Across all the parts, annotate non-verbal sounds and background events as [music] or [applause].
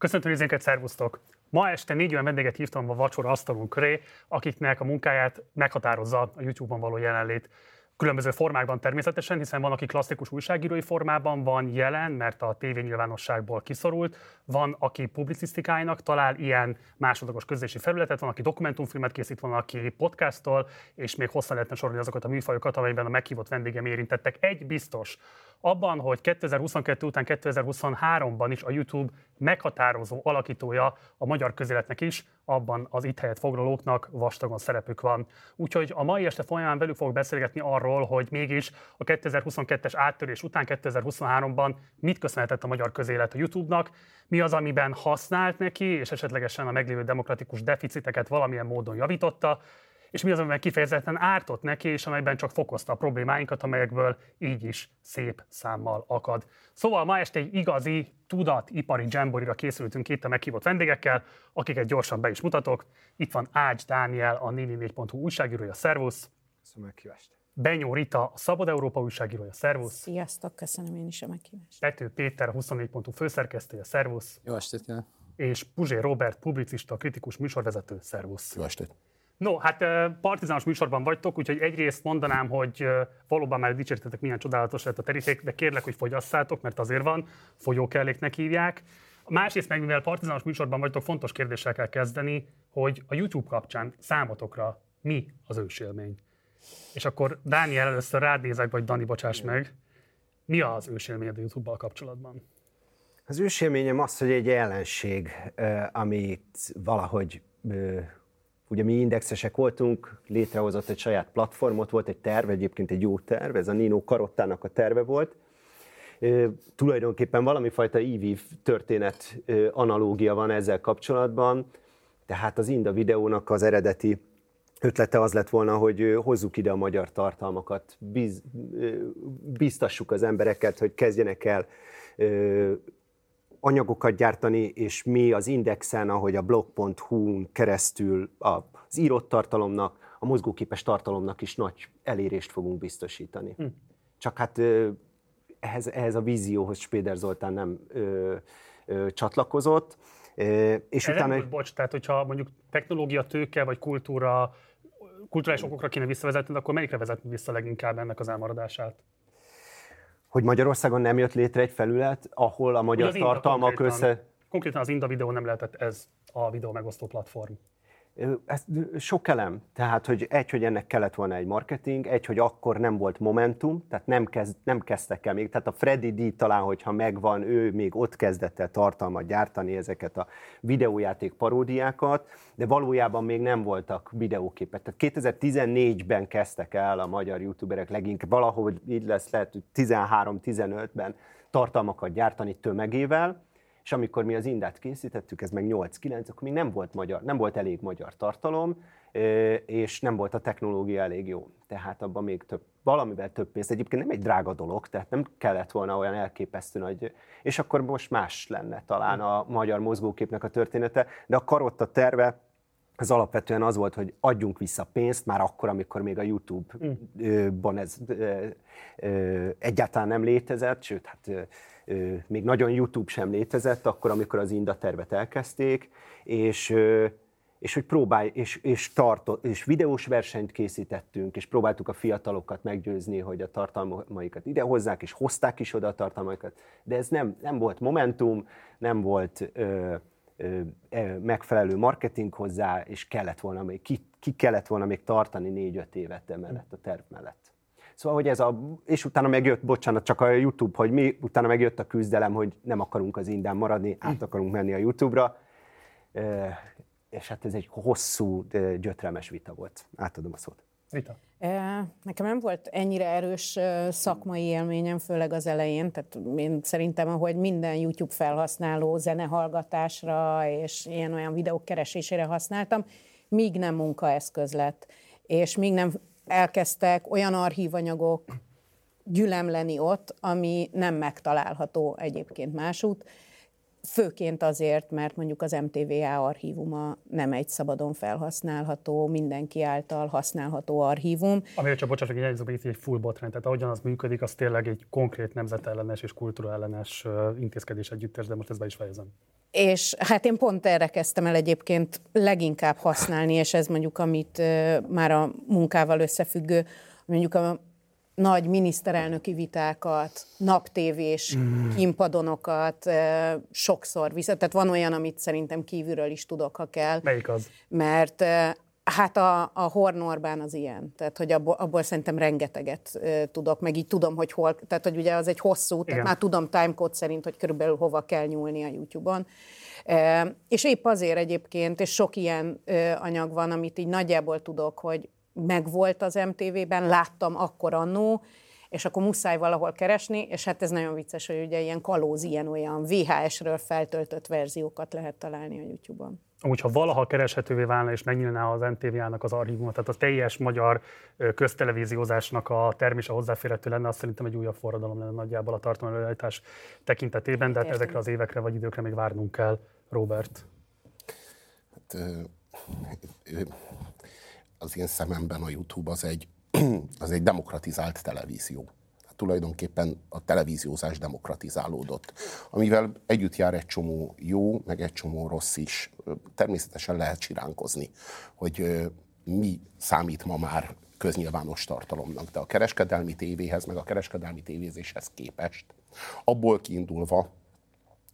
Köszöntöm nézőinket, szervusztok! Ma este négy olyan vendéget hívtam a vacsora asztalunk köré, akiknek a munkáját meghatározza a YouTube-on való jelenlét. Különböző formákban természetesen, hiszen van, aki klasszikus újságírói formában van jelen, mert a tévényilvánosságból kiszorult, van, aki publicisztikájának talál ilyen másodlagos közlési felületet, van, aki dokumentumfilmet készít, van, aki podcasttól, és még hosszan lehetne sorolni azokat a műfajokat, amelyben a meghívott vendégem érintettek. Egy biztos, abban, hogy 2022 után 2023-ban is a YouTube meghatározó alakítója a magyar közéletnek is, abban az itt helyet foglalóknak vastagon szerepük van. Úgyhogy a mai este folyamán velük fogok beszélgetni arról, hogy mégis a 2022-es áttörés után 2023-ban mit köszönhetett a magyar közélet a YouTube-nak, mi az, amiben használt neki, és esetlegesen a meglévő demokratikus deficiteket valamilyen módon javította, és mi az, amiben kifejezetten ártott neki, és amelyben csak fokozta a problémáinkat, amelyekből így is szép számmal akad. Szóval ma este egy igazi tudatipari jamborira készültünk itt a meghívott vendégekkel, akiket gyorsan be is mutatok. Itt van Ács Dániel, a nini4.hu újságírója, szervusz! Köszönöm meghívást! Benyó Rita, a Szabad Európa újságírója, szervusz! Sziasztok, köszönöm én is a meghívást! Pető Péter, a 24.hu főszerkesztője, szervusz! Jó estét, jel. És Puzsé Robert, publicista, kritikus műsorvezető, szervusz! Jó estét! No, hát partizános műsorban vagytok, úgyhogy egyrészt mondanám, hogy valóban már dicsértetek, milyen csodálatos lett a teríték, de kérlek, hogy fogyasszátok, mert azért van, fogyókelléknek hívják. Másrészt meg, mivel partizános műsorban vagytok, fontos kérdéssel kell kezdeni, hogy a YouTube kapcsán számotokra mi az ősélmény? És akkor Dániel először rád nézek, vagy Dani, bocsáss meg. Mi az ősélményed a YouTube-bal kapcsolatban? Az ősélményem az, hogy egy ellenség, amit valahogy Ugye mi indexesek voltunk, létrehozott egy saját platformot, volt egy terv, egyébként egy jó terv, ez a Nino Karottának a terve volt. Tulajdonképpen valami fajta ívív történet e, analógia van ezzel kapcsolatban, tehát az Inda videónak az eredeti ötlete az lett volna, hogy hozzuk ide a magyar tartalmakat, biz, biztassuk az embereket, hogy kezdjenek el anyagokat gyártani, és mi az Indexen, ahogy a blog.hu-n keresztül az írott tartalomnak, a mozgóképes tartalomnak is nagy elérést fogunk biztosítani. Hm. Csak hát ehhez, ehhez a vízióhoz Spéder Zoltán nem ö, ö, csatlakozott. És Erre utána... bocs, tehát hogyha mondjuk technológia, tőke vagy kultúra, kulturális okokra kéne visszavezetni, akkor melyikre vezetni vissza leginkább ennek az elmaradását? Hogy Magyarországon nem jött létre egy felület, ahol a magyar tartalmak össze... Konkrétan az Inda videó nem lehetett ez a videó megosztó platform ez sok elem, tehát hogy egy, hogy ennek kellett volna egy marketing, egy, hogy akkor nem volt momentum, tehát nem, kezd, nem kezdtek el még, tehát a Freddy D talán, hogyha megvan, ő még ott kezdett el tartalmat gyártani ezeket a videójáték paródiákat, de valójában még nem voltak videóképek. Tehát 2014-ben kezdtek el a magyar youtuberek leginkább, valahogy így lesz, lehet, hogy 13-15-ben tartalmakat gyártani tömegével, és amikor mi az indát készítettük, ez meg 8-9, akkor még nem volt, magyar, nem volt elég magyar tartalom, és nem volt a technológia elég jó. Tehát abban még több, valamivel több pénz. Egyébként nem egy drága dolog, tehát nem kellett volna olyan elképesztő nagy, és akkor most más lenne talán a magyar mozgóképnek a története, de a karotta terve az alapvetően az volt, hogy adjunk vissza pénzt, már akkor, amikor még a YouTube-ban ez egyáltalán nem létezett, sőt, hát még nagyon YouTube sem létezett, akkor, amikor az Inda tervet elkezdték, és, és hogy próbálj, és, és, tartott, és videós versenyt készítettünk, és próbáltuk a fiatalokat meggyőzni, hogy a tartalmaikat idehozzák, és hozták is oda a tartalmaikat, de ez nem, nem volt momentum, nem volt ö, megfelelő marketing hozzá, és kellett volna még, ki, ki kellett volna még tartani négy-öt évet emellett a terv mellett. Szóval, hogy ez a, és utána megjött, bocsánat, csak a YouTube, hogy mi, utána megjött a küzdelem, hogy nem akarunk az indán maradni, át akarunk menni a YouTube-ra, és hát ez egy hosszú, gyötrelmes vita volt. Átadom a szót. Vita. Nekem nem volt ennyire erős szakmai élményem, főleg az elején, tehát én szerintem, ahogy minden YouTube felhasználó zenehallgatásra és ilyen-olyan videók keresésére használtam, míg nem munkaeszköz lett, és míg nem elkezdtek olyan archívanyagok gyülemleni ott, ami nem megtalálható egyébként másút, főként azért, mert mondjuk az MTVA archívuma nem egy szabadon felhasználható, mindenki által használható archívum. Amiről csak bocsánat, hogy jegyzőben itt egy full botrány, tehát ahogyan az működik, az tényleg egy konkrét nemzetellenes és kultúraellenes intézkedés együttes, de most ezt be is fejezem. és hát én pont erre kezdtem el egyébként leginkább használni, és ez mondjuk, amit már a munkával összefüggő, mondjuk a nagy miniszterelnöki vitákat, naptévés mm. kimpadonokat sokszor viszont, tehát van olyan, amit szerintem kívülről is tudok, ha kell. Melyik az? Mert Hát a, a Horn Orbán az ilyen, tehát hogy abból, abból szerintem rengeteget tudok, meg így tudom, hogy hol, tehát hogy ugye az egy hosszú, Igen. tehát már tudom timecode szerint, hogy körülbelül hova kell nyúlni a YouTube-on. És épp azért egyébként, és sok ilyen anyag van, amit így nagyjából tudok, hogy megvolt az MTV-ben, láttam akkor annó, és akkor muszáj valahol keresni, és hát ez nagyon vicces, hogy ugye ilyen kalóz, ilyen olyan VHS-ről feltöltött verziókat lehet találni a YouTube-on. Amúgy, ha valaha kereshetővé válna és megnyílná az NTV-ának az archívumot, tehát a teljes magyar köztelevíziózásnak a termése hozzáférhető lenne, azt szerintem egy újabb forradalom lenne nagyjából a tartalmi tekintetében, de hát ezekre az évekre vagy időkre még várnunk kell, Robert. Hát, az én szememben a YouTube az egy, [clears throat] az egy demokratizált televízió. Tulajdonképpen a televíziózás demokratizálódott, amivel együtt jár egy csomó jó, meg egy csomó rossz is. Természetesen lehet csiránkozni, hogy mi számít ma már köznyilvános tartalomnak, de a kereskedelmi tévéhez, meg a kereskedelmi tévézéshez képest, abból kiindulva,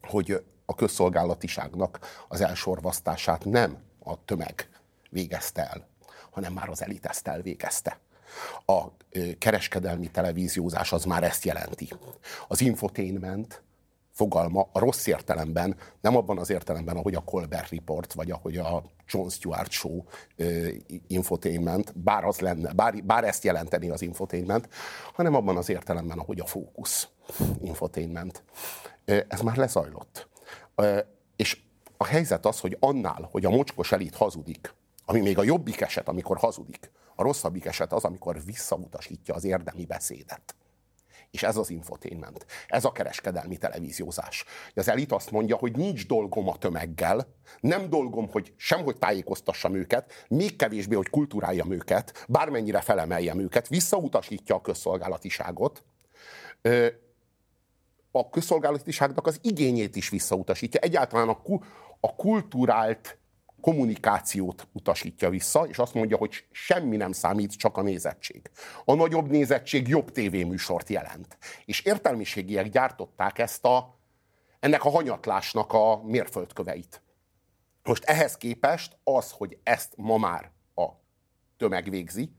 hogy a közszolgálatiságnak az elsorvasztását nem a tömeg végezte el, hanem már az elit ezt elvégezte. A kereskedelmi televíziózás az már ezt jelenti. Az infotainment fogalma a rossz értelemben, nem abban az értelemben, ahogy a Colbert Report, vagy ahogy a John Stewart Show infotainment, bár, az lenne, bár, bár ezt jelenteni az infotainment, hanem abban az értelemben, ahogy a fókusz infotainment. Ez már lezajlott. És a helyzet az, hogy annál, hogy a mocskos elit hazudik, ami még a jobbik eset, amikor hazudik, a rosszabbik eset az, amikor visszautasítja az érdemi beszédet. És ez az infotainment. Ez a kereskedelmi televíziózás. Az elit azt mondja, hogy nincs dolgom a tömeggel, nem dolgom, hogy sem hogy tájékoztassam őket, még kevésbé, hogy kulturáljam őket, bármennyire felemeljem őket, visszautasítja a közszolgálatiságot. A közszolgálatiságnak az igényét is visszautasítja. Egyáltalán a, ku, a kulturált kommunikációt utasítja vissza, és azt mondja, hogy semmi nem számít, csak a nézettség. A nagyobb nézettség jobb tévéműsort jelent. És értelmiségiek gyártották ezt a, ennek a hanyatlásnak a mérföldköveit. Most ehhez képest az, hogy ezt ma már a tömeg végzi,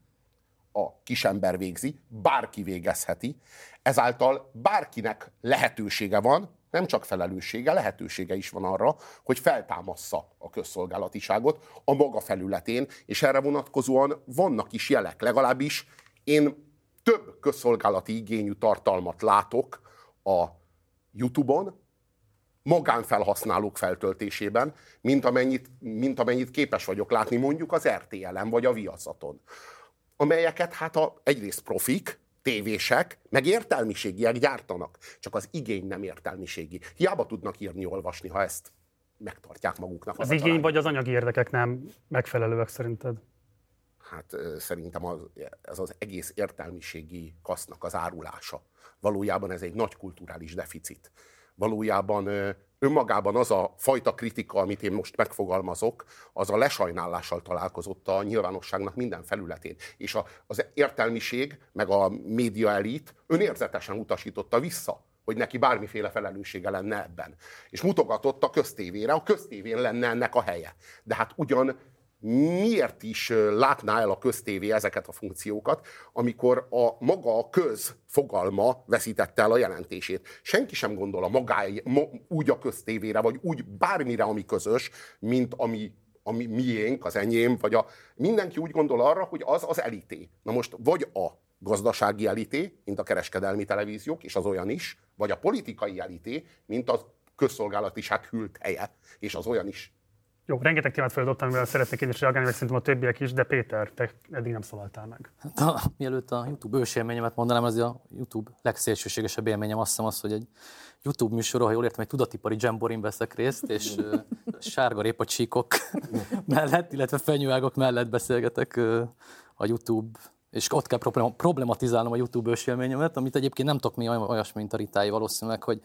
a kisember végzi, bárki végezheti, ezáltal bárkinek lehetősége van, nem csak felelőssége, lehetősége is van arra, hogy feltámassza a közszolgálatiságot a maga felületén, és erre vonatkozóan vannak is jelek. Legalábbis én több közszolgálati igényű tartalmat látok a YouTube-on, magánfelhasználók feltöltésében, mint amennyit, mint amennyit képes vagyok látni mondjuk az RTL-en vagy a Viaszaton. Amelyeket hát a, egyrészt profik, tévések, meg értelmiségiek gyártanak. Csak az igény nem értelmiségi. Hiába tudnak írni, olvasni, ha ezt megtartják maguknak. Az, az igény vagy az anyagi érdekek nem megfelelőek szerinted? Hát szerintem az, ez az egész értelmiségi kasznak az árulása. Valójában ez egy nagy kulturális deficit. Valójában önmagában az a fajta kritika, amit én most megfogalmazok, az a lesajnálással találkozott a nyilvánosságnak minden felületén. És a, az értelmiség, meg a média elit önérzetesen utasította vissza hogy neki bármiféle felelőssége lenne ebben. És mutogatott a köztévére, a köztévén lenne ennek a helye. De hát ugyan miért is látná el a köztévé ezeket a funkciókat, amikor a maga a köz fogalma veszítette el a jelentését. Senki sem gondol a magáj, úgy a köztévére, vagy úgy bármire, ami közös, mint ami ami miénk, az enyém, vagy a... Mindenki úgy gondol arra, hogy az az elité. Na most vagy a gazdasági elité, mint a kereskedelmi televíziók, és az olyan is, vagy a politikai elité, mint a közszolgálatiság hűlt helye, és az olyan is. Jó, rengeteg témát feladottam, mivel szeretnék én is reagálni, meg szerintem a többiek is, de Péter, te eddig nem szólaltál meg. Hát, a, mielőtt a YouTube ős élményemet mondanám, az a YouTube legszélsőségesebb élményem azt hiszem az, hogy egy YouTube műsor, ha jól értem, egy tudatipari jamborin veszek részt, és uh, sárga répacsíkok [laughs] mellett, illetve fenyőágok mellett beszélgetek uh, a YouTube és ott kell problematizálnom a YouTube ős élményemet, amit egyébként nem tudok mi olyasmi, mint a Ritái valószínűleg, hogy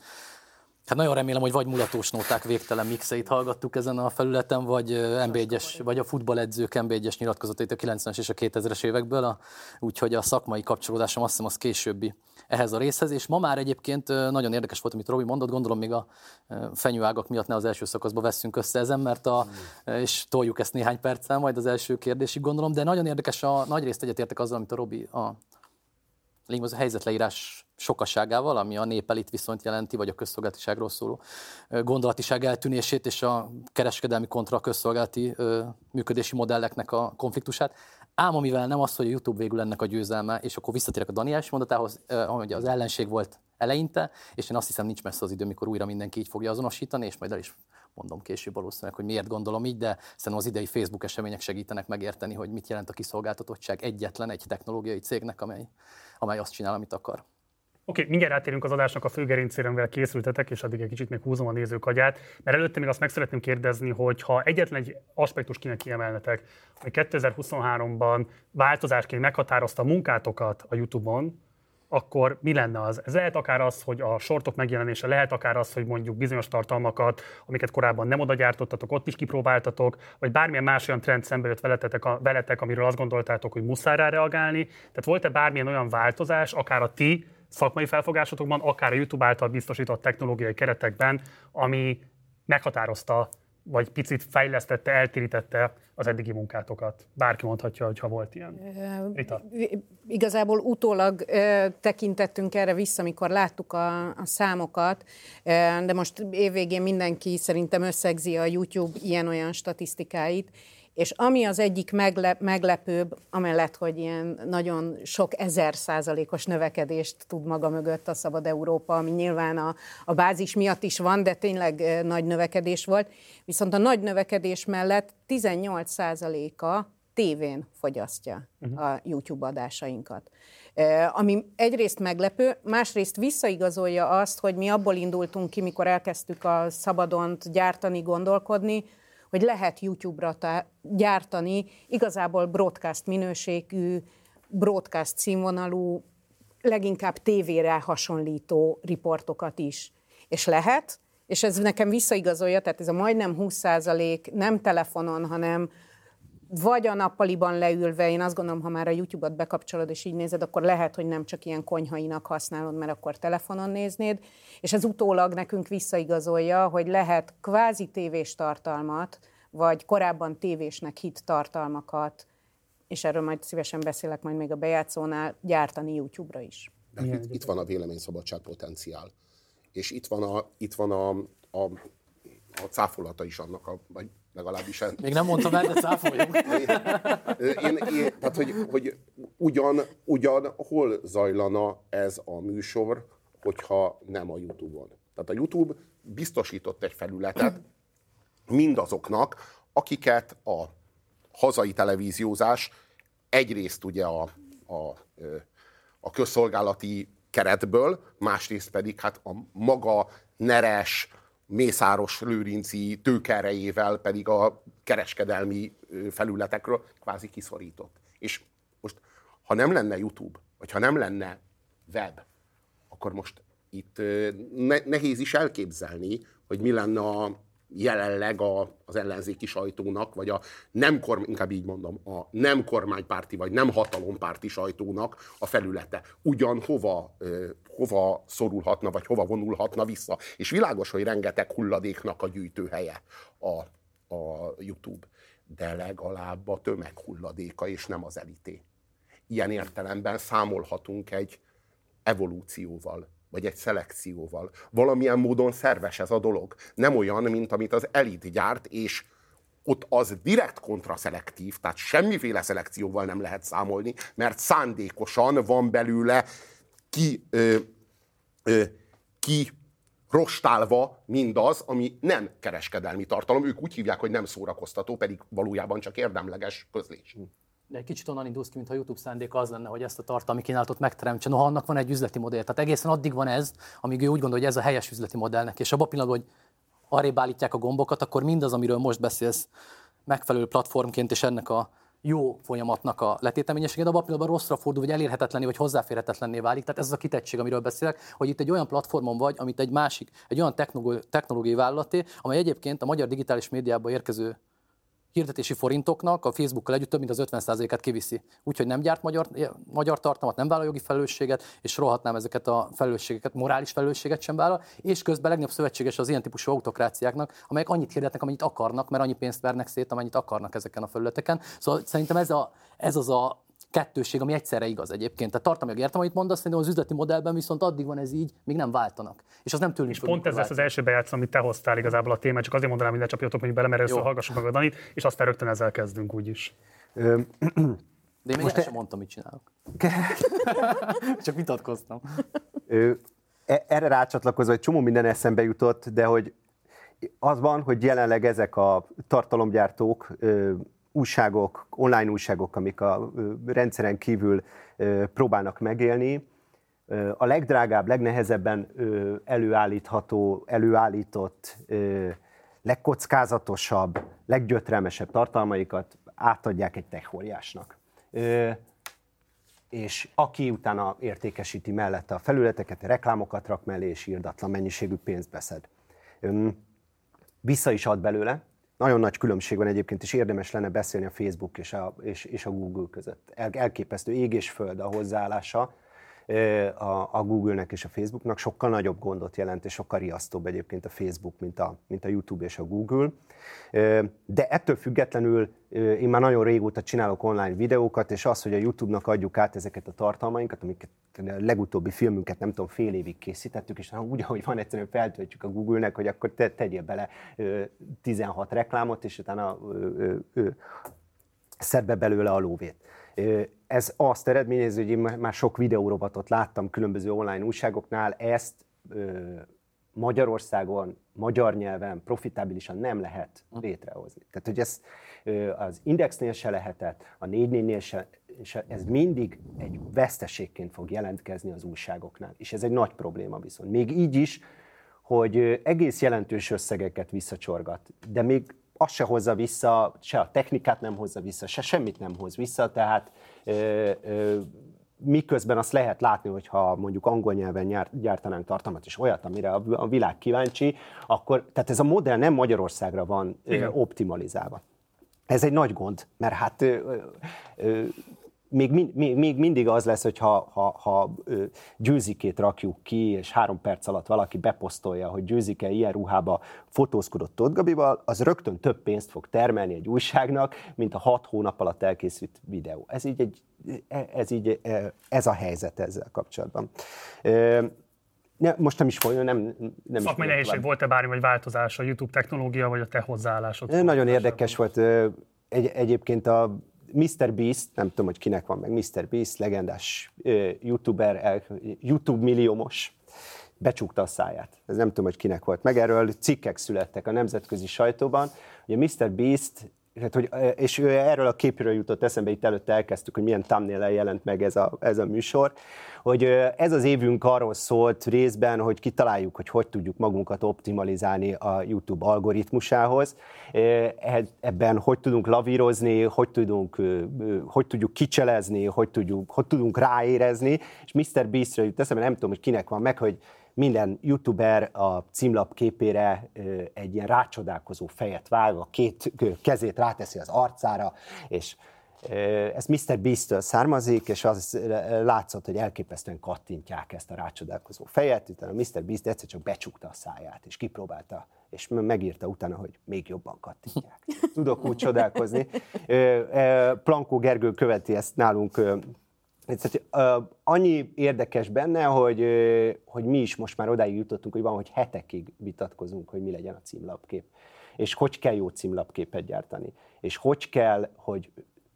Hát nagyon remélem, hogy vagy mulatós nóták végtelen mixeit hallgattuk ezen a felületen, vagy NB1-es, vagy a futballedzők NB1-es nyilatkozatait a 90-es és a 2000-es évekből, a, úgyhogy a szakmai kapcsolódásom azt hiszem az későbbi ehhez a részhez, és ma már egyébként nagyon érdekes volt, amit Robi mondott, gondolom még a fenyőágak miatt ne az első szakaszba veszünk össze ezen, mert a, és toljuk ezt néhány perccel, majd az első kérdésig gondolom, de nagyon érdekes, a nagy részt egyetértek azzal, amit a Robi a lényeg az a helyzetleírás sokasságával, ami a népelit viszont jelenti, vagy a közszolgáltiságról szóló gondolatiság eltűnését és a kereskedelmi kontra közszolgálati működési modelleknek a konfliktusát. Ám amivel nem az, hogy a YouTube végül ennek a győzelme, és akkor visszatérek a Daniels mondatához, hogy az ellenség volt eleinte, és én azt hiszem nincs messze az idő, mikor újra mindenki így fogja azonosítani, és majd el is mondom később valószínűleg, hogy miért gondolom így, de szerintem az idei Facebook események segítenek megérteni, hogy mit jelent a kiszolgáltatottság egyetlen egy technológiai cégnek, amely, amely azt csinál, amit akar. Oké, okay, mindjárt átérünk az adásnak a főgerincére, amivel készültetek, és addig egy kicsit még húzom a nézők agyát. Mert előtte még azt meg szeretném kérdezni, hogy ha egyetlen egy aspektus kéne kiemelnetek, hogy 2023-ban változásként meghatározta a munkátokat a YouTube-on, akkor mi lenne az? Ez lehet akár az, hogy a sortok megjelenése, lehet akár az, hogy mondjuk bizonyos tartalmakat, amiket korábban nem oda gyártottatok, ott is kipróbáltatok, vagy bármilyen más olyan trend szembe jött veletek, veletek amiről azt gondoltátok, hogy muszáj rá reagálni. Tehát volt-e bármilyen olyan változás, akár a ti szakmai felfogásotokban, akár a YouTube által biztosított technológiai keretekben, ami meghatározta, vagy picit fejlesztette, eltérítette az eddigi munkátokat? Bárki mondhatja, hogy ha volt ilyen. Rita. Igazából utólag tekintettünk erre vissza, amikor láttuk a, a számokat, de most évvégén mindenki szerintem összegzi a YouTube ilyen-olyan statisztikáit, és ami az egyik meglep, meglepőbb, amellett, hogy ilyen nagyon sok ezer százalékos növekedést tud maga mögött a Szabad Európa, ami nyilván a, a bázis miatt is van, de tényleg nagy növekedés volt. Viszont a nagy növekedés mellett 18 százaléka tévén fogyasztja uh-huh. a YouTube adásainkat. Ami egyrészt meglepő, másrészt visszaigazolja azt, hogy mi abból indultunk ki, mikor elkezdtük a szabadont gyártani, gondolkodni, hogy lehet YouTube-ra gyártani igazából broadcast minőségű, broadcast színvonalú, leginkább tévére hasonlító riportokat is. És lehet, és ez nekem visszaigazolja, tehát ez a majdnem 20% nem telefonon, hanem vagy a nappaliban leülve, én azt gondolom, ha már a YouTube-ot bekapcsolod és így nézed, akkor lehet, hogy nem csak ilyen konyhainak használod, mert akkor telefonon néznéd. És ez utólag nekünk visszaigazolja, hogy lehet kvázi tévés tartalmat, vagy korábban tévésnek hit tartalmakat, és erről majd szívesen beszélek majd még a bejátszónál, gyártani YouTube-ra is. De itt, itt van a véleményszabadság potenciál. És itt van a, itt van a, a, a cáfolata is annak, a, vagy legalábbis... Még nem mondtam el, de. Én, én, tehát, hogy, hogy ugyan, ugyan hol zajlana ez a műsor, hogyha nem a YouTube-on. Tehát a YouTube biztosított egy felületet mindazoknak, akiket a hazai televíziózás egyrészt ugye a, a, a közszolgálati keretből, másrészt pedig hát a maga neres, mészáros lőrinci tőkerejével pedig a kereskedelmi felületekről kvázi kiszorított. És most, ha nem lenne YouTube, vagy ha nem lenne web, akkor most itt nehéz is elképzelni, hogy mi lenne a, jelenleg a, az ellenzéki sajtónak, vagy a nem kormány, inkább így mondom, a nem kormánypárti, vagy nem hatalompárti sajtónak a felülete. Ugyan hova, ö, hova szorulhatna, vagy hova vonulhatna vissza. És világos, hogy rengeteg hulladéknak a gyűjtőhelye a, a YouTube, de legalább a tömeghulladéka, és nem az elité. Ilyen értelemben számolhatunk egy evolúcióval vagy egy szelekcióval. Valamilyen módon szerves ez a dolog. Nem olyan, mint amit az elit gyárt, és ott az direkt kontraszelektív, tehát semmiféle szelekcióval nem lehet számolni, mert szándékosan van belőle ki, ö, ö, ki rostálva mindaz, ami nem kereskedelmi tartalom. Ők úgy hívják, hogy nem szórakoztató, pedig valójában csak érdemleges közlés de egy kicsit onnan indulsz ki, mintha a YouTube szándéka az lenne, hogy ezt a tartalmi kínálatot megteremtse. Noha annak van egy üzleti modell. Tehát egészen addig van ez, amíg ő úgy gondolja, hogy ez a helyes üzleti modellnek. És abban a pillanatban, hogy arrébb állítják a gombokat, akkor mindaz, amiről most beszélsz, megfelelő platformként és ennek a jó folyamatnak a letéteményessége, de abban a pillanatban rosszra fordul, vagy elérhetetlenné, vagy hozzáférhetetlenné válik. Tehát ez az a kitettség, amiről beszélek, hogy itt egy olyan platformon vagy, amit egy másik, egy olyan technológiai vállalaté, amely egyébként a magyar digitális médiába érkező hirdetési forintoknak a Facebookkal együtt több mint az 50%-át kiviszi. Úgyhogy nem gyárt magyar, magyar tartalmat, nem vállal jogi felelősséget, és sorolhatnám ezeket a felelősségeket, morális felelősséget sem vállal, és közben legnagyobb szövetséges az ilyen típusú autokráciáknak, amelyek annyit hirdetnek, amennyit akarnak, mert annyi pénzt vernek szét, amennyit akarnak ezeken a felületeken. Szóval szerintem ez, a, ez az a kettőség, ami egyszerre igaz egyébként. Tehát tartalmilag értem, amit mondasz, szerintem az üzleti modellben viszont addig van ez így, még nem váltanak. És az nem tőlünk És pont ez lesz az első bejátszó, amit te hoztál igazából a témát, csak azért mondanám, hogy ne csapjatok mondjuk bele, mert először hallgassuk meg a Danit, és aztán rögtön ezzel kezdünk úgyis. [clears throat] De én még Most sem mondtam, mit csinálok. [laughs] Csak vitatkoztam. E- erre rácsatlakozva egy csomó minden eszembe jutott, de hogy az van, hogy jelenleg ezek a tartalomgyártók újságok, online újságok, amik a rendszeren kívül próbálnak megélni, a legdrágább, legnehezebben előállítható, előállított, legkockázatosabb, leggyötrelmesebb tartalmaikat átadják egy techóriásnak. És aki utána értékesíti mellette a felületeket, reklámokat rak mellé, és írdatlan mennyiségű pénzt beszed. Vissza is ad belőle, nagyon nagy különbség van egyébként, és érdemes lenne beszélni a Facebook és a, és, és a Google között. El, elképesztő ég és föld a hozzáállása a, a Google-nek és a Facebooknak, sokkal nagyobb gondot jelent, és sokkal riasztóbb egyébként a Facebook, mint a, mint a YouTube és a Google. De ettől függetlenül én már nagyon régóta csinálok online videókat, és az, hogy a YouTube-nak adjuk át ezeket a tartalmainkat, amiket a legutóbbi filmünket nem tudom, fél évig készítettük, és úgy, ahogy van, egyszerűen feltöltjük a Google-nek, hogy akkor te, tegyél bele 16 reklámot, és utána szed be belőle a lóvét. Ez azt eredményez, hogy én már sok videórobotot láttam különböző online újságoknál, ezt Magyarországon, magyar nyelven profitábilisan nem lehet létrehozni. Tehát, hogy ez az Indexnél se lehetett, a 4 se, se, ez mindig egy veszteségként fog jelentkezni az újságoknál. És ez egy nagy probléma viszont. Még így is, hogy egész jelentős összegeket visszacsorgat, de még azt se hozza vissza, se a technikát nem hozza vissza, se semmit nem hoz vissza, tehát ö, ö, miközben azt lehet látni, hogyha mondjuk angol nyelven gyártanánk tartalmat, és olyat, amire a világ kíváncsi, akkor, tehát ez a modell nem Magyarországra van Igen. optimalizálva. Ez egy nagy gond, mert hát ö, ö, még, még, még mindig az lesz, hogy ha, ha, ha győzikét rakjuk ki, és három perc alatt valaki beposztolja, hogy győzike ilyen ruhába fotózkodott Tóth Gabival, az rögtön több pénzt fog termelni egy újságnak, mint a hat hónap alatt elkészült videó. Ez így, egy, ez, így ez a helyzet ezzel kapcsolatban. Ne, most nem is folyjon, nem, nem Szakmai nehézség volt-e bármi vagy változás a YouTube technológia, vagy a te hozzáállásod? Nagyon érdekes volt. Egy, egyébként a Mr. Beast, nem tudom, hogy kinek van meg, Mr. Beast, legendás youtuber, YouTube milliómos, becsukta a száját. Ez nem tudom, hogy kinek volt meg. Erről cikkek születtek a nemzetközi sajtóban. Ugye Mr. Beast Hát, hogy, és erről a képről jutott eszembe, itt előtte elkezdtük, hogy milyen thumbnail jelent meg ez a, ez a műsor, hogy ez az évünk arról szólt részben, hogy kitaláljuk, hogy hogy tudjuk magunkat optimalizálni a YouTube algoritmusához, ebben hogy tudunk lavírozni, hogy, tudunk, hogy tudjuk kicselezni, hogy, tudjuk, hogy tudunk ráérezni, és Mr. Beastről jut eszembe, nem tudom, hogy kinek van meg, hogy minden youtuber a címlap képére egy ilyen rácsodálkozó fejet vág, a két kezét ráteszi az arcára, és ez Mr. Beast-től származik, és az látszott, hogy elképesztően kattintják ezt a rácsodálkozó fejet, utána Mr. Beast egyszer csak becsukta a száját, és kipróbálta, és megírta utána, hogy még jobban kattintják. [laughs] Tudok úgy csodálkozni. Plankó Gergő követi ezt nálunk tehát, annyi érdekes benne, hogy, hogy mi is most már odáig jutottunk, hogy van, hogy hetekig vitatkozunk, hogy mi legyen a címlapkép. És hogy kell jó címlapképet gyártani. És hogy kell, hogy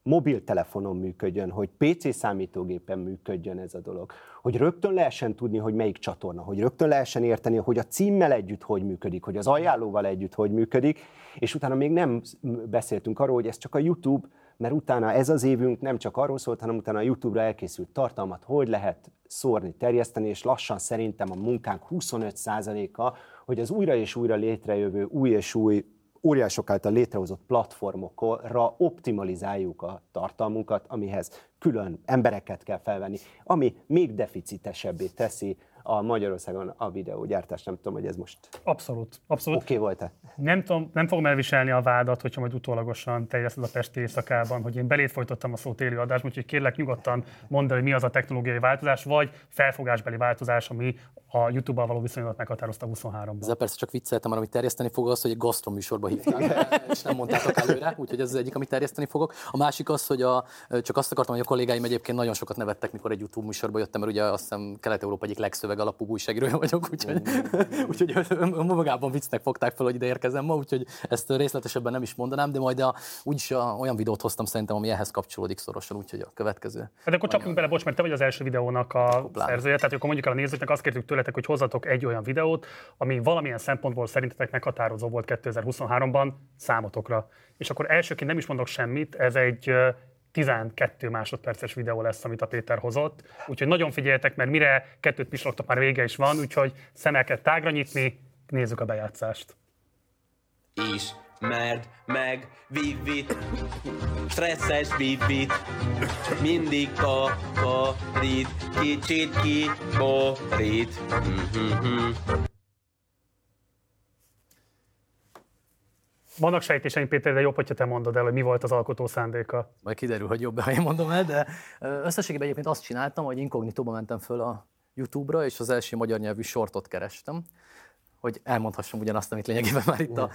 mobiltelefonon működjön, hogy PC számítógépen működjön ez a dolog, hogy rögtön lehessen tudni, hogy melyik csatorna, hogy rögtön lehessen érteni, hogy a címmel együtt hogy működik, hogy az ajánlóval együtt hogy működik, és utána még nem beszéltünk arról, hogy ez csak a YouTube, mert utána ez az évünk nem csak arról szólt, hanem utána a YouTube-ra elkészült tartalmat, hogy lehet szórni, terjeszteni, és lassan szerintem a munkánk 25%-a, hogy az újra és újra létrejövő új és új óriások által létrehozott platformokra optimalizáljuk a tartalmunkat, amihez külön embereket kell felvenni, ami még deficitesebbé teszi a Magyarországon a videógyártás. Nem tudom, hogy ez most Abszolút, abszolút. oké okay volt-e. Nem, tudom, nem fogom elviselni a vádat, hogyha majd utólagosan terjeszted a Pesti éjszakában, hogy én belét folytottam a szót élő adásban, úgyhogy kérlek nyugodtan mondd el, hogy mi az a technológiai változás, vagy felfogásbeli változás, ami a YouTube-bal való viszonyodat meghatározta 23-ban. Ezzel persze csak vicceltem, mert amit terjeszteni fog az, hogy egy gasztrom műsorba hívták, [laughs] és nem mondtátok előre, úgyhogy ez az egyik, amit terjeszteni fogok. A másik az, hogy a, csak azt akartam, hogy a kollégáim egyébként nagyon sokat nevettek, mikor egy YouTube műsorba jöttem, mert ugye azt hiszem Kelet-Európa egyik legszöveg alapú újságírója vagyok, úgyhogy, [laughs] úgyhogy magában viccnek fogták fel, hogy ide érkezem ma, úgyhogy ezt részletesebben nem is mondanám, de majd a, úgyis a, olyan videót hoztam szerintem, ami ehhez kapcsolódik szorosan, úgyhogy a következő. Hát akkor csapjunk bele, bocs, mert te vagy az első videónak a szerzője, tehát akkor mondjuk el a nézőknek, azt kértük tőletek, hogy hozzatok egy olyan videót, ami valamilyen szempontból szerintetek meghatározó volt 2023-ban számotokra. És akkor elsőként nem is mondok semmit, ez egy ö, 12 másodperces videó lesz, amit a Péter hozott. Úgyhogy nagyon figyeljetek, mert mire kettőt pislogtok, már vége is van, úgyhogy szemeket tágra nyitni, nézzük a bejátszást. Ismerd meg Vivit, stresszes Vivit, mindig kaparít, kicsit kiborít. Mhm. Vannak sejtéseim, Péter, de jobb, hogyha te mondod el, hogy mi volt az alkotó szándéka. Majd kiderül, hogy jobb, ha én mondom el, de összességében egyébként azt csináltam, hogy inkognitóba mentem föl a YouTube-ra, és az első magyar nyelvű sortot kerestem, hogy elmondhassam ugyanazt, amit lényegében már itt a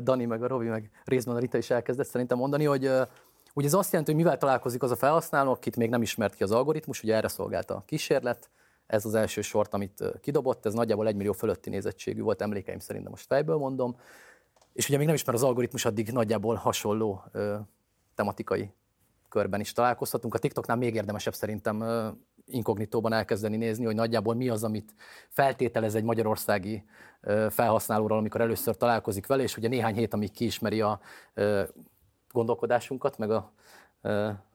Dani, meg a Robi, meg részben a Rita is elkezdett szerintem mondani, hogy ugye ez azt jelenti, hogy mivel találkozik az a felhasználó, akit még nem ismert ki az algoritmus, ugye erre szolgált a kísérlet, ez az első sort, amit kidobott, ez nagyjából egy millió fölötti nézettségű volt, emlékeim szerint, de most fejből mondom. És ugye még nem ismer az algoritmus, addig nagyjából hasonló ö, tematikai körben is találkozhatunk. A TikToknál még érdemesebb szerintem inkognitóban elkezdeni nézni, hogy nagyjából mi az, amit feltételez egy magyarországi felhasználóról, amikor először találkozik vele, és ugye néhány hét, amíg kiismeri a gondolkodásunkat, meg a,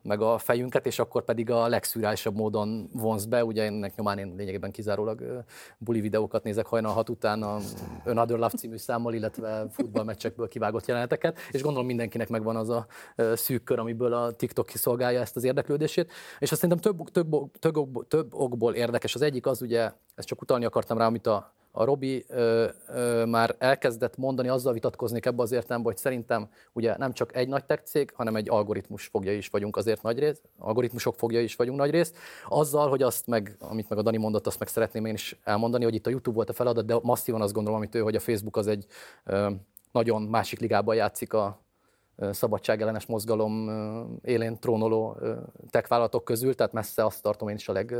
meg a fejünket, és akkor pedig a legszűrálisabb módon vonz be. Ugye ennek nyomán én lényegében kizárólag buli videókat nézek hajnal hat után a Another Love című számmal, illetve futballmeccsekből kivágott jeleneteket, és gondolom mindenkinek megvan az a szűk kör, amiből a TikTok kiszolgálja ezt az érdeklődését. És azt szerintem több, több, több, több okból érdekes. Az egyik az ugye, ezt csak utalni akartam rá, amit a a Robi ö, ö, már elkezdett mondani, azzal vitatkoznék ebbe az értelemben, hogy szerintem ugye nem csak egy nagy tech cég, hanem egy algoritmus fogja is vagyunk azért nagy rész, algoritmusok fogja is vagyunk nagy rész. Azzal, hogy azt meg, amit meg a Dani mondott, azt meg szeretném én is elmondani, hogy itt a YouTube volt a feladat, de masszívan azt gondolom, amit ő, hogy a Facebook az egy ö, nagyon másik ligában játszik a szabadságellenes mozgalom élén trónoló ö, tech vállalatok közül, tehát messze azt tartom én is a leg,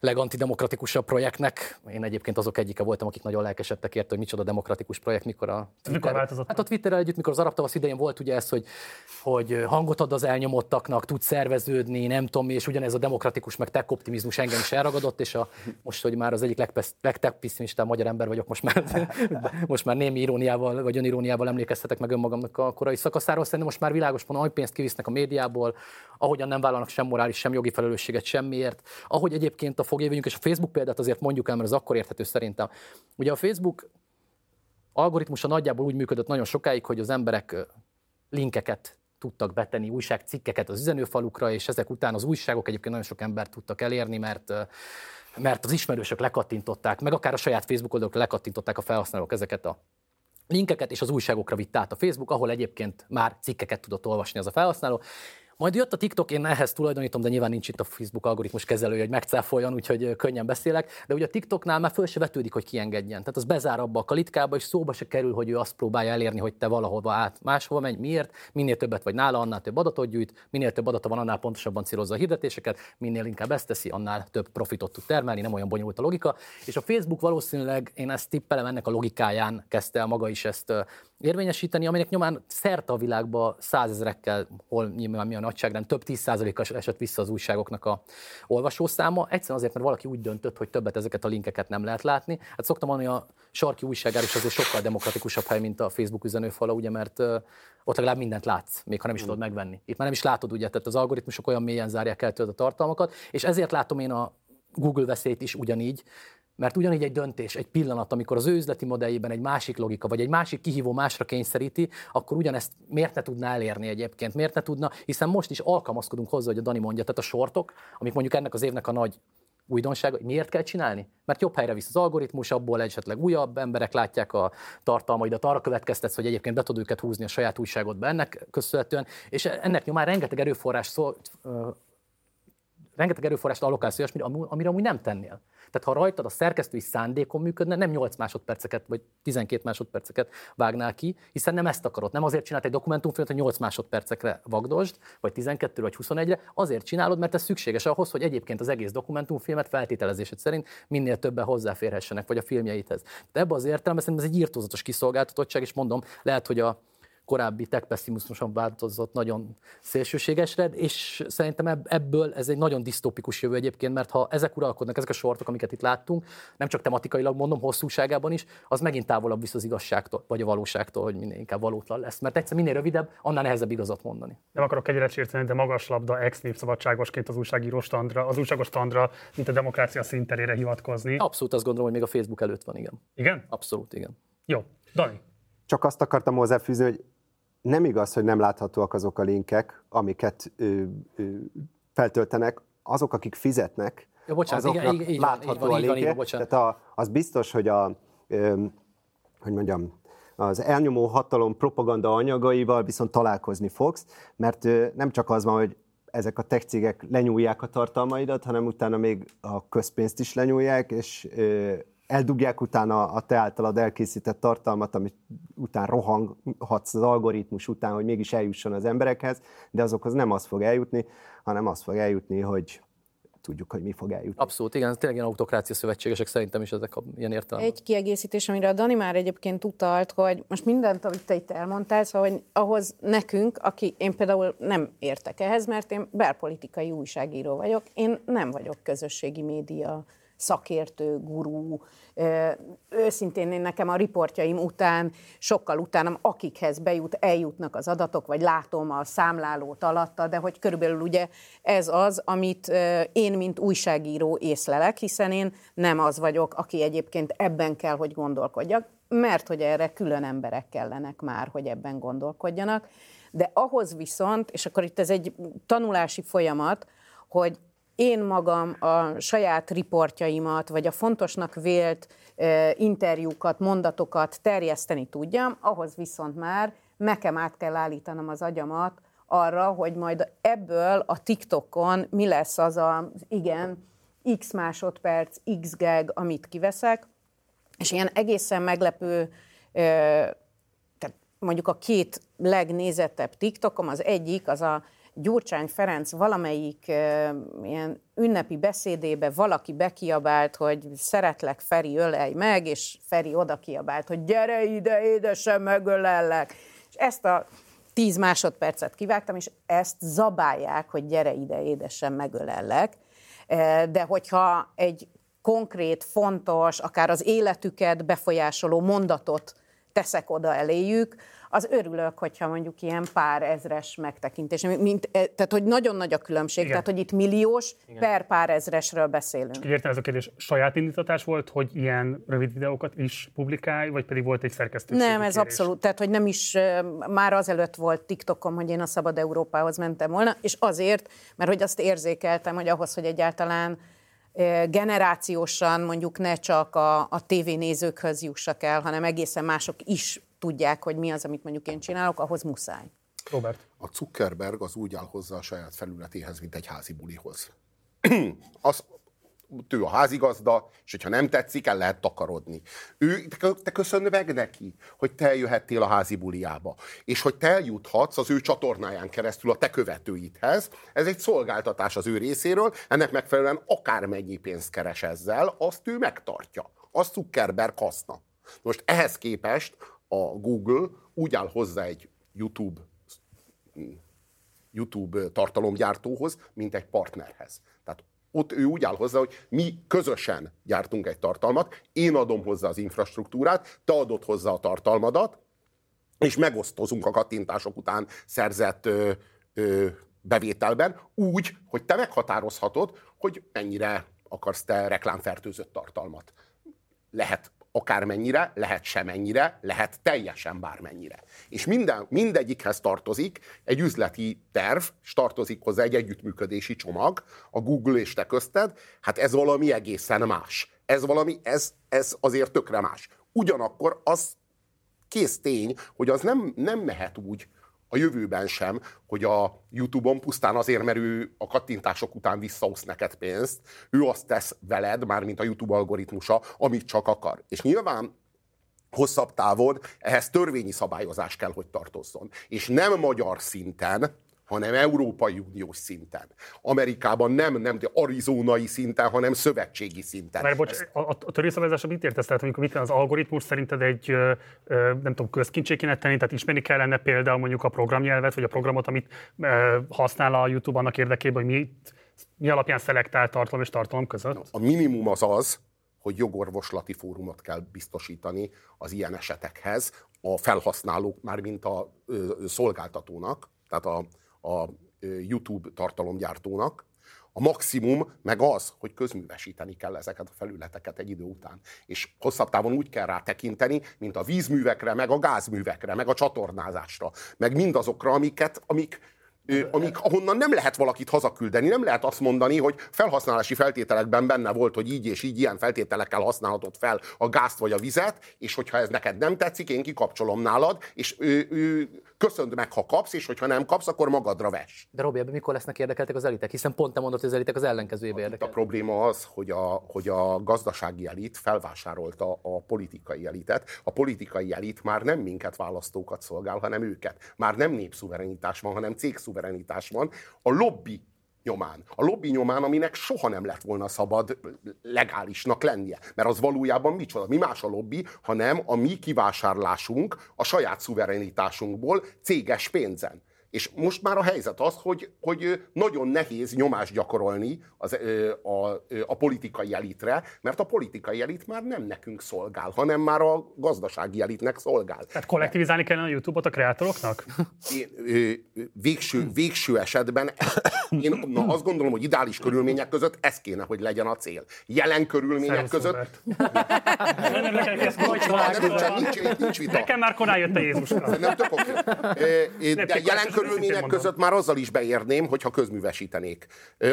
legantidemokratikusabb projektnek. Én egyébként azok egyike voltam, akik nagyon lelkesedtek érte, hogy micsoda demokratikus projekt, mikor a mikor változott? Hát a Twitterrel együtt, mikor az arab tavasz idején volt ugye ez, hogy, hogy hangot ad az elnyomottaknak, tud szerveződni, nem tudom és ugyanez a demokratikus meg tech optimizmus engem is elragadott, és a, most, hogy már az egyik legtech magyar ember vagyok, most már, [laughs] most már némi iróniával, vagy öniróniával emlékeztetek meg önmagamnak a korai szakaszáról, szerintem most már világos van, hogy pénzt kivisznek a médiából, ahogyan nem vállalnak sem morális, sem jogi felelősséget semmiért, ahogy egyébként a fogjévőjünk, és a Facebook példát azért mondjuk el, mert az akkor érthető szerintem. Ugye a Facebook algoritmusa nagyjából úgy működött nagyon sokáig, hogy az emberek linkeket tudtak betenni, újságcikkeket az üzenőfalukra, és ezek után az újságok egyébként nagyon sok embert tudtak elérni, mert mert az ismerősök lekattintották, meg akár a saját Facebook oldalok lekattintották a felhasználók ezeket a linkeket, és az újságokra vitt át a Facebook, ahol egyébként már cikkeket tudott olvasni az a felhasználó. Majd jött a TikTok, én ehhez tulajdonítom, de nyilván nincs itt a Facebook algoritmus kezelője, hogy megcáfoljon, úgyhogy könnyen beszélek. De ugye a TikToknál már föl se vetődik, hogy kiengedjen. Tehát az bezár abba a kalitkába, és szóba se kerül, hogy ő azt próbálja elérni, hogy te valahova át máshova menj. Miért? Minél többet vagy nála, annál több adatot gyűjt, minél több adata van, annál pontosabban célozza a hirdetéseket, minél inkább ezt teszi, annál több profitot tud termelni, nem olyan bonyolult a logika. És a Facebook valószínűleg, én ezt tippelem, ennek a logikáján kezdte el maga is ezt érvényesíteni, aminek nyomán szerte a világban százezrekkel, hol nyilván nagyságrend, több tíz százalékos esett vissza az újságoknak a olvasószáma. Egyszerűen azért, mert valaki úgy döntött, hogy többet ezeket a linkeket nem lehet látni. Hát szoktam mondani, a sarki újságár is azért sokkal demokratikusabb hely, mint a Facebook üzenőfala, ugye, mert ott legalább mindent látsz, még ha nem is tudod megvenni. Itt már nem is látod, ugye, tehát az algoritmusok olyan mélyen zárják el tőled a tartalmakat, és ezért látom én a Google veszélyt is ugyanígy, Mert ugyanígy egy döntés, egy pillanat, amikor az ő üzleti modelljében egy másik logika, vagy egy másik kihívó másra kényszeríti, akkor ugyanezt miért ne tudná elérni egyébként? Miért ne tudna? Hiszen most is alkalmazkodunk hozzá, hogy a Dani mondja, tehát a sortok, amik mondjuk ennek az évnek a nagy újdonság, hogy miért kell csinálni? Mert jobb helyre visz az algoritmus, abból esetleg újabb emberek látják a tartalmaidat, arra következtetsz, hogy egyébként be tud őket húzni a saját újságodba ennek köszönhetően, és ennek nyomán rengeteg erőforrás szól, rengeteg erőforrást allokálsz olyasmire, amire amúgy nem tennél. Tehát ha rajtad a szerkesztői szándékon működne, nem 8 másodperceket vagy 12 másodperceket vágnál ki, hiszen nem ezt akarod. Nem azért csinált egy dokumentumfilmet, hogy 8 másodpercekre vagdosd, vagy 12 vagy 21-re, azért csinálod, mert ez szükséges ahhoz, hogy egyébként az egész dokumentumfilmet feltételezésed szerint minél többen hozzáférhessenek, vagy a filmjeithez. De ebbe az értelemben szerintem ez egy írtózatos kiszolgáltatottság, és mondom, lehet, hogy a korábbi tech pessimizmuson változott nagyon szélsőségesre, és szerintem ebből ez egy nagyon disztópikus jövő egyébként, mert ha ezek uralkodnak, ezek a sortok, amiket itt láttunk, nem csak tematikailag mondom, hosszúságában is, az megint távolabb visz az igazságtól, vagy a valóságtól, hogy minél inkább valótlan lesz. Mert egyszer minél rövidebb, annál nehezebb igazat mondani. Nem akarok egyre sérteni, de magas labda ex népszabadságosként az újságíró standra, az újságos standra, mint a demokrácia szinterére hivatkozni. Abszolút azt gondolom, hogy még a Facebook előtt van, igen. Igen? Abszolút, igen. Jó. Dani. Csak azt akartam hozzáfűzni, hogy nem igaz, hogy nem láthatóak azok a linkek, amiket ö, ö, feltöltenek, azok, akik fizetnek, ja, bocsánat, azoknak igen, így, látható van, így a linkje. Tehát a, az biztos, hogy a, ö, hogy mondjam, az elnyomó hatalom propaganda anyagaival viszont találkozni fogsz, mert ö, nem csak az van, hogy ezek a tech cégek lenyúlják a tartalmaidat, hanem utána még a közpénzt is lenyúlják, és ö, eldugják utána a te általad elkészített tartalmat, amit után rohanghatsz az algoritmus után, hogy mégis eljusson az emberekhez, de azokhoz nem az fog eljutni, hanem az fog eljutni, hogy tudjuk, hogy mi fog eljutni. Abszolút, igen, tényleg ilyen autokrácia szövetségesek szerintem is ezek a ilyen értelme. Egy kiegészítés, amire a Dani már egyébként utalt, hogy most mindent, amit te itt elmondtál, szóval, hogy ahhoz nekünk, aki én például nem értek ehhez, mert én belpolitikai újságíró vagyok, én nem vagyok közösségi média szakértő, gurú. Őszintén én nekem a riportjaim után, sokkal utánam, akikhez bejut, eljutnak az adatok, vagy látom a számlálót alatta, de hogy körülbelül ugye ez az, amit én, mint újságíró észlelek, hiszen én nem az vagyok, aki egyébként ebben kell, hogy gondolkodjak, mert hogy erre külön emberek kellenek már, hogy ebben gondolkodjanak. De ahhoz viszont, és akkor itt ez egy tanulási folyamat, hogy én magam a saját riportjaimat, vagy a fontosnak vélt interjúkat, mondatokat terjeszteni tudjam, ahhoz viszont már nekem át kell állítanom az agyamat arra, hogy majd ebből a TikTokon mi lesz az a, igen, x másodperc, x gag, amit kiveszek, és ilyen egészen meglepő, tehát mondjuk a két legnézettebb TikTokom, az egyik, az a Gyurcsány Ferenc valamelyik ilyen ünnepi beszédébe valaki bekiabált, hogy szeretlek, Feri, ölej meg, és Feri oda kiabált, hogy gyere ide, édesem, megölellek. És ezt a tíz másodpercet kivágtam, és ezt zabálják, hogy gyere ide, édesem, megölellek. De hogyha egy konkrét, fontos, akár az életüket befolyásoló mondatot teszek oda eléjük, az örülök, hogyha mondjuk ilyen pár ezres megtekintés. Mint, e, tehát, hogy nagyon nagy a különbség, Igen. tehát, hogy itt milliós Igen. per pár ezresről beszélünk. Csak értem ez a kérdés, saját indítatás volt, hogy ilyen rövid videókat is publikálj, vagy pedig volt egy szerkesztő? Nem, ez kérés? abszolút, tehát, hogy nem is, már azelőtt volt TikTokom, hogy én a Szabad Európához mentem volna, és azért, mert hogy azt érzékeltem, hogy ahhoz, hogy egyáltalán generációsan mondjuk ne csak a, a tévénézőkhöz jussak el, hanem egészen mások is tudják, hogy mi az, amit mondjuk én csinálok, ahhoz muszáj. Robert. A Zuckerberg az úgy áll hozzá a saját felületéhez, mint egy házi bulihoz. [clears throat] az, ő a házigazda, és hogyha nem tetszik, el lehet takarodni. Ő, te köszönj meg neki, hogy te eljöhettél a házi buliába, és hogy te eljuthatsz az ő csatornáján keresztül a te követőidhez. Ez egy szolgáltatás az ő részéről, ennek megfelelően akármennyi pénzt keres ezzel, azt ő megtartja. Azt Zuckerberg haszna. Most ehhez képest a Google úgy áll hozzá egy YouTube YouTube tartalomgyártóhoz, mint egy partnerhez. Tehát ott ő úgy áll hozzá, hogy mi közösen gyártunk egy tartalmat, én adom hozzá az infrastruktúrát, te adod hozzá a tartalmadat, és megosztozunk a kattintások után szerzett ö, ö, bevételben, úgy, hogy te meghatározhatod, hogy mennyire akarsz te reklámfertőzött tartalmat. Lehet akármennyire, lehet semennyire, lehet teljesen bármennyire. És minden, mindegyikhez tartozik egy üzleti terv, és tartozik hozzá egy együttműködési csomag, a Google és te közted, hát ez valami egészen más. Ez valami, ez, ez azért tökre más. Ugyanakkor az kész tény, hogy az nem, nem mehet úgy, a jövőben sem, hogy a YouTube-on pusztán azért, mert ő a kattintások után visszaosz neked pénzt, ő azt tesz veled, mármint a YouTube algoritmusa, amit csak akar. És nyilván hosszabb távon ehhez törvényi szabályozás kell, hogy tartozzon. És nem magyar szinten, hanem Európai Uniós szinten. Amerikában nem, nem arizonai szinten, hanem szövetségi szinten. Mert bocs, a, a, a törvényszabályozásra mit értesz? Tehát amikor mit az algoritmus szerinted egy, ö, ö, nem tudom, közkincsé kéne tenni, tehát ismerni kellene például mondjuk a programnyelvet, vagy a programot, amit ö, használ a YouTube annak érdekében, hogy mit, mi alapján szelektál tartalom és tartalom között? A minimum az az, hogy jogorvoslati fórumot kell biztosítani az ilyen esetekhez a felhasználók, már mint a ö, szolgáltatónak, tehát a, a YouTube tartalomgyártónak. A maximum meg az, hogy közművesíteni kell ezeket a felületeket egy idő után. És hosszabb távon úgy kell rá tekinteni, mint a vízművekre, meg a gázművekre, meg a csatornázásra, meg mindazokra, amiket, amik, amik, ahonnan nem lehet valakit hazaküldeni, nem lehet azt mondani, hogy felhasználási feltételekben benne volt, hogy így és így ilyen feltételekkel használhatod fel a gázt vagy a vizet, és hogyha ez neked nem tetszik, én kikapcsolom nálad, és ő, ő, köszönd meg, ha kapsz, és hogyha nem kapsz, akkor magadra ves. De Robi, ebben mikor lesznek érdekeltek az elitek? Hiszen pont te mondod, hogy az elitek az ellenkezőjébe Itt a probléma az, hogy a, hogy a gazdasági elit felvásárolta a politikai elitet. A politikai elit már nem minket választókat szolgál, hanem őket. Már nem népszuverenitás van, hanem cégszuverenitás van. A lobby nyomán. A lobby nyomán, aminek soha nem lett volna szabad legálisnak lennie. Mert az valójában micsoda? Mi más a lobby, hanem a mi kivásárlásunk a saját szuverenitásunkból céges pénzen. És most már a helyzet az, hogy, hogy nagyon nehéz nyomást gyakorolni az, a, ö, a politikai elitre, mert a politikai elit már nem nekünk szolgál, hanem már a gazdasági elitnek szolgál. Tehát kollektivizálni kellene a YouTube-ot a kreatoroknak? Én, végső, végső esetben én na, azt gondolom, hogy ideális körülmények között ez kéne, hogy legyen a cél. Jelen körülmények között nekem már korán jött a Jézuska. De jelen oké, körülmények között már azzal is beérném, hogyha közművesítenék.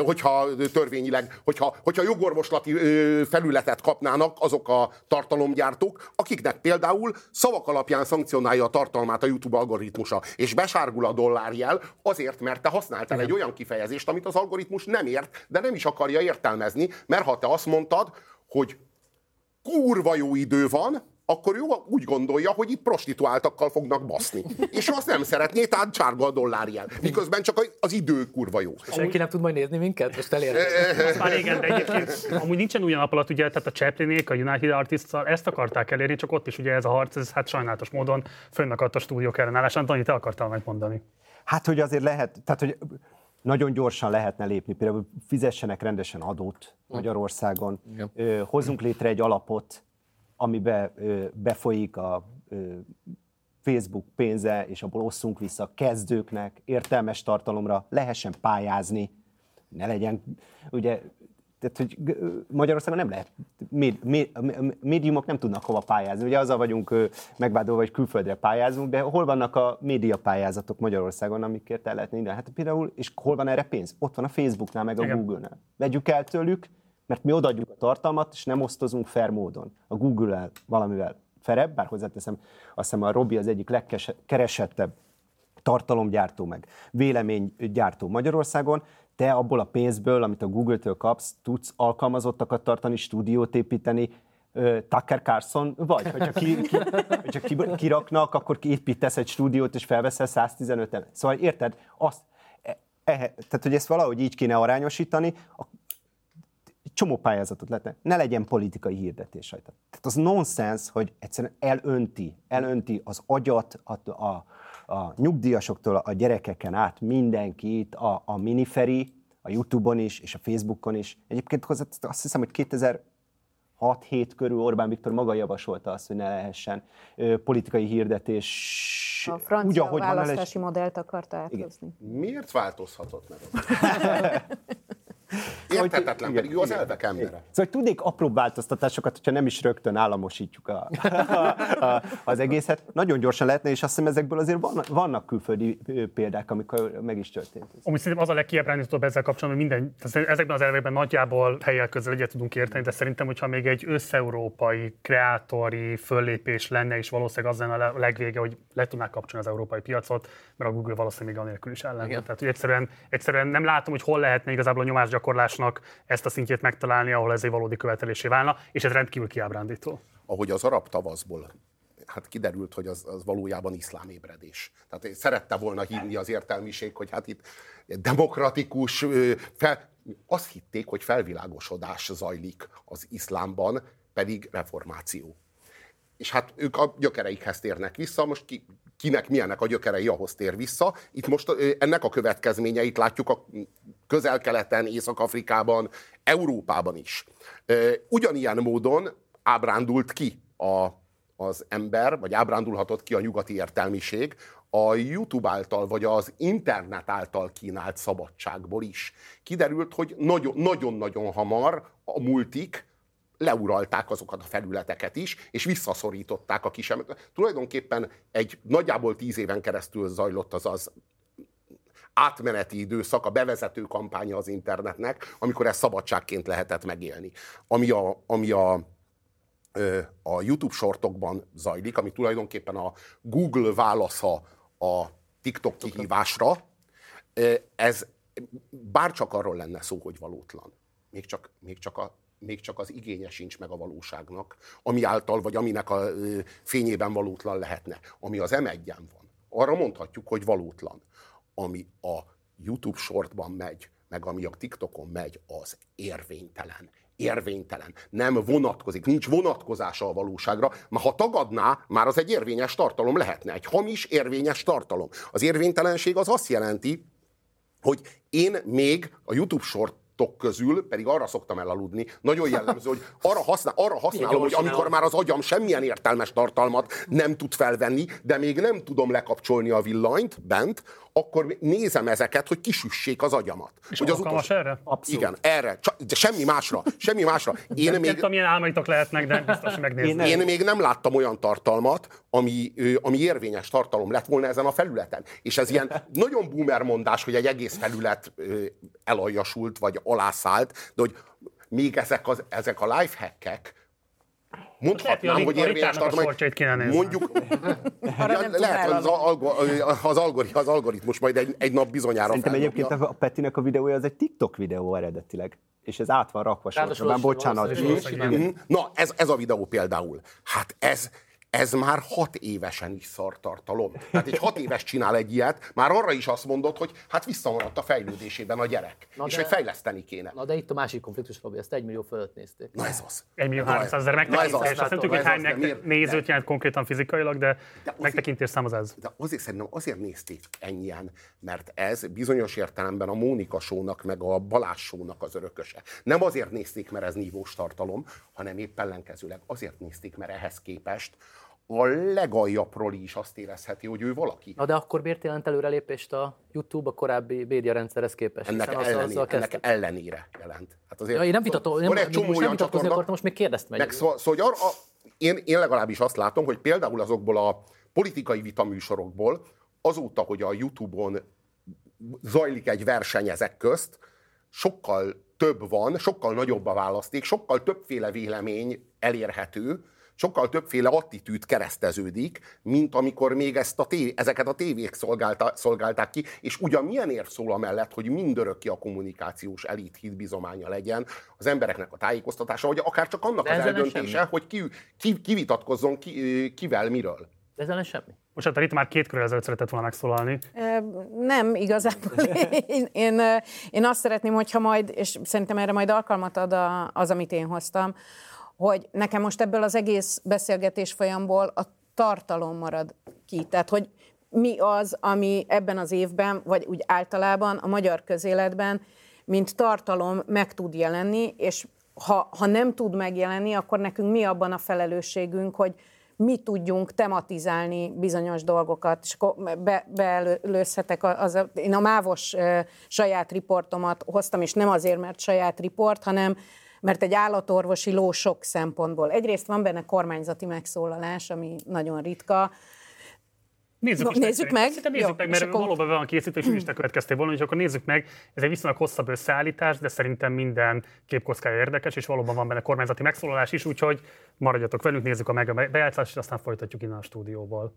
Hogyha törvényileg, hogyha, hogyha jogorvoslati felületet kapnának azok a tartalomgyártók, akiknek például szavak alapján szankcionálja a tartalmát a YouTube algoritmusa, és besárgul a dollárjel azért, mert te használtál egy olyan kifejezést, amit az algoritmus nem ért, de nem is akarja értelmezni, mert ha te azt mondtad, hogy kurva jó idő van, akkor jó úgy gondolja, hogy itt prostituáltakkal fognak baszni. És azt nem szeretné, tehát csárga a dollárjel. Miközben csak az idő kurva jó. Senki nem tud majd nézni minket? Most. Az már régen, de egyébként amúgy nincsen ugyan nap alatt, ugye, tehát a Chaplinék, a United artists ezt akarták elérni, csak ott is ugye ez a harc, ez hát sajnálatos módon fönnakadt a stúdiók ellenállás. Antoni, te akartál majd mondani. Hát, hogy azért lehet, tehát, hogy nagyon gyorsan lehetne lépni, például fizessenek rendesen adót Magyarországon, Igen. Hozzunk létre egy alapot, amibe befolyik a Facebook pénze, és abból osszunk vissza kezdőknek, értelmes tartalomra, lehessen pályázni, ne legyen, ugye, tehát, hogy Magyarországon nem lehet, méd, méd, médiumok nem tudnak hova pályázni. Ugye azzal vagyunk megvádolva, hogy külföldre pályázunk, de hol vannak a média pályázatok Magyarországon, amikért el lehetne innen? Hát például, és hol van erre pénz? Ott van a Facebooknál, meg a Igen. Google-nál. Vegyük el tőlük, mert mi odaadjuk a tartalmat, és nem osztozunk fair módon. A Google-el valamivel ferebb, bár hozzáteszem, azt hiszem a Robi az egyik legkeresettebb tartalomgyártó meg véleménygyártó Magyarországon, te abból a pénzből, amit a Google-től kapsz, tudsz alkalmazottakat tartani, stúdiót építeni, Tucker Carlson vagy, hogyha, ki, ki, hogyha ki, kiraknak, akkor építesz egy stúdiót, és felveszel 115 em Szóval érted, azt, e, e, tehát hogy ezt valahogy így kéne arányosítani, a, egy csomó pályázatot lehetne. Ne legyen politikai hirdetés rajta. Tehát az nonsens, hogy egyszerűen elönti, elönti az agyat a, a, a nyugdíjasoktól a gyerekeken át mindenkit, a, a miniferi, a Youtube-on is, és a Facebookon is. Egyébként azt hiszem, hogy 2006-7 körül Orbán Viktor maga javasolta azt, hogy ne lehessen ö, politikai hirdetés. A francia ahogy van, ne választási modellt akarta áthozni. Miért változhatott meg? [laughs] Érthetetlen, pedig ő az elvek embere. Szóval tudnék apró változtatásokat, hogyha nem is rögtön államosítjuk a, a, a, az egészet. Nagyon gyorsan lehetne, és azt hiszem ezekből azért vannak, vannak külföldi példák, amikor meg is történt. Amúgy szerintem az a legkiábrándítóbb ezzel kapcsolatban, hogy minden, tehát ezekben az elvekben nagyjából helyel közel egyet tudunk érteni, de szerintem, hogyha még egy összeurópai, kreatóri föllépés lenne, és valószínűleg az lenne a le- legvége, hogy le tudnák kapcsolni az európai piacot, mert a Google valószínűleg még anélkül is ellen. Igen. Tehát hogy egyszerűen, egyszerűen nem látom, hogy hol lehetne igazából a nyomásgyakorlásnak ezt a szintjét megtalálni, ahol ez egy valódi követelésé válna, és ez rendkívül kiábrándító. ahogy az arab tavaszból hát kiderült, hogy az, az valójában iszlám ébredés. Tehát szerette volna hinni az értelmiség, hogy hát itt demokratikus, fel, azt hitték, hogy felvilágosodás zajlik az iszlámban, pedig reformáció. És hát ők a gyökereikhez térnek vissza, most ki, kinek milyenek a gyökerei, ahhoz tér vissza. Itt most ennek a következményeit látjuk a közel-keleten, Észak-Afrikában, Európában is. Ugyanilyen módon ábrándult ki a, az ember, vagy ábrándulhatott ki a nyugati értelmiség a YouTube által, vagy az internet által kínált szabadságból is. Kiderült, hogy nagyon- nagyon-nagyon hamar a multik leuralták azokat a felületeket is, és visszaszorították a kis Tulajdonképpen egy nagyjából tíz éven keresztül zajlott az az átmeneti időszak, a bevezető kampánya az internetnek, amikor ezt szabadságként lehetett megélni. Ami a, ami a, a YouTube sortokban zajlik, ami tulajdonképpen a Google válasza a TikTok kihívásra, ez bárcsak arról lenne szó, hogy valótlan. Még csak, még csak a még csak az igénye sincs meg a valóságnak, ami által, vagy aminek a fényében valótlan lehetne. Ami az m van, arra mondhatjuk, hogy valótlan. Ami a YouTube shortban megy, meg ami a TikTokon megy, az érvénytelen. Érvénytelen. Nem vonatkozik, nincs vonatkozása a valóságra, mert ha tagadná, már az egy érvényes tartalom lehetne. Egy hamis érvényes tartalom. Az érvénytelenség az azt jelenti, hogy én még a YouTube sortok közül, pedig arra szoktam elaludni, nagyon jellemző, hogy arra, használ, arra használom, hogy amikor már az agyam semmilyen értelmes tartalmat nem tud felvenni, de még nem tudom lekapcsolni a villanyt bent, akkor nézem ezeket, hogy kisüssék az agyamat. És hogy az alkalmas erre? Abszolút. Igen, erre. Csak, de semmi másra. Semmi másra. Én Nem még, tudom, milyen álmaitok lehetnek, de biztos, hogy megnézni. én még nem láttam olyan tartalmat, ami, ami érvényes tartalom lett volna ezen a felületen. És ez ilyen [laughs] nagyon boomer mondás, hogy egy egész felület elaljasult, vagy alászállt, de hogy még ezek, az, ezek a lifehackek, mondhatnám, Lehet, hogy érvényes nézni. mondjuk, Ja, lehet, hogy az, az, algori, az algoritmus majd egy, egy nap bizonyára Szerintem feldobja. egyébként a Petinek a videója az egy TikTok videó eredetileg. És ez át van rakva sorban, bocsánat. valószínűleg És- valószínűleg igen. Mhm. Na, ez, ez a videó például. Hát ez, ez már hat évesen is szar tartalom. Tehát egy hat éves csinál egy ilyet, már arra is azt mondod, hogy hát visszamaradt a fejlődésében a gyerek. Na és de- hogy fejleszteni kéne. Na de itt a másik konfliktus, Robi, ezt egy millió fölött nézték. Na ez az. 1 millió 300 ezer na ez megtekintés. az. Azt nem tudjuk, hogy hány de nézőt jelent konkrétan fizikailag, de azért- megtekintés szám az ez. De azért szerintem azért nézték ennyien, mert ez bizonyos értelemben a Mónika sónak, meg a Balázs sónak az örököse. Nem azért nézték, mert ez nívós tartalom, hanem épp ellenkezőleg azért nézték, mert ehhez képest a legaljabbról is azt érezheti, hogy ő valaki. Na de akkor miért jelent előrelépést a YouTube a korábbi médiarendszerhez képest? Ennek, Hiszen ellenére, azzal ennek ellenére jelent. Hát azért, Ja, én nem vitatom, nem, van egy most csomó nem vitatkozni akartam, most még kérdeztem meg meg. szó, szóval, hogy arra, én, én legalábbis azt látom, hogy például azokból a politikai vitaműsorokból, azóta, hogy a YouTube-on zajlik egy verseny ezek közt, sokkal több van, sokkal nagyobb a választék, sokkal többféle vélemény elérhető, sokkal többféle attitűd kereszteződik, mint amikor még ezt a tév, ezeket a tévék szolgálta, szolgálták ki, és ugyan milyen érv szól amellett, hogy mindörökké a kommunikációs elit hitbizománya legyen, az embereknek a tájékoztatása, vagy akár csak annak De az eldöntése, semmi. hogy ki, ki, ki vitatkozzon ki, kivel, miről. De ezzel nem semmi. Most hát Rita már két körül ezelőtt szeretett volna megszólalni. Nem, igazából [laughs] [laughs] én, én, én azt szeretném, hogyha majd, és szerintem erre majd alkalmat ad a, az, amit én hoztam, hogy nekem most ebből az egész beszélgetés folyamból a tartalom marad ki. Tehát, hogy mi az, ami ebben az évben, vagy úgy általában a magyar közéletben, mint tartalom meg tud jelenni, és ha, ha nem tud megjelenni, akkor nekünk mi abban a felelősségünk, hogy mi tudjunk tematizálni bizonyos dolgokat, és akkor be, beelőzhetek, az, én a mávos saját riportomat hoztam, és nem azért, mert saját riport, hanem mert egy állatorvosi ló sok szempontból. Egyrészt van benne kormányzati megszólalás, ami nagyon ritka, Nézzük, no, nézzük meg. Szerintem nézzük Jó, meg, mert akkor... valóban van készítő, és is következtél volna, és akkor nézzük meg. Ez egy viszonylag hosszabb összeállítás, de szerintem minden képkockája érdekes, és valóban van benne kormányzati megszólalás is, úgyhogy maradjatok velünk, nézzük a meg a bejátszást, és aztán folytatjuk innen a stúdióból.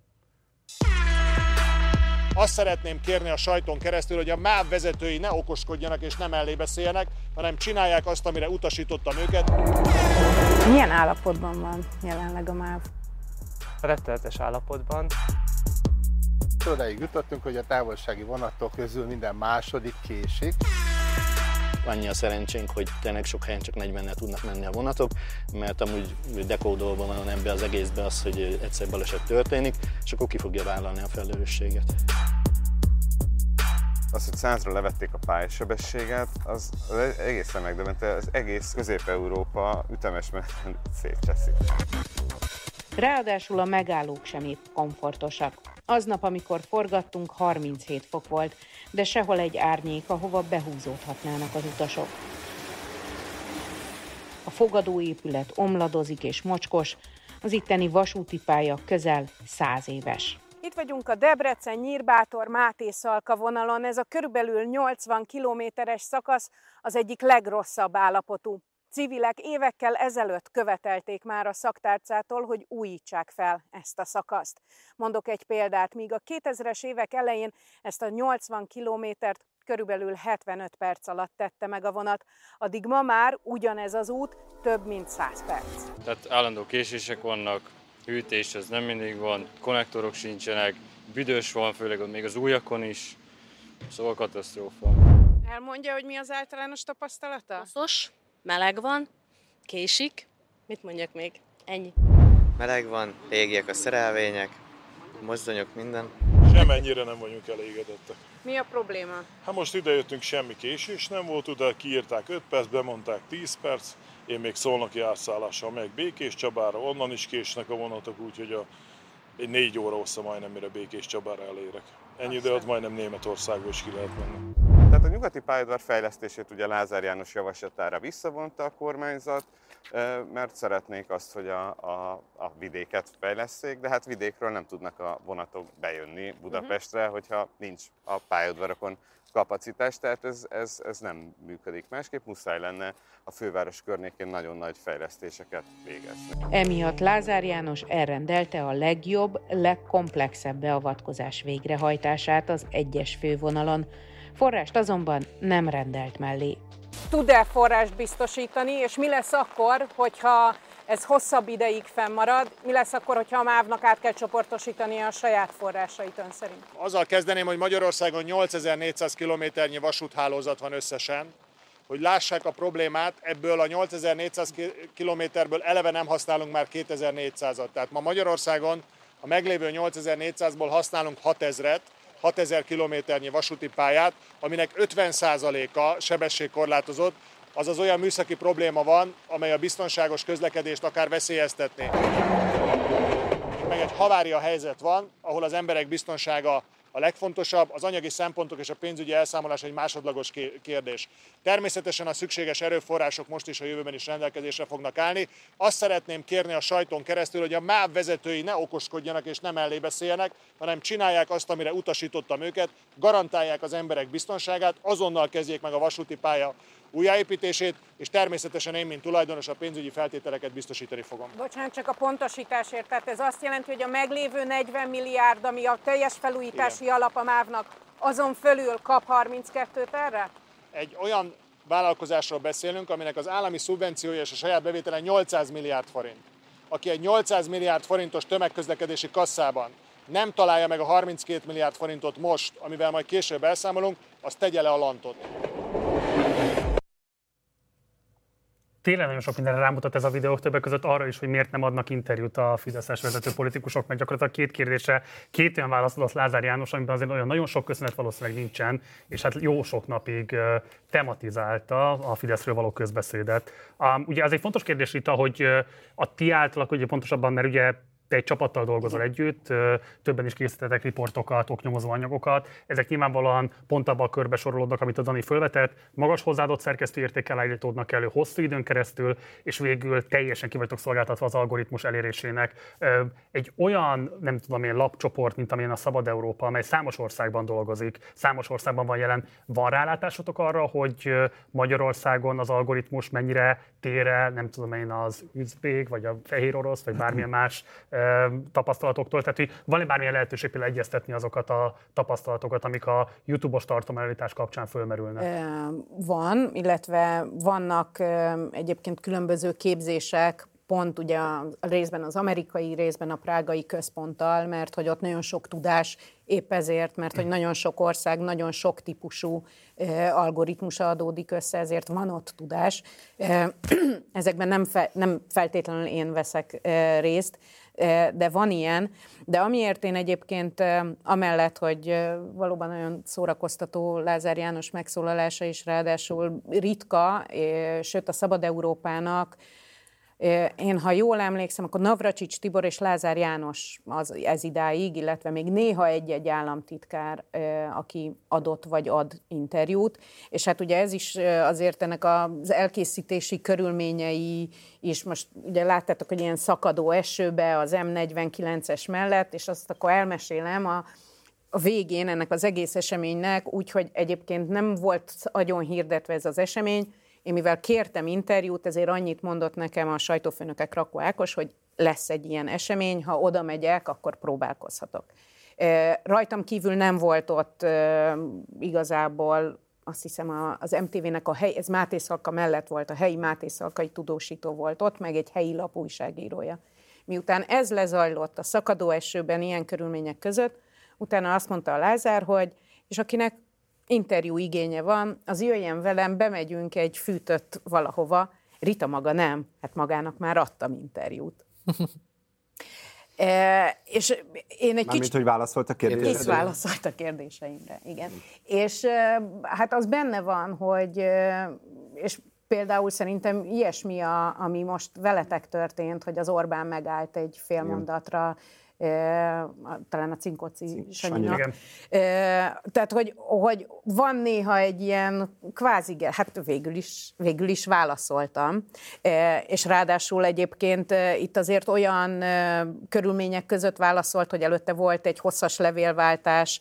Azt szeretném kérni a sajton keresztül, hogy a MÁV vezetői ne okoskodjanak és nem mellé beszéljenek, hanem csinálják azt, amire utasítottam őket. Milyen állapotban van jelenleg a MÁV? Rettenetes állapotban. Odaig jutottunk, hogy a távolsági vonatok közül minden második késik. Annyi a szerencsénk, hogy tényleg sok helyen csak 40-nel tudnak menni a vonatok, mert amúgy dekódolva van ebbe az egészbe az, hogy egyszer baleset történik, és akkor ki fogja vállalni a felelősséget. Az, hogy százra levették a pályasebességet, az, az egészen megdöbbentő, az egész Közép-Európa ütemes menten szétcseszik. Ráadásul a megállók sem épp komfortosak. Aznap, amikor forgattunk, 37 fok volt, de sehol egy árnyék, ahova behúzódhatnának az utasok. A fogadóépület omladozik és mocskos, az itteni vasúti pálya közel száz éves. Itt vagyunk a Debrecen, Nyírbátor, Máté Szalka vonalon. Ez a körülbelül 80 kilométeres szakasz az egyik legrosszabb állapotú. Civilek évekkel ezelőtt követelték már a szaktárcától, hogy újítsák fel ezt a szakaszt. Mondok egy példát, míg a 2000-es évek elején ezt a 80 kilométert körülbelül 75 perc alatt tette meg a vonat, addig ma már ugyanez az út több mint 100 perc. Tehát állandó késések vannak, hűtés ez nem mindig van, konnektorok sincsenek, büdös van, főleg ott még az újakon is, szóval katasztrófa. Elmondja, hogy mi az általános tapasztalata? Koszos, meleg van, késik, mit mondjak még? Ennyi. Meleg van, régiek a szerelvények, mozdonyok, minden. Semennyire nem vagyunk elégedettek. Mi a probléma? Hát most idejöttünk, semmi késés nem volt, oda kiírták 5 perc, bemondták 10 perc, én még szolnoki átszállással meg Békés Csabára, onnan is késnek a vonatok, úgyhogy a, egy négy óra hossza majdnem, mire Békés Csabára elérek. Ennyi idő alatt majdnem Németországba is ki lehet menni. Tehát a nyugati pályaudvar fejlesztését ugye Lázár János javaslatára visszavonta a kormányzat, mert szeretnék azt, hogy a, a, a vidéket fejleszték, de hát vidékről nem tudnak a vonatok bejönni Budapestre, uh-huh. hogyha nincs a pályaudvarokon kapacitás, tehát ez, ez, ez nem működik másképp, muszáj lenne a főváros környékén nagyon nagy fejlesztéseket végezni. Emiatt Lázár János elrendelte a legjobb, legkomplexebb beavatkozás végrehajtását az egyes fővonalon, forrást azonban nem rendelt mellé. Tud-e forrást biztosítani, és mi lesz akkor, hogyha ez hosszabb ideig fennmarad. Mi lesz akkor, hogyha a MÁV-nak át kell csoportosítani a saját forrásait ön szerint? Azzal kezdeném, hogy Magyarországon 8400 kilométernyi vasúthálózat van összesen, hogy lássák a problémát, ebből a 8400 kilométerből eleve nem használunk már 2400-at. Tehát ma Magyarországon a meglévő 8400-ból használunk 6000-et, 6000 kilométernyi vasúti pályát, aminek 50%-a sebességkorlátozott, azaz olyan műszaki probléma van, amely a biztonságos közlekedést akár veszélyeztetné. Meg egy havária helyzet van, ahol az emberek biztonsága a legfontosabb, az anyagi szempontok és a pénzügyi elszámolás egy másodlagos kérdés. Természetesen a szükséges erőforrások most is a jövőben is rendelkezésre fognak állni. Azt szeretném kérni a sajton keresztül, hogy a MÁV vezetői ne okoskodjanak és nem mellé beszéljenek, hanem csinálják azt, amire utasítottam őket, garantálják az emberek biztonságát, azonnal kezdjék meg a vasúti pálya újjáépítését, és természetesen én, mint tulajdonos, a pénzügyi feltételeket biztosítani fogom. Bocsánat, csak a pontosításért, tehát ez azt jelenti, hogy a meglévő 40 milliárd, ami a teljes felújítási Igen. alap a MÁV-nak, azon fölül kap 32-t erre? Egy olyan vállalkozásról beszélünk, aminek az állami szubvenciója és a saját bevétele 800 milliárd forint. Aki egy 800 milliárd forintos tömegközlekedési kasszában nem találja meg a 32 milliárd forintot most, amivel majd később elszámolunk, az tegye le a lantot. Tényleg nagyon sok mindenre rámutat ez a videó, többek között arra is, hogy miért nem adnak interjút a Fideszes vezető politikusok, meg gyakorlatilag két kérdésre két olyan választ adott Lázár János, amiben azért olyan nagyon sok köszönet valószínűleg nincsen, és hát jó sok napig tematizálta a Fideszről való közbeszédet. Um, ugye ez egy fontos kérdés itt, hogy a ti általak, ugye pontosabban, mert ugye te egy csapattal dolgozol együtt, többen is készítettek riportokat, oknyomozó anyagokat. Ezek nyilvánvalóan pont abban a körbe sorolódnak, amit a Dani fölvetett, magas hozzáadott szerkesztő értékkel állítódnak elő hosszú időn keresztül, és végül teljesen ki vagytok szolgáltatva az algoritmus elérésének. Egy olyan, nem tudom én, lapcsoport, mint amilyen a Szabad Európa, amely számos országban dolgozik, számos országban van jelen, van rálátásotok arra, hogy Magyarországon az algoritmus mennyire tér el, nem tudom én, az üzbék, vagy a fehér orosz, vagy bármilyen [laughs] más ö, tapasztalatoktól. Tehát, hogy van-e bármilyen lehetőség például egyeztetni azokat a tapasztalatokat, amik a YouTube-os tartalományítás kapcsán fölmerülnek? Van, illetve vannak egyébként különböző képzések, pont ugye a részben az amerikai, részben a prágai központtal, mert hogy ott nagyon sok tudás, épp ezért, mert hogy nagyon sok ország, nagyon sok típusú ö, algoritmusa adódik össze, ezért van ott tudás. Ö, [clears throat] Ezekben nem, fe, nem feltétlenül én veszek ö, részt, de van ilyen. De amiért én egyébként amellett, hogy valóban nagyon szórakoztató Lázár János megszólalása is ráadásul ritka, sőt a Szabad Európának Én, ha jól emlékszem, akkor Navracsics Tibor és Lázár János az, ez idáig, illetve még néha egy-egy államtitkár, aki adott vagy ad interjút. És hát ugye ez is azért ennek az elkészítési körülményei is, most ugye láttátok, hogy ilyen szakadó esőbe az M49-es mellett, és azt akkor elmesélem, a, a végén ennek az egész eseménynek, úgyhogy egyébként nem volt agyon hirdetve ez az esemény, én mivel kértem interjút, ezért annyit mondott nekem a sajtófőnökek Rakó Ákos, hogy lesz egy ilyen esemény, ha oda megyek, akkor próbálkozhatok. Rajtam kívül nem volt ott igazából azt hiszem az MTV-nek a hely, ez Máté Szalka mellett volt, a helyi Máté Szalkai tudósító volt ott, meg egy helyi lap újságírója. Miután ez lezajlott a szakadó esőben ilyen körülmények között, utána azt mondta a Lázár, hogy és akinek interjú igénye van, az jöjjen velem, bemegyünk egy fűtött valahova. Rita maga nem, hát magának már adtam interjút. [laughs] E, és én egy Mármint, kicsit... hogy válaszolt a kérdésre. Kész válaszolt a kérdéseimre, igen. És ö, hát az benne van, hogy, ö, és például szerintem ilyesmi, a, ami most veletek történt, hogy az Orbán megállt egy fél mondatra, talán a Cinkoci Sanyinak. Tehát, hogy, hogy van néha egy ilyen kvázi, hát végül is, végül is válaszoltam, és ráadásul egyébként itt azért olyan körülmények között válaszolt, hogy előtte volt egy hosszas levélváltás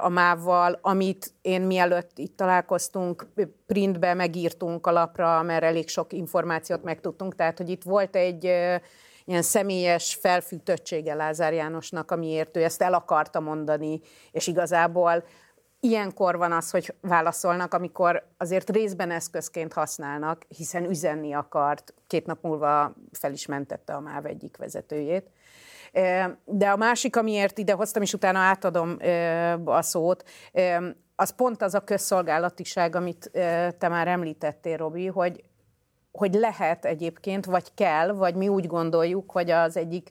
a MÁV-val, amit én mielőtt itt találkoztunk, printbe megírtunk a lapra, mert elég sok információt megtudtunk, tehát, hogy itt volt egy ilyen személyes felfűtöttsége Lázár Jánosnak, amiért ő ezt el akarta mondani, és igazából ilyenkor van az, hogy válaszolnak, amikor azért részben eszközként használnak, hiszen üzenni akart. Két nap múlva fel is mentette a MÁV egyik vezetőjét. De a másik, amiért ide hoztam, és utána átadom a szót, az pont az a közszolgálatiság, amit te már említettél, Robi, hogy hogy lehet egyébként, vagy kell, vagy mi úgy gondoljuk, hogy az egyik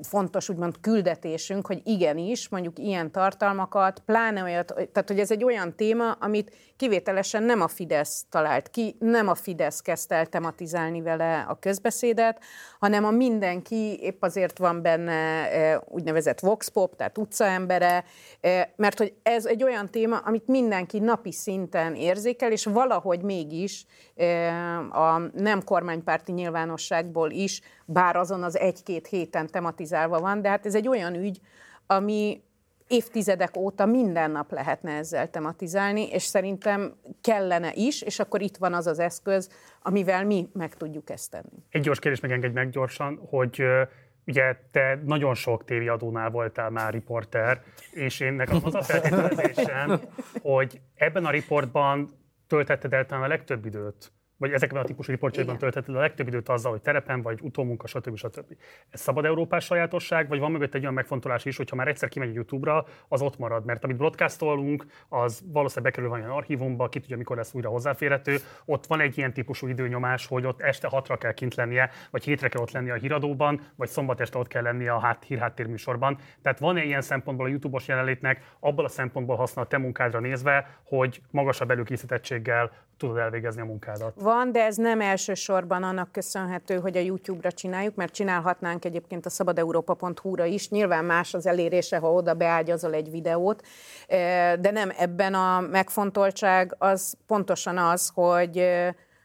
fontos úgymond küldetésünk, hogy igenis, mondjuk ilyen tartalmakat, pláne olyat, tehát hogy ez egy olyan téma, amit kivételesen nem a Fidesz talált ki, nem a Fidesz kezdte el tematizálni vele a közbeszédet, hanem a mindenki, épp azért van benne eh, úgynevezett vox pop, tehát utcaembere, eh, mert hogy ez egy olyan téma, amit mindenki napi szinten érzékel, és valahogy mégis eh, a nem kormánypárti nyilvánosságból is, bár azon az egy-két héten tematizálva van, de hát ez egy olyan ügy, ami évtizedek óta minden nap lehetne ezzel tematizálni, és szerintem kellene is, és akkor itt van az az eszköz, amivel mi meg tudjuk ezt tenni. Egy gyors kérdés megengedj meg gyorsan, hogy ugye te nagyon sok tévéadónál voltál már riporter, és én nekem az a feltételezésem, [laughs] hogy ebben a riportban töltetted el talán a legtöbb időt, vagy ezekben a típusú riportjaiban töltetted a legtöbb időt azzal, hogy terepen vagy, utómunka, stb. stb. Ez szabad Európás sajátosság, vagy van mögött egy olyan megfontolás is, hogy ha már egyszer kimegy YouTube-ra, az ott marad, mert amit broadcastolunk, az valószínűleg bekerül valamilyen archívumba, ki tudja, mikor lesz újra hozzáférhető. Ott van egy ilyen típusú időnyomás, hogy ott este hatra kell kint lennie, vagy hétre kell ott lennie a híradóban, vagy szombat este ott kell lennie a hát, hírháttérműsorban. Tehát van-e ilyen szempontból a YouTube-os jelenlétnek, abból a szempontból használ a te munkádra nézve, hogy magasabb előkészítettséggel tudod elvégezni a munkádat? van, de ez nem elsősorban annak köszönhető, hogy a YouTube-ra csináljuk, mert csinálhatnánk egyébként a szabadeurópa.hu-ra is. Nyilván más az elérése, ha oda beágyazol egy videót, de nem ebben a megfontoltság az pontosan az, hogy,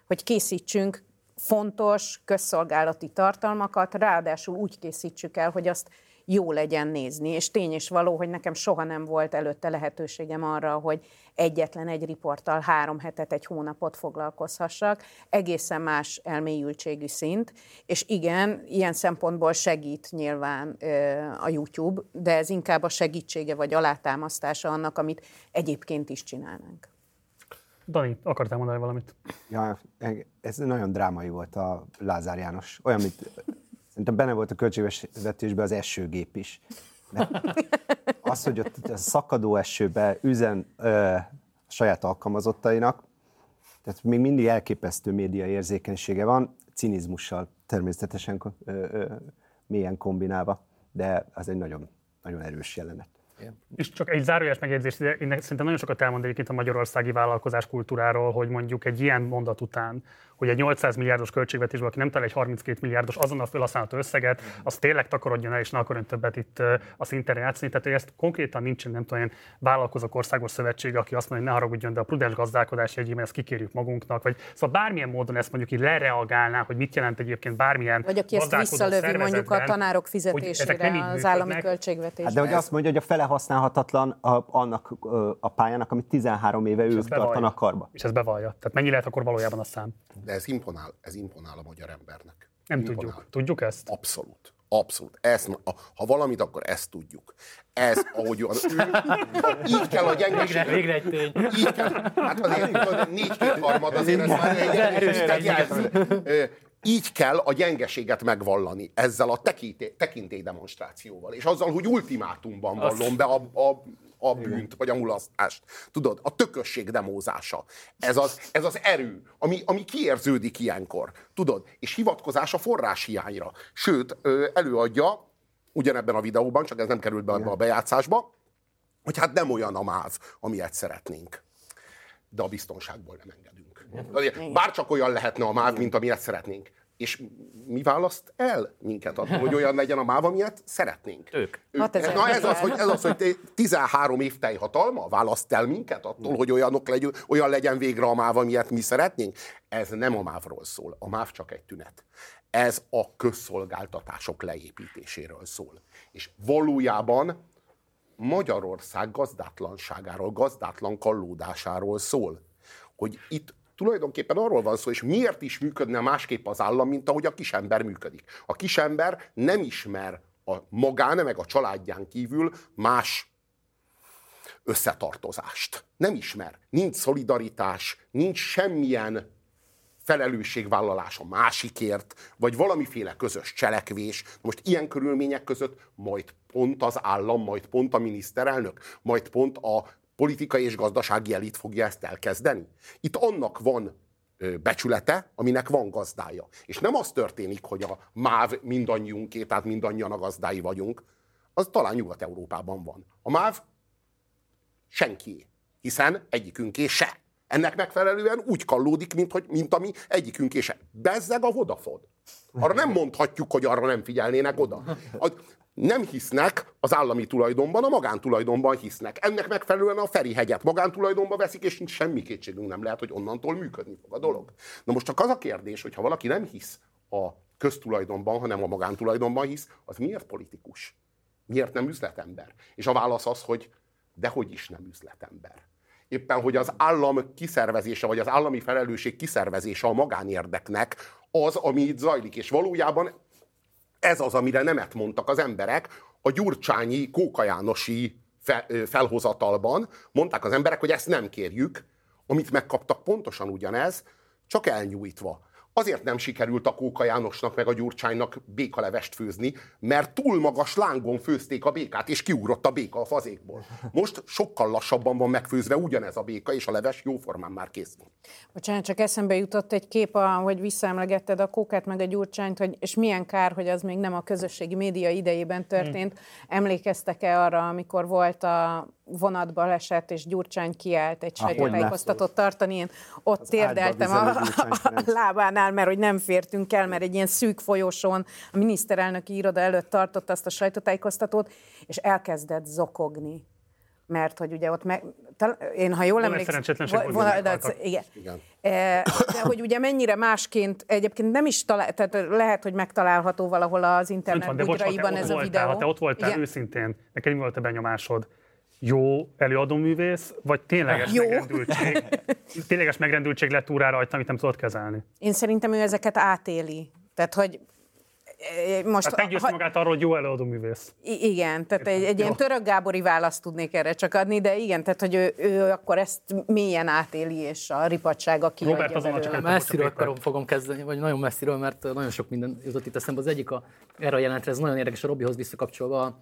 hogy készítsünk fontos közszolgálati tartalmakat, ráadásul úgy készítsük el, hogy azt jó legyen nézni. És tény is való, hogy nekem soha nem volt előtte lehetőségem arra, hogy egyetlen egy riporttal három hetet, egy hónapot foglalkozhassak. Egészen más elmélyültségű szint. És igen, ilyen szempontból segít nyilván a YouTube, de ez inkább a segítsége vagy alátámasztása annak, amit egyébként is csinálnánk. Dani, akartál mondani valamit? Ja, ez nagyon drámai volt a Lázár János. Olyan, mint Szerintem benne volt a költségvetésben az esőgép is. Mert az, hogy ott a szakadó esőbe üzen ö, a saját alkalmazottainak, tehát még mindig elképesztő média érzékenysége van, cinizmussal természetesen ö, ö, mélyen kombinálva, de az egy nagyon, nagyon erős jelenet. Igen. És csak egy zárójeles megjegyzés, én szerintem nagyon sokat elmond egyébként a magyarországi vállalkozás kultúráról, hogy mondjuk egy ilyen mondat után, hogy egy 800 milliárdos költségvetésből, aki nem talál egy 32 milliárdos azonnal felhasználható összeget, az tényleg takarodjon el, és ne akarjon többet itt a szinten játszani. Tehát, hogy ezt konkrétan nincsen, nem tudom, ilyen vállalkozók országos szövetség, aki azt mondja, hogy ne haragudjon, de a prudens gazdálkodás jegyében ezt kikérjük magunknak, vagy szóval bármilyen módon ezt mondjuk így lereagálná, hogy mit jelent egyébként bármilyen Vagy aki ezt visszalövi mondjuk a tanárok fizetésére az állami költségvetésben. Hát de hogy azt mondja, hogy a fele használhatatlan a, annak a pályának, amit 13 éve ők tartanak karba. És ez bevallja. Tehát mennyi lehet akkor valójában a szám? De ez imponál, ez imponál a magyar embernek. Nem imponál. tudjuk. Tudjuk ezt? Abszolút. Abszolút. Ezt, ha valamit, akkor ezt tudjuk. Ez, ahogy ő, így kell a gyengeség. Végre, végre egy tény. Így kell. Hát azért négy harmad azért ez már egy erős így kell a gyengeséget megvallani ezzel a tekintély demonstrációval, és azzal, hogy ultimátumban vallom be a, a, a bűnt, vagy a mulasztást. Tudod, a tökösség demózása. Ez az, ez az erő, ami, ami kiérződik ilyenkor. Tudod, és hivatkozás a forrás hiányra. Sőt, előadja, ugyanebben a videóban, csak ez nem került be a bejátszásba, hogy hát nem olyan a máz, amilyet szeretnénk. De a biztonságból nem engedünk. Bár csak olyan lehetne a MÁV, mint amilyet szeretnénk. És mi választ el minket attól, hogy olyan legyen a MÁV, amilyet szeretnénk? Ők. Hát ez, Na ez az, hogy, ez az, hogy 13 év teljhatalma választ el minket attól, hogy olyanok legyen, olyan legyen végre a MÁV, amilyet mi szeretnénk? Ez nem a MÁV-ról szól. A MÁV csak egy tünet. Ez a közszolgáltatások leépítéséről szól. És valójában Magyarország gazdátlanságáról, gazdátlan kallódásáról szól. Hogy itt tulajdonképpen arról van szó, és miért is működne másképp az állam, mint ahogy a kisember működik. A kisember nem ismer a magán, meg a családján kívül más összetartozást. Nem ismer. Nincs szolidaritás, nincs semmilyen felelősségvállalás a másikért, vagy valamiféle közös cselekvés. Most ilyen körülmények között majd pont az állam, majd pont a miniszterelnök, majd pont a politikai és gazdasági elit fogja ezt elkezdeni. Itt annak van becsülete, aminek van gazdája. És nem az történik, hogy a MÁV mindannyiunké, tehát mindannyian a gazdái vagyunk, az talán Nyugat-Európában van. A MÁV senki, hiszen egyikünké se. Ennek megfelelően úgy kallódik, mint, hogy, mint ami egyikünké se. Bezzeg a Vodafone. Arra nem mondhatjuk, hogy arra nem figyelnének oda nem hisznek az állami tulajdonban, a magántulajdonban hisznek. Ennek megfelelően a Feri hegyet magántulajdonba veszik, és nincs semmi kétségünk nem lehet, hogy onnantól működni fog a dolog. Na most csak az a kérdés, hogy ha valaki nem hisz a köztulajdonban, hanem a magántulajdonban hisz, az miért politikus? Miért nem üzletember? És a válasz az, hogy dehogy is nem üzletember. Éppen, hogy az állam kiszervezése, vagy az állami felelősség kiszervezése a magánérdeknek az, ami itt zajlik. És valójában ez az, amire nemet mondtak az emberek a gyurcsányi, Kóka Jánosi felhozatalban. Mondták az emberek, hogy ezt nem kérjük, amit megkaptak pontosan ugyanez, csak elnyújtva. Azért nem sikerült a Kóka Jánosnak meg a Gyurcsánynak békalevest főzni, mert túl magas lángon főzték a békát, és kiugrott a béka a fazékból. Most sokkal lassabban van megfőzve ugyanez a béka, és a leves jóformán már kész van. Bocsánat, csak eszembe jutott egy kép, hogy visszaemlegetted a Kókát meg a Gyurcsányt, hogy, és milyen kár, hogy az még nem a közösségi média idejében történt. Hmm. Emlékeztek-e arra, amikor volt a vonatbaleset, és Gyurcsány kiállt egy sajtótájékoztatót tartani, én ott térdeltem a, [laughs] a lábánál, mert hogy nem fértünk el, mert egy ilyen szűk folyosón a miniszterelnöki iroda előtt tartott azt a sajtótájékoztatót, és elkezdett zokogni. Mert hogy ugye ott meg, tal- én ha jól emlékszem... vonal- de- igen. Igen. E, De hogy ugye mennyire másként, egyébként nem is talál, tehát lehet, hogy megtalálható valahol az internet van, de bocs, ez a voltál, videó. ha te ott voltál Igen. őszintén, neked mi volt a benyomásod? Jó előadóművész, vagy tényleges Jó. megrendültség? [laughs] Tényleges megrendültség lett úrá rajta, amit nem tudod kezelni? Én szerintem ő ezeket átéli. Tehát, hogy eh, most... Tehát meggyőzte magát arról, hogy jó előadóművész. Igen, tehát egy, egy Jó. ilyen török Gábori választ tudnék erre csak adni, de igen, tehát hogy ő, ő akkor ezt mélyen átéli, és a ripadsága kiadja belőle. Messziről akarom, fogom kezdeni, vagy nagyon messziről, mert nagyon sok minden jutott itt eszembe. Az egyik a, erre a jelentre, ez nagyon érdekes a Robihoz visszakapcsolva.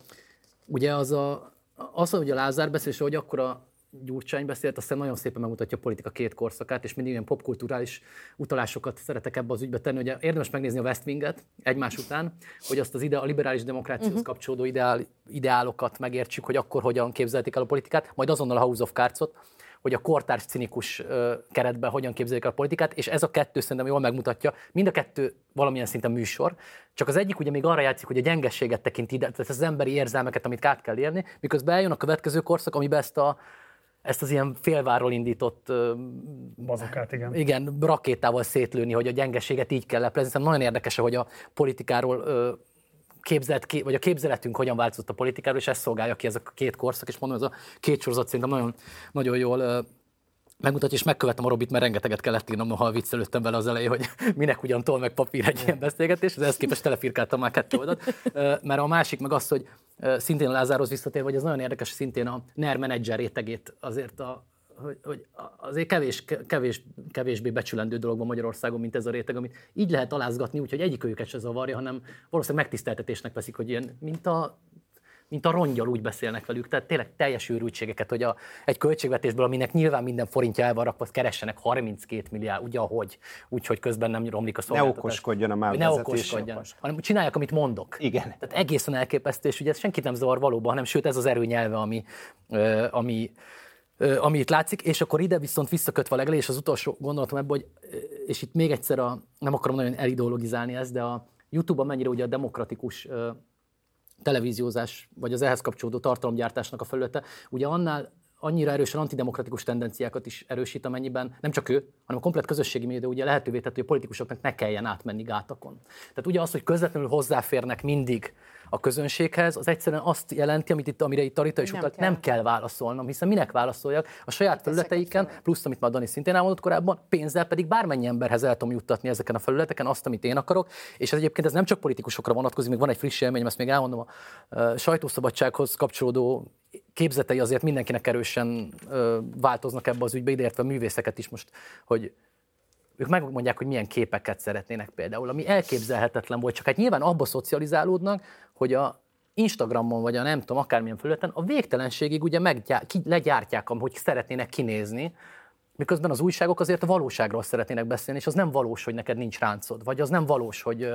Ugye az, a, az hogy a Lázár beszél, és hogy akkor a Gyurcsány beszélt, aztán nagyon szépen megmutatja a politika két korszakát, és mindig ilyen popkulturális utalásokat szeretek ebbe az ügybe tenni. Ugye érdemes megnézni a West Winget egymás után, hogy azt az ide, a liberális demokráciához Mhm. uh-huh. kapcsolódó ideál, ideálokat megértsük, hogy akkor hogyan képzelték el a politikát, majd azonnal a House of Cards-ot, hogy a kortárs cinikus keretben hogyan képzelik el a politikát, és ez a kettő szerintem jól megmutatja, mind a kettő valamilyen szinten műsor, csak az egyik ugye még arra játszik, hogy a gyengességet tekint ide, tehát az emberi érzelmeket, amit át kell érni, miközben eljön a következő korszak, amiben ezt a ezt az ilyen félvárról indított Bazokát, igen. igen, rakétával szétlőni, hogy a gyengeséget így kell leplezni. Szerintem nagyon érdekes, hogy a politikáról képzelt, vagy a képzeletünk hogyan változott a politikáról, és ezt szolgálja ki ez a két korszak, és mondom, ez a két sorozat szerintem nagyon, nagyon jól megmutatja, és megkövetem a Robit, mert rengeteget kellett írnom, noha viccelődtem vele az elején, hogy [laughs] minek ugyan tol meg papír egy ilyen beszélgetés, az ehhez képest telefirkáltam már kettő oldalt. Mert a másik meg az, hogy szintén a Lázárhoz visszatérve, hogy ez nagyon érdekes, szintén a NER menedzser rétegét azért a hogy, hogy azért kevés, kevés, kevésbé becsülendő dolog van Magyarországon, mint ez a réteg, amit így lehet alázgatni, úgyhogy egyik őket se zavarja, hanem valószínűleg megtiszteltetésnek veszik, hogy ilyen, mint a mint a rongyal úgy beszélnek velük, tehát tényleg teljes őrültségeket, hogy a, egy költségvetésből, aminek nyilván minden forintja el van rakva, keressenek 32 milliárd, ugye ahogy, úgyhogy közben nem romlik a Ne szolgáltatás. okoskodjon a Ne okoskodjon, hanem csinálják, amit mondok. Igen. Tehát egészen elképesztő, és ugye ez senkit nem zavar valóban, hanem sőt ez az erőnyelve, ami, ami, ami itt látszik, és akkor ide viszont visszakötve a legelé, és az utolsó gondolatom ebből, hogy, és itt még egyszer a, nem akarom nagyon elideologizálni ezt, de a YouTube-on mennyire ugye a demokratikus televíziózás, vagy az ehhez kapcsolódó tartalomgyártásnak a felülete, ugye annál annyira erősen antidemokratikus tendenciákat is erősít, amennyiben nem csak ő, hanem a komplet közösségi média ugye lehetővé tett, hogy a politikusoknak ne kelljen átmenni gátakon. Tehát ugye az, hogy közvetlenül hozzáférnek mindig a közönséghez, az egyszerűen azt jelenti, amit itt, amire itt Tarita is Nem utalt, kell. nem kell válaszolnom, hiszen minek válaszoljak? A saját felületeiken, plusz amit már Dani szintén elmondott korábban, pénzzel pedig bármennyi emberhez el tudom juttatni ezeken a felületeken azt, amit én akarok, és ez egyébként ez nem csak politikusokra vonatkozik, még van egy friss élményem, ezt még elmondom, a sajtószabadsághoz kapcsolódó képzetei azért mindenkinek erősen ö, változnak ebbe az ügybe, ideértve a művészeket is most, hogy ők megmondják, hogy milyen képeket szeretnének például, ami elképzelhetetlen volt, csak hát nyilván abba szocializálódnak, hogy a Instagramon, vagy a nem tudom, akármilyen felületen, a végtelenségig ugye meggyá- ki, legyártják, hogy szeretnének kinézni, miközben az újságok azért a valóságról szeretnének beszélni, és az nem valós, hogy neked nincs ráncod, vagy az nem valós, hogy,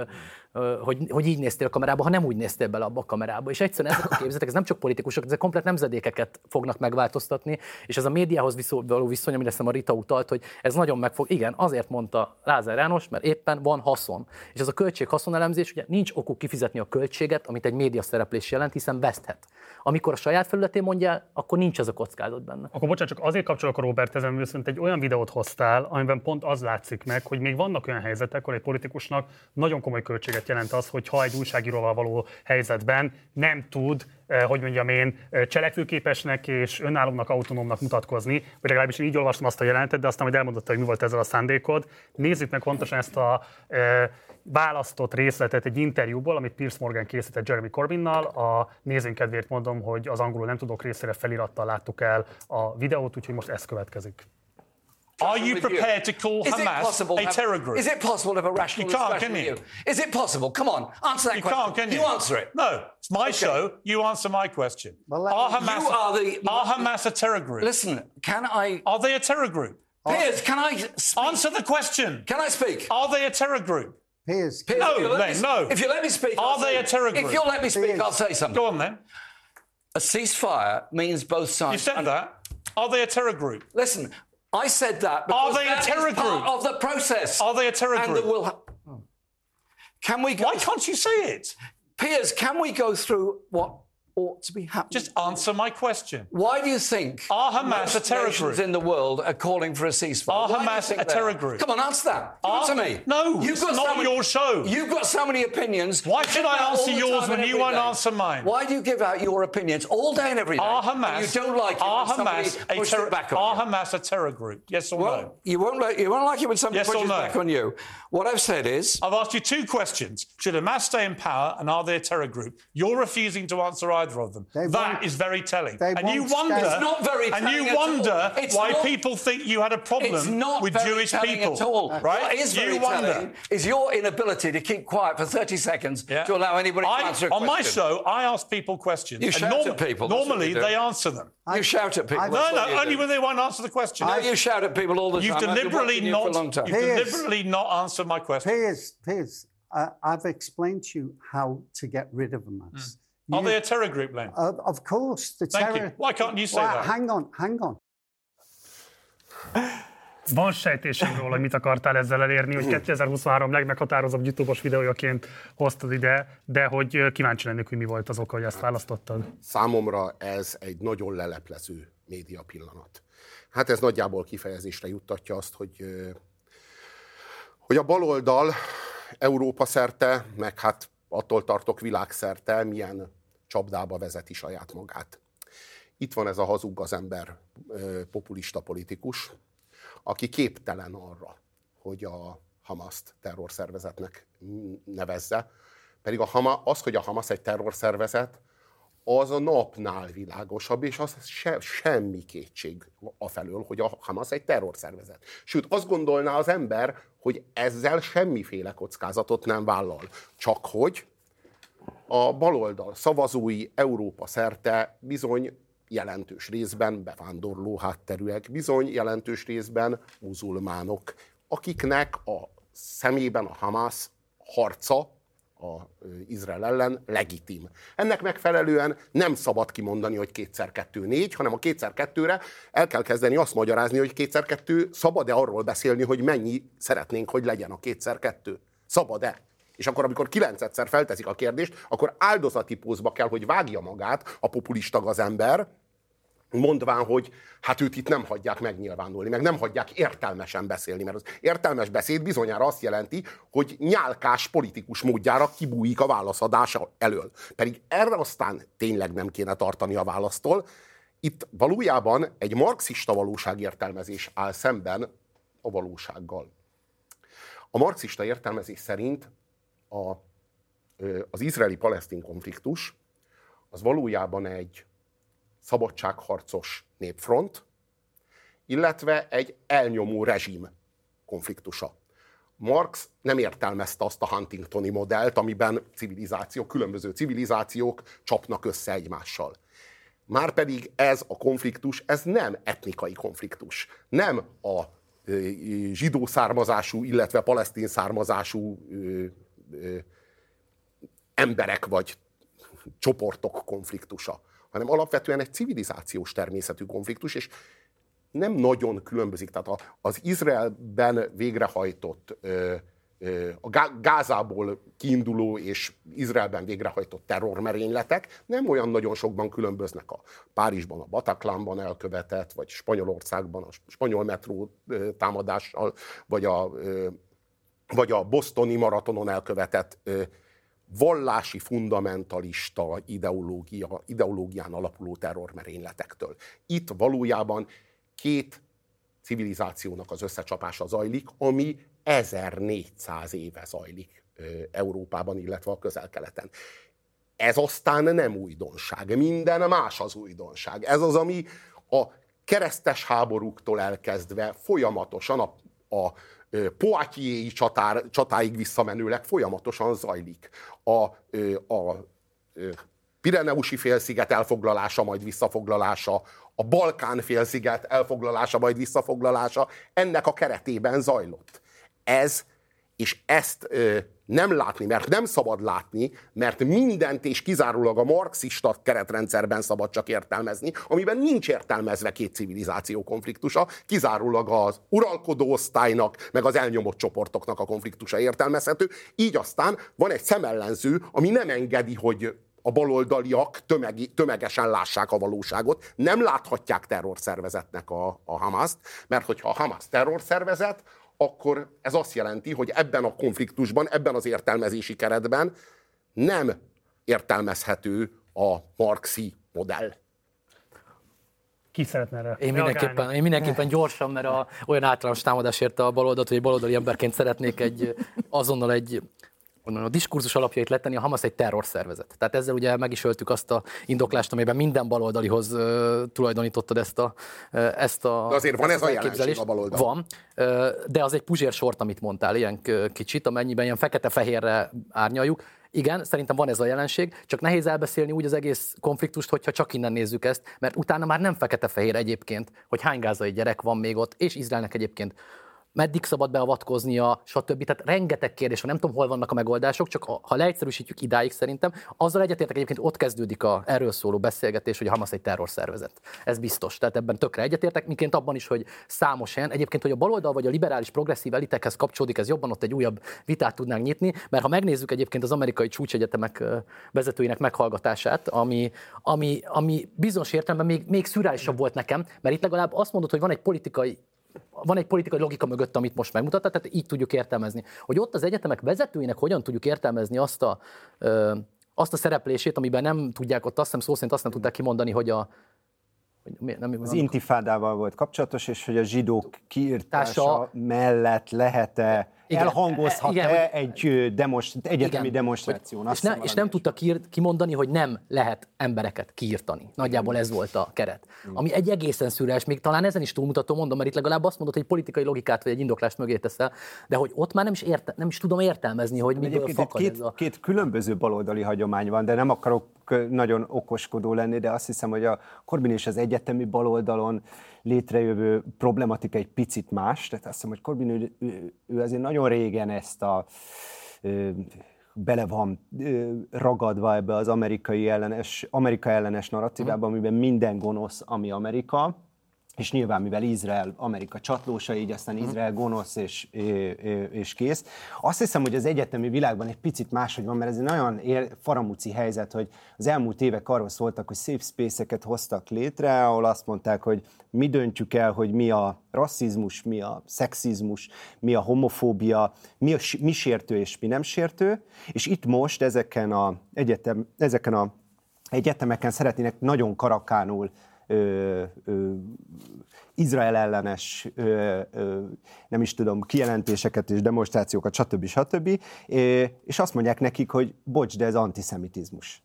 hogy, hogy így néztél a kamerába, ha nem úgy néztél bele abba a kamerába. És egyszerűen ezek a képzetek, ez nem csak politikusok, ezek komplet nemzedékeket fognak megváltoztatni, és ez a médiához viszó- való viszony, amire a Rita utalt, hogy ez nagyon meg fog. Igen, azért mondta Lázár János, mert éppen van haszon. És ez a költség-haszonelemzés, ugye nincs okuk kifizetni a költséget, amit egy média szereplés jelent, hiszen veszthet. Amikor a saját felületén mondja, akkor nincs ez a kockázat benne. Akkor bocsánat, csak azért kapcsolok a Robert ezen, egy olyan videót hoztál, amiben pont az látszik meg, hogy még vannak olyan helyzetek, ahol egy politikusnak nagyon komoly költséget jelent az, hogy ha egy újságíróval való helyzetben nem tud, eh, hogy mondjam én, eh, cselekvőképesnek és önállónak, autonómnak mutatkozni, vagy legalábbis én így olvastam azt a jelentet, de aztán majd elmondotta, hogy mi volt ezzel a szándékod. Nézzük meg pontosan ezt a eh, választott részletet egy interjúból, amit Piers Morgan készített Jeremy Corbynnal. A nézőink kedvéért mondom, hogy az angolul nem tudok részére felirattal láttuk el a videót, úgyhogy most ez következik. Are you prepared to call Is Hamas possible a terror group? Is it possible to have a rational You can't, discussion can with you? you? Is it possible? Come on, answer that You question. can't, can you? you answer it. No, it's my Okay. show. You answer my question. Well, are Hamas, You are the- are Hamas a terror group? Listen, can I? Are they a terror group? Piers, can I speak? Answer the question. Can I speak? Are they a terror group? Piers, Piers, No, if then, me- no. If you let me speak, Are I'll they say- a terror group? If you'll let me speak, I'll say something. Go on then. a ceasefire means both sides. You said that. Are they a terror group? Listen, I said that. Are because they a that is terror part group? of the process? Are they a terror and group? That will ha- hmm. can we? Go Why can't you say it? Piers, can we go through what ought to be happening? Just answer my question. Why do you think Are Hamas a terror group? in the world are calling for a ceasefire? Are Why Hamas a terror group? Come on, answer that. It me. No, You've it's got not so many- your show. You've got so many opinions. Why should I answer yours when you won't day. answer mine? Why do you give out your opinions all day and every day? Are Hamas? you don't like it Are when somebody Hamas a terror? it back on Are you. Hamas a terror group? Yes or no? You won't like you won't like it when somebody Yes pushes no? back on you. What I've said is, I've asked you two questions. Should Hamas stay in power and are they a terror group? You're refusing to answer either of them. That won't- is very telling. they And you wonder It's not very and you wonder. It's why not- people think you had a problem not with very Jewish people. at all. Right? What is very you wonder. telling is your inability to keep quiet for 30 seconds Yeah. to allow anybody to I- answer a on my show, I ask people questions. You and shout at people, Normally, they answer them. You shout at people. no, no, only do. when they won't answer the question. No, you shout at people all the You've time. I've deliberately watching you not. for a long time. You've Piers. deliberately not answered my question. Piers, Piers, uh, I've explained to you how to get rid of Hamas. Are You- they a terror group, Len? Uh, of course, the Thank you. terror. Why can't you say Well, that? Hang on, hang on. Van sejtésem róla, hogy mit akartál ezzel elérni, hogy 2023 legmeghatározóbb YouTube-os videójaként hoztad ide, de hogy kíváncsi lennék, hogy mi volt az oka, hogy ezt választottad. Számomra ez egy nagyon leleplező média pillanat. Hát ez nagyjából kifejezésre juttatja azt, hogy, hogy a baloldal Európa szerte, meg hát attól tartok világszerte, milyen csapdába vezeti saját magát. Itt van ez a hazug az ember populista politikus, aki képtelen arra, hogy a Hamaszt terrorszervezetnek nevezze. Pedig a Hama, az, hogy a Hamas egy terrorszervezet, az a napnál világosabb, és az se, semmi kétség afelől, hogy a Hamas egy terrorszervezet. Sőt, azt gondolná az ember, hogy ezzel semmiféle kockázatot nem vállal. Csak hogy a baloldal szavazói Európa szerte bizony jelentős részben bevándorló hátterűek, bizony jelentős részben muzulmánok, akiknek a szemében a Hamas harca a Izrael ellen legitim. Ennek megfelelően nem szabad kimondani, hogy kétszer kettő négy, hanem a kétszer kettőre el kell kezdeni azt magyarázni, hogy kétszer kettő szabad-e arról beszélni, hogy mennyi szeretnénk, hogy legyen a kétszer kettő. Szabad-e? És akkor, amikor kilencedszer felteszik a kérdést, akkor áldozati pózba kell, hogy vágja magát a populista gazember, mondván, hogy hát őt itt nem hagyják megnyilvánulni, meg nem hagyják értelmesen beszélni, mert az értelmes beszéd bizonyára azt jelenti, hogy nyálkás politikus módjára kibújik a válaszadás elől. Pedig erre aztán tényleg nem kéne tartani a választól. Itt valójában egy marxista valóságértelmezés áll szemben a valósággal. A marxista értelmezés szerint a, az izraeli-palesztin konfliktus az valójában egy szabadságharcos népfront, illetve egy elnyomó rezsim konfliktusa. Marx nem értelmezte azt a Huntingtoni modellt, amiben civilizációk, különböző civilizációk csapnak össze egymással. Márpedig ez a konfliktus, ez nem etnikai konfliktus. Nem a zsidó származású, illetve palesztin származású emberek vagy csoportok konfliktusa, hanem alapvetően egy civilizációs természetű konfliktus, és nem nagyon különbözik. Tehát az Izraelben végrehajtott, a Gá- Gázából kiinduló és Izraelben végrehajtott terrormerényletek nem olyan nagyon sokban különböznek a Párizsban, a Bataclanban elkövetett, vagy Spanyolországban a spanyol metró támadással, vagy a, vagy a bosztoni maratonon elkövetett ö, vallási fundamentalista ideológia, ideológián alapuló terrormerényletektől. Itt valójában két civilizációnak az összecsapása zajlik, ami 1400 éve zajlik ö, Európában, illetve a közel-keleten. Ez aztán nem újdonság, minden más az újdonság. Ez az, ami a keresztes háborúktól elkezdve folyamatosan a, a Poitiers-i csatár, csatáig visszamenőleg folyamatosan zajlik. A, a Pireneusi félsziget elfoglalása, majd visszafoglalása, a Balkán félsziget elfoglalása, majd visszafoglalása ennek a keretében zajlott. Ez és ezt ö, nem látni, mert nem szabad látni, mert mindent és kizárólag a marxista keretrendszerben szabad csak értelmezni, amiben nincs értelmezve két civilizáció konfliktusa, kizárólag az uralkodó osztálynak, meg az elnyomott csoportoknak a konfliktusa értelmezhető. Így aztán van egy szemellenző, ami nem engedi, hogy a baloldaliak tömegi, tömegesen lássák a valóságot, nem láthatják terrorszervezetnek a, a Hamaszt, mert hogyha a Hamas terrorszervezet, akkor ez azt jelenti, hogy ebben a konfliktusban, ebben az értelmezési keretben nem értelmezhető a marxi modell. Ki szeretne erre Én mindenképpen, én mindenképpen gyorsan, mert a, olyan általános támadás érte a baloldalt, hogy baloldali emberként szeretnék egy azonnal egy onnan a diskurzus alapjait letenni, a Hamas egy terrorszervezet. Tehát ezzel ugye meg is öltük azt a indoklást, amiben minden baloldalihoz uh, tulajdonítottad ezt a, uh, ezt a De azért van ez a jelenség a baloldalon. Van, uh, de az egy puzsér sort, amit mondtál, ilyen kicsit, amennyiben ilyen fekete-fehérre árnyaljuk. Igen, szerintem van ez a jelenség, csak nehéz elbeszélni úgy az egész konfliktust, hogyha csak innen nézzük ezt, mert utána már nem fekete-fehér egyébként, hogy hány gázai gyerek van még ott, és Izraelnek egyébként meddig szabad beavatkoznia, stb. Tehát rengeteg kérdés van, nem tudom, hol vannak a megoldások, csak a- ha leegyszerűsítjük idáig szerintem, azzal egyetértek egyébként ott kezdődik a erről szóló beszélgetés, hogy a Hamas egy terrorszervezet. Ez biztos. Tehát ebben tökre egyetértek, miként abban is, hogy számos helyen, egyébként, hogy a baloldal vagy a liberális progresszív elitekhez kapcsolódik, ez jobban ott egy újabb vitát tudnánk nyitni, mert ha megnézzük egyébként az amerikai csúcsegyetemek vezetőinek meghallgatását, ami, ami, ami bizonyos értelemben még, még szürálisabb volt nekem, mert itt legalább azt mondod, hogy van egy politikai van egy politikai logika mögött, amit most megmutatott, tehát így tudjuk értelmezni. Hogy ott az egyetemek vezetőinek hogyan tudjuk értelmezni azt a, ö, azt a szereplését, amiben nem tudják, ott azt hiszem szó szerint azt nem tudták kimondani, hogy a hogy nem, Az intifádával volt kapcsolatos, és hogy a zsidók kiirtása mellett lehet-e, Igen, elhangozhat-e igen, hogy- egy ö, demonst- egyetemi Igen, demonstráción. és, Azt ne, és nem tudta kiír, kimondani, hogy nem lehet embereket kiírtani. Nagyjából ez volt a keret. Ami egy egészen szürreális, még talán ezen is túlmutató mondom, mert itt legalább azt mondod, hogy politikai logikát vagy egy indoklást mögé teszel, de hogy ott már nem is, érte, nem is tudom értelmezni, hogy miből Egyébként itt fakad két, ez a... két különböző baloldali hagyomány van, de nem akarok nagyon okoskodó lenni, de azt hiszem, hogy a Corbyn és az egyetemi baloldalon létrejövő problematika egy picit más. Tehát azt hiszem, hogy Corbyn ő, ő, ő azért nagyon régen ezt a ö, bele van ragadva ebbe az amerikai ellenes, Amerika ellenes narratívába, amiben minden gonosz, ami Amerika, és nyilván, mivel Izrael, Amerika csatlósa, így aztán Izrael gonosz és, és kész. Azt hiszem, hogy az egyetemi világban egy picit máshogy van, mert ez egy nagyon ér, faramúci helyzet, hogy az elmúlt évek arról szóltak, hogy safe space-eket hoztak létre, ahol azt mondták, hogy mi döntjük el, hogy mi a rasszizmus, mi a szexizmus, mi a homofóbia, mi, a, mi sértő és mi nem sértő, és itt most ezeken a, egyetem, ezeken a egyetemeken szeretnének nagyon karakánul ö, ö, Izrael ellenes, ö, ö, nem is tudom, kijelentéseket és demonstrációkat, stb. stb. És azt mondják nekik, hogy bocs, de ez antiszemitizmus.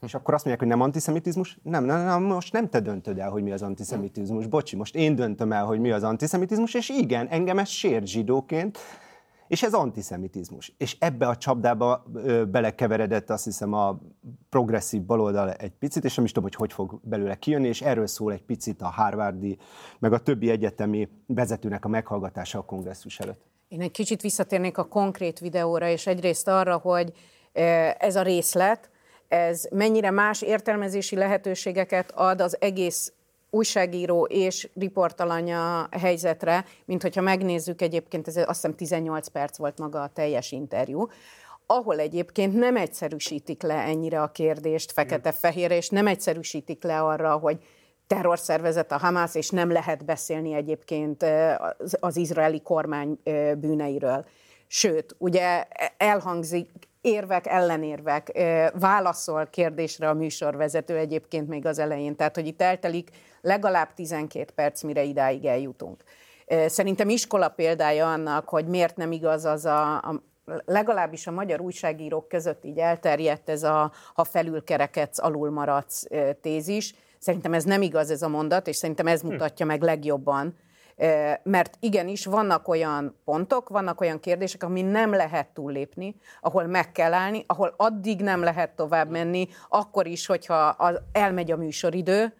És akkor azt mondják, hogy nem antiszemitizmus? Nem, nem, nem, most nem te döntöd el, hogy mi az antiszemitizmus. Bocsi, most én döntöm el, hogy mi az antiszemitizmus, és igen, engem ez sért zsidóként, és ez antiszemitizmus. És ebbe a csapdába ö, belekeveredett azt hiszem a progresszív baloldal egy picit, és nem is tudom, hogy hogy fog belőle kijönni, és erről szól egy picit a Harvardi, meg a többi egyetemi vezetőnek a meghallgatása a kongresszus előtt. Én egy kicsit visszatérnék a konkrét videóra, és egyrészt arra, hogy ez a részlet, ez mennyire más értelmezési lehetőségeket ad az egész újságíró és riportalanya helyzetre, mint hogyha megnézzük egyébként, ez azt hiszem 18 perc volt maga a teljes interjú, ahol egyébként nem egyszerűsítik le ennyire a kérdést fekete-fehérre, és nem egyszerűsítik le arra, hogy terrorszervezet a Hamász, és nem lehet beszélni egyébként az, az izraeli kormány bűneiről. Sőt, ugye elhangzik érvek, ellenérvek, válaszol kérdésre a műsorvezető egyébként még az elején. Tehát, hogy itt eltelik legalább 12 perc, mire idáig eljutunk. Szerintem iskola példája annak, hogy miért nem igaz az a, a legalábbis a magyar újságírók között így elterjedt ez a ha felülkerekedsz, alul maradsz tézis. Szerintem ez nem igaz ez a mondat, és szerintem ez mutatja meg legjobban, mert igenis vannak olyan pontok, vannak olyan kérdések, ami nem lehet túllépni, ahol meg kell állni, ahol addig nem lehet tovább menni, akkor is, hogyha elmegy a műsoridő,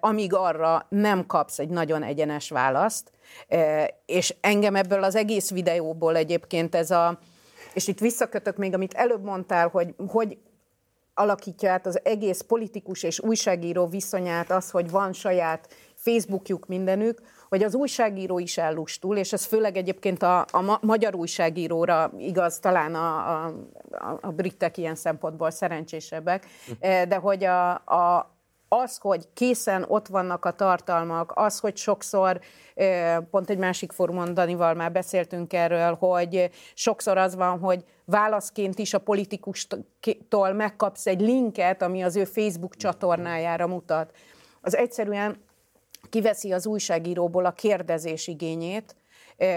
amíg arra nem kapsz egy nagyon egyenes választ, és engem ebből az egész videóból egyébként ez a, és itt visszakötök még, amit előbb mondtál, hogy hogy alakítja át az egész politikus és újságíró viszonyát az, hogy van saját Facebookjuk mindenük, hogy az újságíró is ellustul, és ez főleg egyébként a, a ma- magyar újságíróra igaz, talán a, a, a, britek ilyen szempontból szerencsésebbek, Eh, de hogy a, a, az, hogy készen ott vannak a tartalmak, az, hogy sokszor, eh, pont egy másik fórumon Danival már beszéltünk erről, hogy sokszor az van, hogy válaszként is a politikustól megkapsz egy linket, ami az ő Facebook csatornájára mutat. Az egyszerűen kiveszi az újságíróból a kérdezés igényét,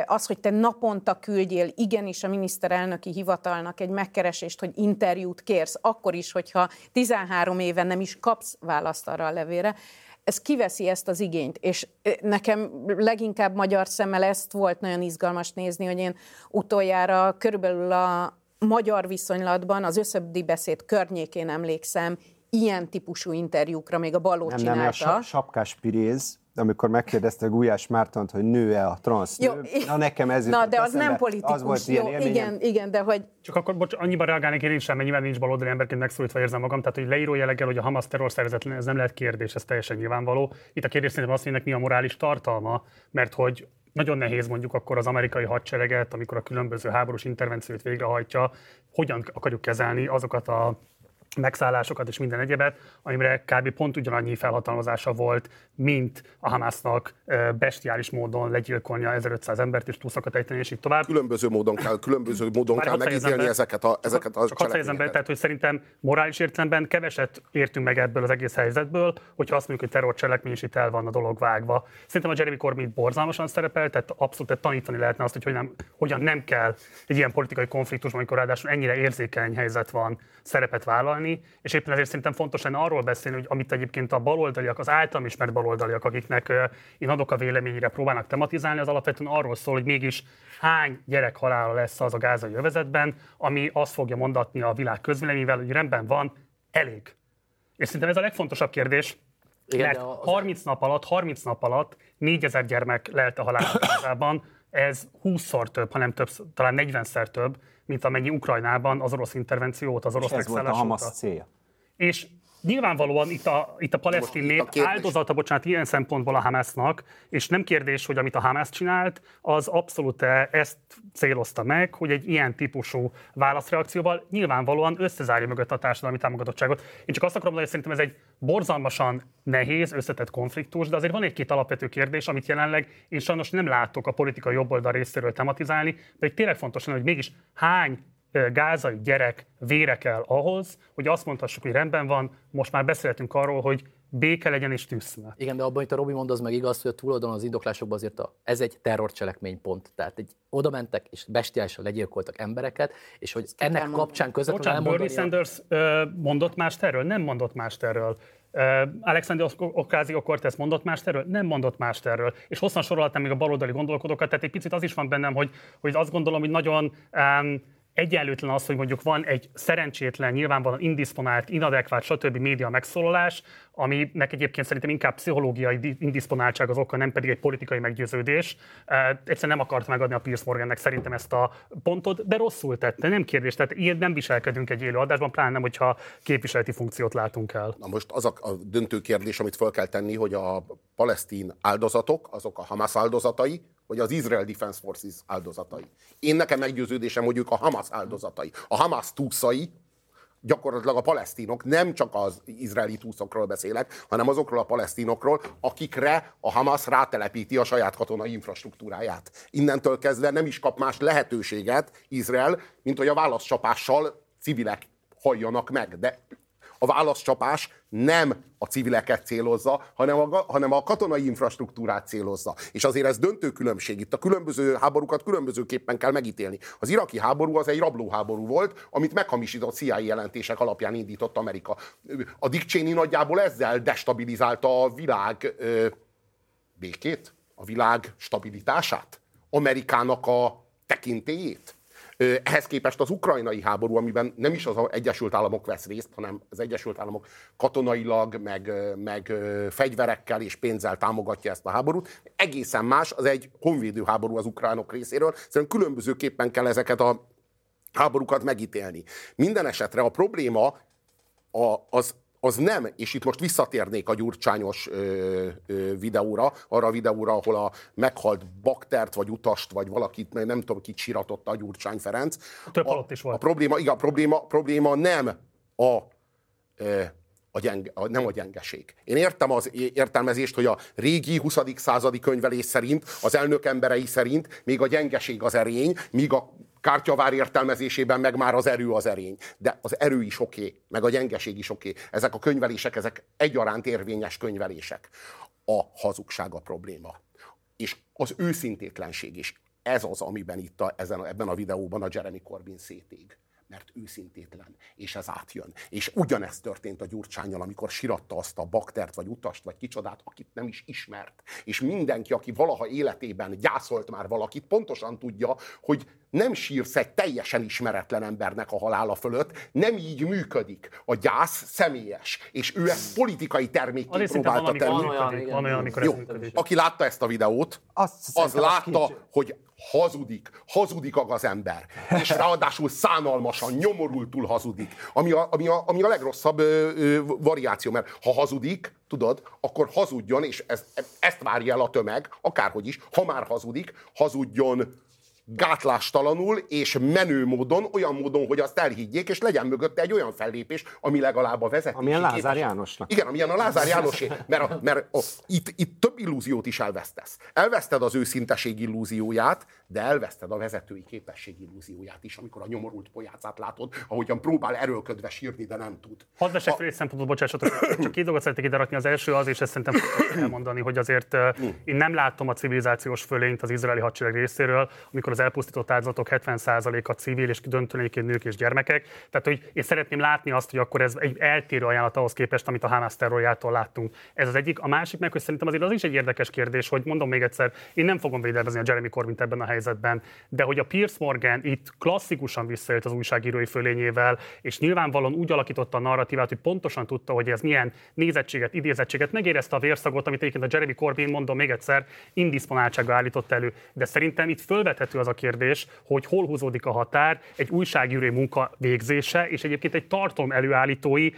az, hogy te naponta küldjél igenis a miniszterelnöki hivatalnak egy megkeresést, hogy interjút kérsz, akkor is, hogyha 13 éven nem is kapsz választ arra a levére, ez kiveszi ezt az igényt, és nekem leginkább magyar szemmel ezt volt nagyon izgalmas nézni, hogy én utoljára körülbelül a magyar viszonylatban az összöbdi beszéd környékén emlékszem, ilyen típusú interjúkra még a Baló Nem, csinálta. nem, a sa- sapkás piréz, amikor megkérdezte Gulyás Mártont, hogy nő-e a transz Jó, nő. Na nekem ez Na, de az eszembe. nem politikus. Az volt ilyen Jó, élményem. igen, igen, de hogy Csak akkor bocs, annyiban reagálnék én is sem, mennyivel nincs baloldali emberként megszólítva érzem magam. Tehát, hogy leíró jelleggel, hogy a Hamas terrorszervezet, ez nem lehet kérdés, ez teljesen nyilvánvaló. Itt a kérdés szerintem az, hogy ennek mi a morális tartalma, mert hogy nagyon nehéz mondjuk akkor az amerikai hadsereget, amikor a különböző háborús intervenciót végrehajtja, hogyan akarjuk kezelni azokat a megszállásokat és minden egyebet, amire kb. pont ugyanannyi felhatalmazása volt, mint a Hamasnak ö, bestiális módon legyilkolnia 1500 embert és pluszokat ejteni, és így tovább. Különböző módon kell, különböző módon Várj, kell megítélni ezeket a, ezeket a Csak fejezem be, tehát hogy szerintem morális értelemben keveset értünk meg ebből az egész helyzetből, hogyha azt mondjuk, hogy terrorcselekmény, és itt el van a dolog vágva. Szerintem a Jeremy Corbyn borzalmasan szerepel, tehát abszolút tanítani lehetne azt, hogy hogyan, hogyan nem kell egy ilyen politikai konfliktusban, amikor ráadásul ennyire érzékeny helyzet van, szerepet vállalni, és éppen ezért szerintem fontos lenne arról beszélni, hogy amit egyébként a baloldaliak, az általam ismert baloldaliak, akiknek ö, én adok a véleményére, próbálnak tematizálni, az alapvetően arról szól, hogy mégis hány gyerek halála lesz az a gázai övezetben, ami azt fogja mondatni a világ közvéleményével, hogy rendben van, elég. És szerintem ez a legfontosabb kérdés, Igen, mert de a- 30 nap alatt, 30 nap alatt 4000 gyermek lelte halálában, ez 20-szor több, hanem több, talán 40-szer több, mint amennyi Ukrajnában az orosz intervenció óta, az orosz És ez volt a Hamas óta. célja. És nyilvánvalóan itt a, itt a palesztin nép kérdés- áldozata, bocsánat, ilyen szempontból a Hamasnak, és nem kérdés, hogy amit a Hamas csinált, az abszolút ezt célozta meg, hogy egy ilyen típusú válaszreakcióval nyilvánvalóan összezárja mögött a társadalmi támogatottságot. Én csak azt akarom mondani, hogy szerintem ez egy borzalmasan nehéz, összetett konfliktus, de azért van egy-két alapvető kérdés, amit jelenleg én sajnos nem látok a politikai jobboldal részéről tematizálni, de hogy tényleg fontos lenne, hogy mégis hány gázai gyerek vére kell ahhoz, hogy azt mondhassuk, hogy rendben van, most már beszélhetünk arról, hogy béke legyen és tűzszünet. Igen, de abban, amit a Robi mond, az meg igaz, hogy a túloldalon az indoklásokban azért a, ez egy terrorcselekmény pont. Tehát egy, oda mentek és bestiálisan legyilkoltak embereket, és hogy ennek mondani. kapcsán közvetlenül Bocsánat, Bernie elmondani... a- Sanders ö, mondott mást erről? Nem mondott mást erről. Alexander Ocasio-Cortez mondott mást erről? Nem mondott mást erről. És hosszan sorolhatnám még a baloldali gondolkodókat, tehát egy picit az is van bennem, hogy, hogy azt gondolom, hogy nagyon um, egyenlőtlen az, hogy mondjuk van egy szerencsétlen, nyilvánvalóan indisponált, inadekvát, stb. média megszólalás, aminek egyébként szerintem inkább pszichológiai di- indisponáltság az oka, nem pedig egy politikai meggyőződés. Egyszerűen nem akart megadni a Pierce Morgannek szerintem ezt a pontot, de rosszul tette, nem kérdés. Tehát ilyen nem viselkedünk egy élő adásban, pláne nem, hogyha képviseleti funkciót látunk el. Na most az a, a döntő kérdés, amit fel kell tenni, hogy a palesztin áldozatok, azok a Hamas áldozatai, vagy az Israel Defense Forces áldozatai. Én nekem meggyőződésem, hogy ők a Hamas áldozatai. A Hamas túszai, gyakorlatilag a palesztinok, nem csak az izraeli túszokról beszélek, hanem azokról a palesztinokról, akikre a Hamas rátelepíti a saját katonai infrastruktúráját. Innentől kezdve nem is kap más lehetőséget Izrael, mint hogy a válaszcsapással civilek halljanak meg. De a válaszcsapás nem a civileket célozza, hanem a, hanem a katonai infrastruktúrát célozza. És azért ez döntő különbség. Itt a különböző háborúkat különbözőképpen kell megítélni. Az iraki háború az egy rablóháború volt, amit meghamisított CIA jelentések alapján indított Amerika. A Dick Cheney nagyjából ezzel destabilizálta a világ ö, békét, a világ stabilitását, Amerikának a tekintélyét. Ehhez képest az ukrajnai háború, amiben nem is az Egyesült Államok vesz részt, hanem az Egyesült Államok katonailag, meg, meg fegyverekkel és pénzzel támogatja ezt a háborút, egészen más, az egy honvédő háború az ukránok részéről. Szerintem különbözőképpen kell ezeket a háborúkat megítélni. Minden esetre a probléma a, az, az nem, és itt most visszatérnék a gyurcsányos ö, ö, videóra, arra a videóra, ahol a meghalt baktert, vagy utast, vagy valakit, nem tudom, kit síratotta a Gyurcsány Ferenc. Több halott is volt. A probléma, igen, a probléma, probléma nem a, ö, a gyenge, a, nem a gyengeség. Én értem az értelmezést, hogy a régi 20. századi könyvelés szerint, az elnök emberei szerint még a gyengeség az erény, míg a kártyavár értelmezésében meg már az erő az erény. De az erő is oké, meg a gyengeség is oké. Ezek a könyvelések, ezek egyaránt érvényes könyvelések. A hazugság a probléma. És az őszintétlenség is. Ez az, amiben itt a, ezen, ebben a videóban a Jeremy Corbyn szétég mert őszintétlen, és ez átjön. És ugyanezt történt a Gyurcsányjal, amikor siratta azt a baktert, vagy utast, vagy kicsodát, akit nem is ismert. És mindenki, aki valaha életében gyászolt már valakit, pontosan tudja, hogy nem sírsz egy teljesen ismeretlen embernek a halála fölött, nem így működik. A gyász személyes, és ő ezt politikai termékként próbálta tenni. Van olyan, amikor Jó, aki látta ezt a videót, Azt az az látta, kincs- hogy hazudik, hazudik a gazember, és ráadásul szánalmasan, nyomorultul hazudik, ami a, ami a, ami a legrosszabb ö, ö, variáció, mert ha hazudik, tudod, akkor hazudjon, és ez, ezt várja el a tömeg, akárhogy is, ha már hazudik, hazudjon gátlástalanul és menő módon, olyan módon, hogy azt elhiggyék, és legyen mögötte egy olyan fellépés, ami legalább a vezetési Amilyen Lázár képesség- Jánosnak. Igen, amilyen a Lázár Jánosé, mert, a, mert a, itt, itt több illúziót is elvesztesz. Elveszted az őszinteség illúzióját, de elveszted a vezetői képesség illúzióját is, amikor a nyomorult pojácát látod, ahogyan próbál erőlködve sírni, de nem tud. Hadd fel egy szempontot, bocsássatok, csak két dolgot szeretnék ide rakni. Az első az, és ezt szerintem elmondani, hogy azért eh, én nem látom a civilizációs fölényt az izraeli hadsereg részéről, amikor az elpusztított áldozatok 70%-a civil és döntőnéként nők és gyermekek. Tehát, hogy én szeretném látni azt, hogy akkor ez egy eltérő ajánlat ahhoz képest, amit a Hamas terrorjától láttunk. Ez az egyik. A másik meg, hogy szerintem azért az is egy érdekes kérdés, hogy mondom még egyszer, én nem fogom védelmezni a Jeremy Corbyn ebben a helyzetben, de hogy a Pierce Morgan itt klasszikusan visszajött az újságírói fölényével, és nyilvánvalóan úgy alakította a narratívát, hogy pontosan tudta, hogy ez milyen nézettséget, idézettséget, megérezte a vérszagot, amit egyébként a Jeremy Corbyn, mondom még egyszer, indisponáltsága állított elő. De szerintem itt fölvethető az a kérdés, hogy hol húzódik a határ egy újságírói munka végzése, és egyébként egy tartalom előállítói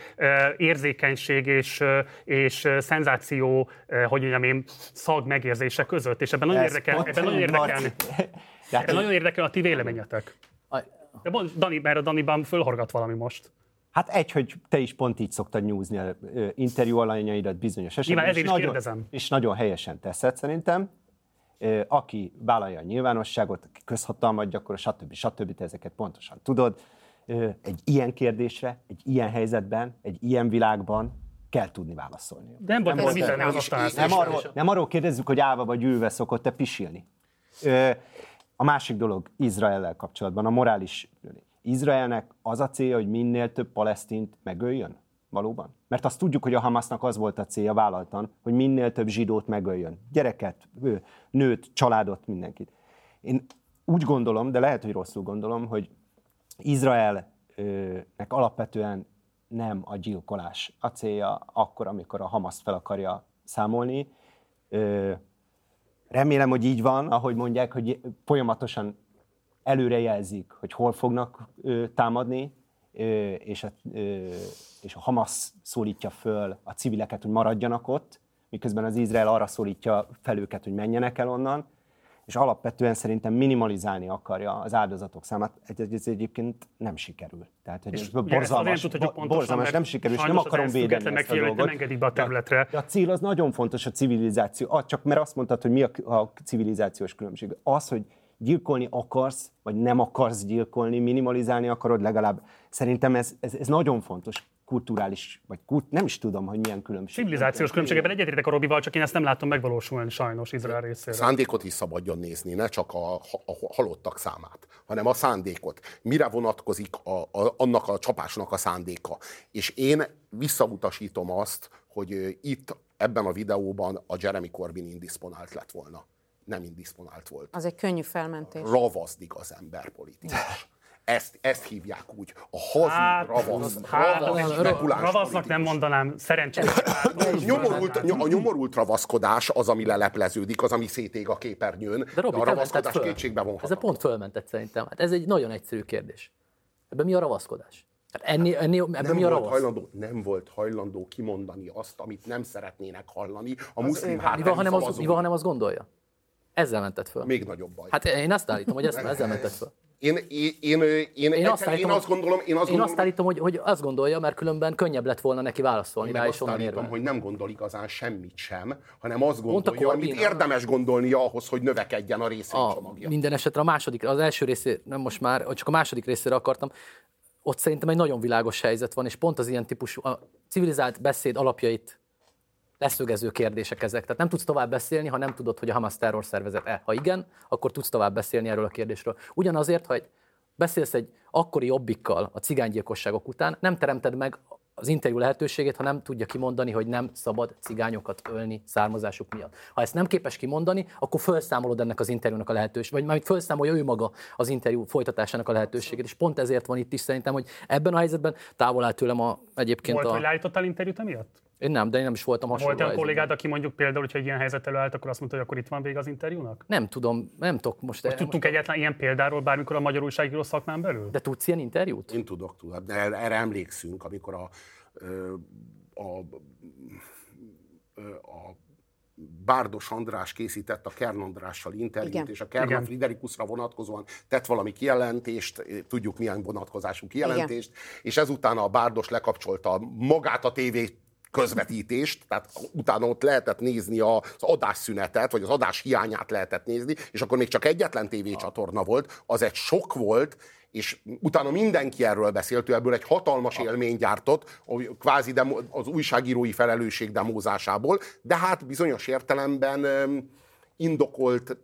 érzékenység és, és szenzáció, hogy mondjam én, szag megérzése között. És ebben nagyon érdekel, ebben nagyon így, Marci. ebben nagyon érdekel a ti véleményetek. De mond, Dani, mert a Daniban fölhorgat valami most. Hát egy, hogy te is pont így szoktad nyúzni a interjú alanyaidat bizonyos esetben. ezért és is nagyon, kérdezem. És nagyon helyesen teszed szerintem. Aki vállalja a nyilvánosságot, aki közhatalmat gyakorol, stb. stb. te ezeket pontosan tudod. Egy ilyen kérdésre, egy ilyen helyzetben, egy ilyen világban kell tudni válaszolni. De nem ez volt- és- aztán- nem, arról, nem arról kérdezzük, hogy állva vagy ülve szokott-e pisilni. A másik dolog Izraellel kapcsolatban, a morális. Izraelnek az a célja, hogy minél több palesztint megöljön? Valóban? Mert azt tudjuk, hogy a Hamasnak az volt a célja vállaltan, hogy minél több zsidót megöljön. Gyereket, nőt, családot, mindenkit. Én úgy gondolom, de lehet, hogy rosszul gondolom, hogy Izraelnek alapvetően nem a gyilkolás a célja akkor, amikor a Hamaszt fel akarja számolni. Remélem, hogy így van, ahogy mondják, hogy folyamatosan előrejelzik, hogy hol fognak ö, támadni, ö, és, a, ö, és a Hamas szólítja föl a civileket, hogy maradjanak ott, miközben az Izrael arra szólítja fel őket, hogy menjenek el onnan, és alapvetően szerintem minimalizálni akarja az áldozatok számát. Ez, ez egyébként nem sikerül. Tehát, hogy És ez borzalmas, bo- pontosan, borzalmas nem sikerül, és nem akarom védeni ezt a nem dolgot. engedik be a területre. De a cél az nagyon fontos, a civilizáció. Ah, csak mert azt mondtad, hogy mi a, a civilizációs különbség. Az, hogy gyilkolni akarsz, vagy nem akarsz gyilkolni, minimalizálni akarod, legalább szerintem ez, ez, ez nagyon fontos kulturális, vagy kult, nem is tudom, hogy milyen különbség. Civilizációs különbségeben egyetértek a Robival, csak én ezt nem látom megvalósulni sajnos Izrael részéről. Szándékot is szabadjon nézni, ne csak a, a halottak számát, hanem a szándékot. Mire vonatkozik a, a, annak a csapásnak a szándéka. És én visszautasítom azt, hogy itt ebben a videóban a Jeremy Corbyn indisponált lett volna. nem indisponált volt. Az egy könnyű felmentés. Ravaszdik az ember politikus. Ezt, ezt hívják úgy. A hazug Hát, ravasz, hát, ravasz, ra- spekuláns ravasznak nem mondanám, szerencsés. [coughs] Nyomorult, a nyomorult ravaszkodás az, ami lelepleződik, az, ami szétég a képernyőn, de, De Robi, a te mented ravaszkodás kétségbe vonható. Ezzel pont fölmentett szerintem. Hát ez egy nagyon egyszerű kérdés. Ebben mi a ravaszkodás? Hát ennél, ennél, ebben nem mi a volt, ravasz? hajlandó, nem volt hajlandó kimondani azt, amit nem szeretnének hallani a muszlim Mi van, hátterű ha nem az, mi szavazók. van, ha nem azt gondolja? Ezzel mentett föl. Még nagyobb baj. Hát én azt állítom, hogy ezt, [laughs] ezzel mentett föl. Én, én, én, én, én, azt, állítom, én azt gondolom, én azt én gondolom, azt állítom hogy, hogy azt gondolja, mert különben könnyebb lett volna neki válaszolni én rá, és azt onnan állítom, érve. hogy nem gondol igazán semmit sem, hanem azt gondolja, amit Corbyn- érdemes gondolnia ahhoz, hogy növekedjen a részvénycsomagja. minden esetre a második, az első részé, nem most már, csak a második részére akartam, ott szerintem egy nagyon világos helyzet van, és pont az ilyen típusú, a civilizált beszéd alapjait leszögező kérdések ezek. Tehát nem tudsz tovább beszélni, ha nem tudod, hogy a Hamas terrorszervezet-e. Ha igen, akkor tudsz tovább beszélni erről a kérdésről. Ugyanazért, ha egy, beszélsz egy akkori jobbikkal a cigánygyilkosságok után, nem teremted meg az interjú lehetőségét, ha nem tudja kimondani, hogy nem szabad cigányokat ölni származásuk miatt. Ha ezt nem képes kimondani, akkor felszámolod ennek az interjúnak a lehetőségét, vagy majd felszámolja ő maga az interjú folytatásának a lehetőségét. És pont ezért van itt is szerintem, hogy ebben a helyzetben távol áll tőlem a, egyébként Volt, a... hogy leállítottál interjút emiatt? Én nem, de én nem is voltam hasonló Volt olyan kollégád, aki mondjuk például, hogyha egy ilyen helyzet előállt, akkor azt mondta, hogy akkor itt van vége az interjúnak? Nem tudom, nem tudok most... Most tudtunk egyáltalán ilyen példáról bármikor a magyar újságíró szakmán belül? De tudsz ilyen interjút? Én tudok, tudok. De erre emlékszünk, amikor a, a, ö, a Bárdos András készített a Kern Andrással interjút, Igen. és a Kern Igen. Friderikusra vonatkozóan tett valami kijelentést, tudjuk milyen vonatkozású kijelentést, és ezután a Bárdos lekapcsolta magát a tévé közvetítést, tehát utána ott lehetett nézni az adásszünetet, vagy az adás hiányát lehetett nézni, és akkor még csak egyetlen tévécsatorna volt, az egy sok volt, és utána mindenki erről beszélt, ő ebből egy hatalmas élmény gyártott, kvázi demo, az újságírói felelősség demózásából, de hát bizonyos értelemben indokolt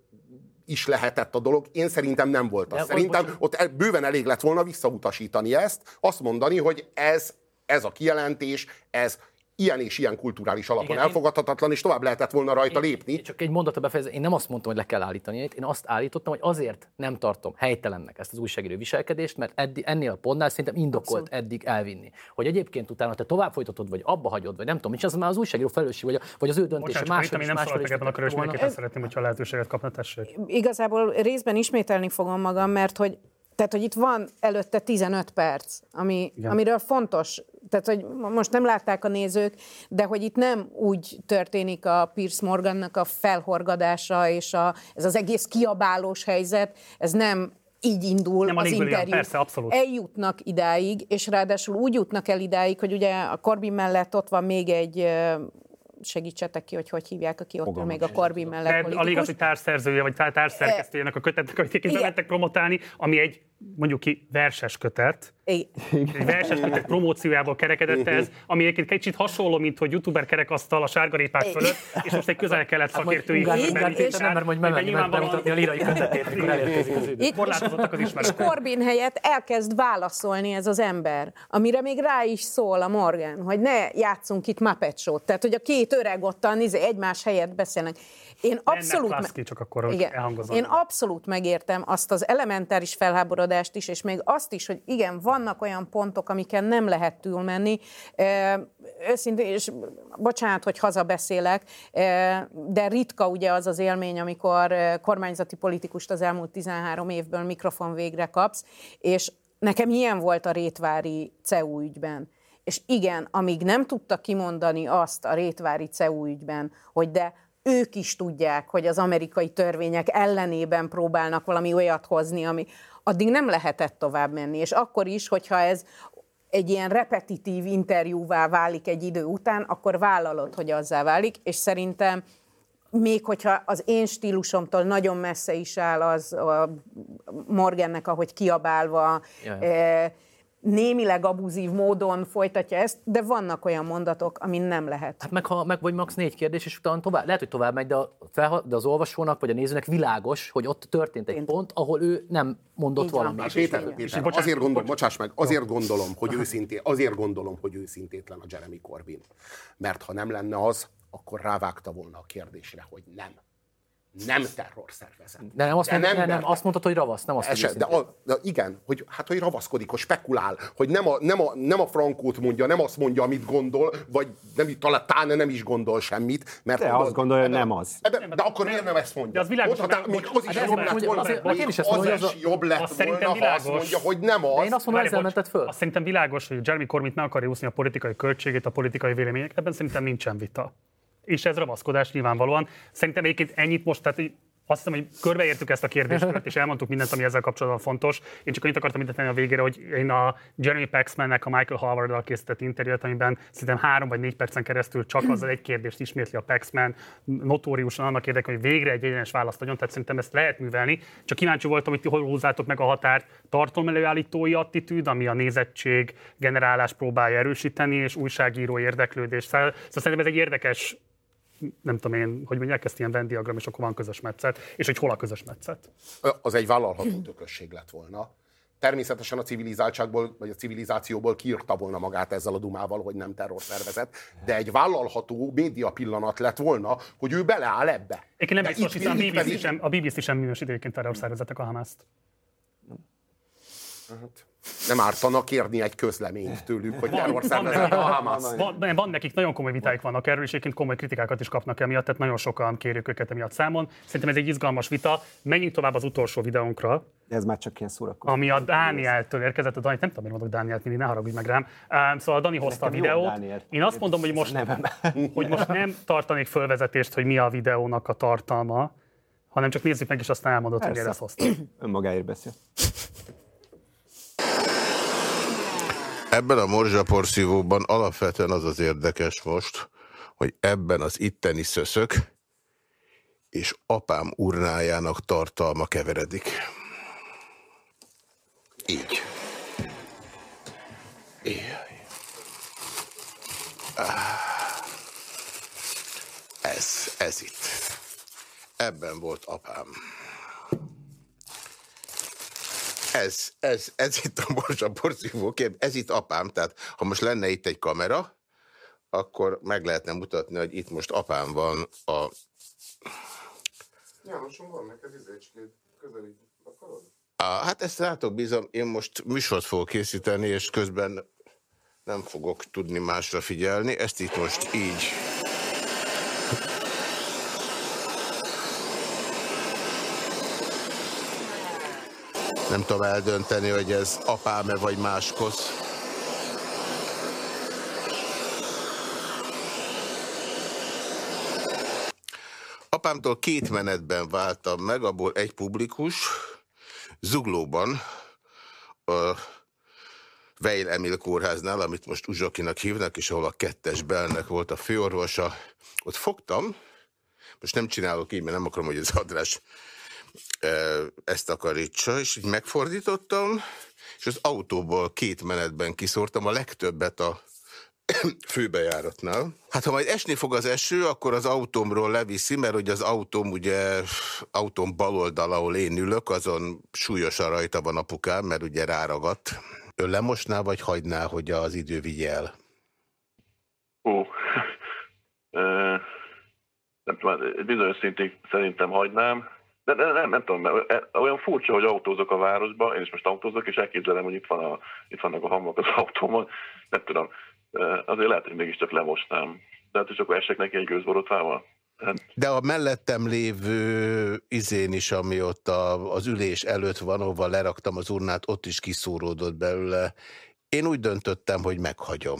is lehetett a dolog. Én szerintem nem volt az. De, Szerintem bocsánat. ott bőven elég lett volna visszautasítani ezt, azt mondani, hogy ez, ez a kijelentés, ez ilyen és ilyen kulturális alapon Igen, én- elfogadhatatlan, és tovább lehetett volna rajta lépni. Csak egy mondatot befejezve, én nem azt mondtam, hogy le kell állítani, én azt állítottam, hogy azért nem tartom helytelennek ezt az újságíró viselkedést, mert eddig, ennél a pontnál szerintem indokolt Abszolút. eddig elvinni. Hogy egyébként utána te tovább folytatod, vagy abba hagyod, vagy nem tudom, és az már az újságíró felelősség, vagy, a, vagy az ő döntése. Nem máshol is meg ebben a körül, és volna. mindenképpen szeretném, hogyha lehetőséget kapna, tessék. Igazából részben ismételni fogom magam, mert hogy tehát, hogy itt van előtte 15 perc, ami, Igen. amiről fontos, tehát, hogy most nem látták a nézők, de hogy itt nem úgy történik a Pierce Morgannak a felhorgadása, és a, ez az egész kiabálós helyzet, ez nem így indul Nem az interjú. persze, abszolút. Eljutnak idáig, és ráadásul úgy jutnak el idáig, hogy ugye a Corbyn mellett ott van még egy segítsetek ki, hogy hogy hívják, aki ott még a Corbyn mellett De politikus. alig az, hogy társszerzője, vagy tá- társszerkesztőjének a kötetnek, amit bementek promotálni, ami egy mondjuk ki verses kötet. I- Egy verses kötet promóciójából kerekedett ez, ami egyébként kicsit hasonló, mint hogy youtuber kerekasztal a sárgarépák fölött, és most egy közel-kelet Hát majd szakértői nem, mert majd nyilvánvalóan- bemutatni a lírai kötetét, mikor elérkezik az idő. Itt- Korlátozottak az És ismeretek. Corbyn helyett elkezd válaszolni ez az ember, amire még rá is szól a Morgan, hogy ne játszunk itt Muppet Show-t. Tehát, hogy a két öreg ottan izé, egymás helyett beszélnek. Én abszolút, Klasky, csak akkor, hogy igen, én abszolút megértem azt az elementáris felháborodást is, és még azt is, hogy igen, vannak olyan pontok, amiken nem lehet túlmenni. Őszintén, és bocsánat, hogy hazabeszélek, de ritka ugye az az élmény, amikor kormányzati politikust az elmúlt 13 évből mikrofon végre kapsz, és nekem ilyen volt a Rétvári CEU ügyben. És igen, amíg nem tudta kimondani azt a Rétvári CEU ügyben, hogy de ők is tudják, hogy az amerikai törvények ellenében próbálnak valami olyat hozni, ami addig nem lehetett tovább menni. És akkor is, hogyha ez egy ilyen repetitív interjúvá válik egy idő után, akkor vállalod, hogy azzá válik, és szerintem még hogyha az én stílusomtól nagyon messze is áll az a Morgannek, ahogy kiabálva, Jaj. eh, némileg abuzív módon folytatja ezt, de vannak olyan mondatok, amin nem lehet. Hát meg, ha, meg vagy max. négy kérdés, és utána tovább, lehet, hogy tovább megy, de, a, felha- de az olvasónak vagy a nézőnek világos, hogy ott történt egy pont, ahol ő nem mondott Így van. valamit. Már Péter, És Péter bocsánat, azért gondolom, bocs- bocsáss meg, azért gondolom, hogy őszintén, azért gondolom, hogy őszintétlen a Jeremy Corbyn. Mert ha nem lenne az, akkor rávágta volna a kérdésre, hogy nem. Nem terrorszervezet. De nem azt, De mondta, nem, nem, benne. azt mondtad, hogy ravasz, nem azt, Eset, de, a, de igen, hogy, hát, hogy ravaszkodik, hogy spekulál, hogy nem a, nem, a, nem a frankót mondja, nem azt mondja, amit gondol, vagy nem, talán talán nem is gondol semmit. Mert De azt gondolja, hogy nem az. Ebben, de akkor miért nem ezt mondja? De az világos, Mondhatná, hogy- még az is Hát jobb lett mondja, volna, még is az jobb lett azt szerintem volna, ha azt világos. mondja, hogy nem az. én azt mondom, ezzel mented föl. Azt szerintem világos, hogy Jeremy Corbyn meg akarja úszni a politikai költségét, a politikai véleményeket, ebben szerintem nincsen vita. És ez ragaszkodás nyilvánvalóan. Szerintem egyébként ennyit most, tehát azt hiszem, hogy körbeértük ezt a kérdéskört, [laughs] és elmondtuk mindent, ami ezzel kapcsolatban fontos. Én csak annyit akartam tenni a végére, hogy én a Jeremy Paxmannek a Michael Howard-dal készített interjút, amiben szerintem három vagy négy percen keresztül csak [clears throat] azzal egy kérdést ismétli a Paxman, notóriusan annak érdekében, hogy végre egy egyenes választ adjon, tehát szerintem ezt lehet művelni. Csak kíváncsi voltam, hogy ti hol húzzátok meg a határt tartalmelőállítói attitűd, ami a nézettség generálás próbálja erősíteni, és újságíró érdeklődés. Szóval szerintem ez egy érdekes nem tudom én, hogy mondják ezt ilyen Venn diagram, és akkor van közös metszet, és hogy hol a közös metszet. az egy vállalható tökösség lett volna. Természetesen a civilizáltságból, vagy a civilizációból kiírta volna magát ezzel a dumával, hogy nem terrorszervezet, de egy vállalható média pillanat lett volna, hogy ő beleáll ebbe. Én nem De biztos, hiszen a BBC, pedig- sem, a BBC sem minősít egyébként terrorszervezetek a Hamaszt. Hát, nem ártana kérni egy közleményt tőlük, hogy terrorszervezet a Hamas. Van, van, van, nekik nagyon komoly vitáik vannak erről, és egyébként komoly kritikákat is kapnak emiatt, tehát nagyon sokan kérjük őket emiatt számon. Szerintem ez egy izgalmas vita. Menjünk tovább az utolsó videónkra, De ez már csak ilyen szórakozó. ami a Dánieltől érkezett. A Dani, nem tudom, miért mondok Dánielt, mindig ne haragudj meg rám. Um, szóval a Dani hozta a videót. Dániel. Én azt mondom, hogy most, hogy most nem tartanék fölvezetést, hogy mi a videónak a tartalma, hanem csak nézzük meg, és aztán elmondod, hogy Persze. ezt hoztam. Önmagáért beszél. Ebben a morzsaporszívóban alapvetően az az érdekes most, hogy ebben az itteni szöszök és apám urnájának tartalma keveredik. Így. Így. Ah. Ez, ez itt. Ebben volt apám. Ez, ez, ez itt a porszívó kép, ez itt apám, tehát ha most lenne itt egy kamera, akkor meg lehetne mutatni, hogy itt most apám van a... Jánosom, van neked izécskéd, közelít. Akarod? Á, hát ezt látok, bízom, én most műsort fogok készíteni, és közben nem fogok tudni másra figyelni. Ezt itt most így. Nem tudom eldönteni, hogy ez apám-e vagy máskos. Apámtól két menetben váltam meg, abból egy publikus, Zuglóban, a Veil Emil kórháznál, amit most Uzsokinak hívnak, és ahol a kettes belnek volt a főorvosa. Ott fogtam, most nem csinálok így, mert nem akarom, hogy az adrás ezt akarítsa, és így megfordítottam, és az autóból két menetben kiszórtam a legtöbbet a [coughs] főbejáratnál. Hát ha majd esni fog az eső, akkor az autómról leviszi, mert ugye az autóm ugye, autóm bal oldal, ahol én ülök, azon súlyosan rajta van apukám, mert ugye ráragadt. Ön lemosná, vagy hagyná, hogy az idő vigye? Ó, [laughs] nem tudom, egy bizonyos szintig szerintem hagynám, de nem, nem, nem tudom, mert olyan furcsa, hogy autózok a városba, én is most autózok, és elképzelem, hogy itt, van a, itt vannak a hamvak az [laughs] autómon, nem tudom, azért lehet, hogy mégiscsak lemosnám. De hát, hogy akkor esek neki egy gőzborotvával. Hát, De a mellettem lévő izén is, ami ott a, az ülés előtt van, ahova leraktam az urnát, ott is kiszóródott belőle. Én úgy döntöttem, hogy meghagyom.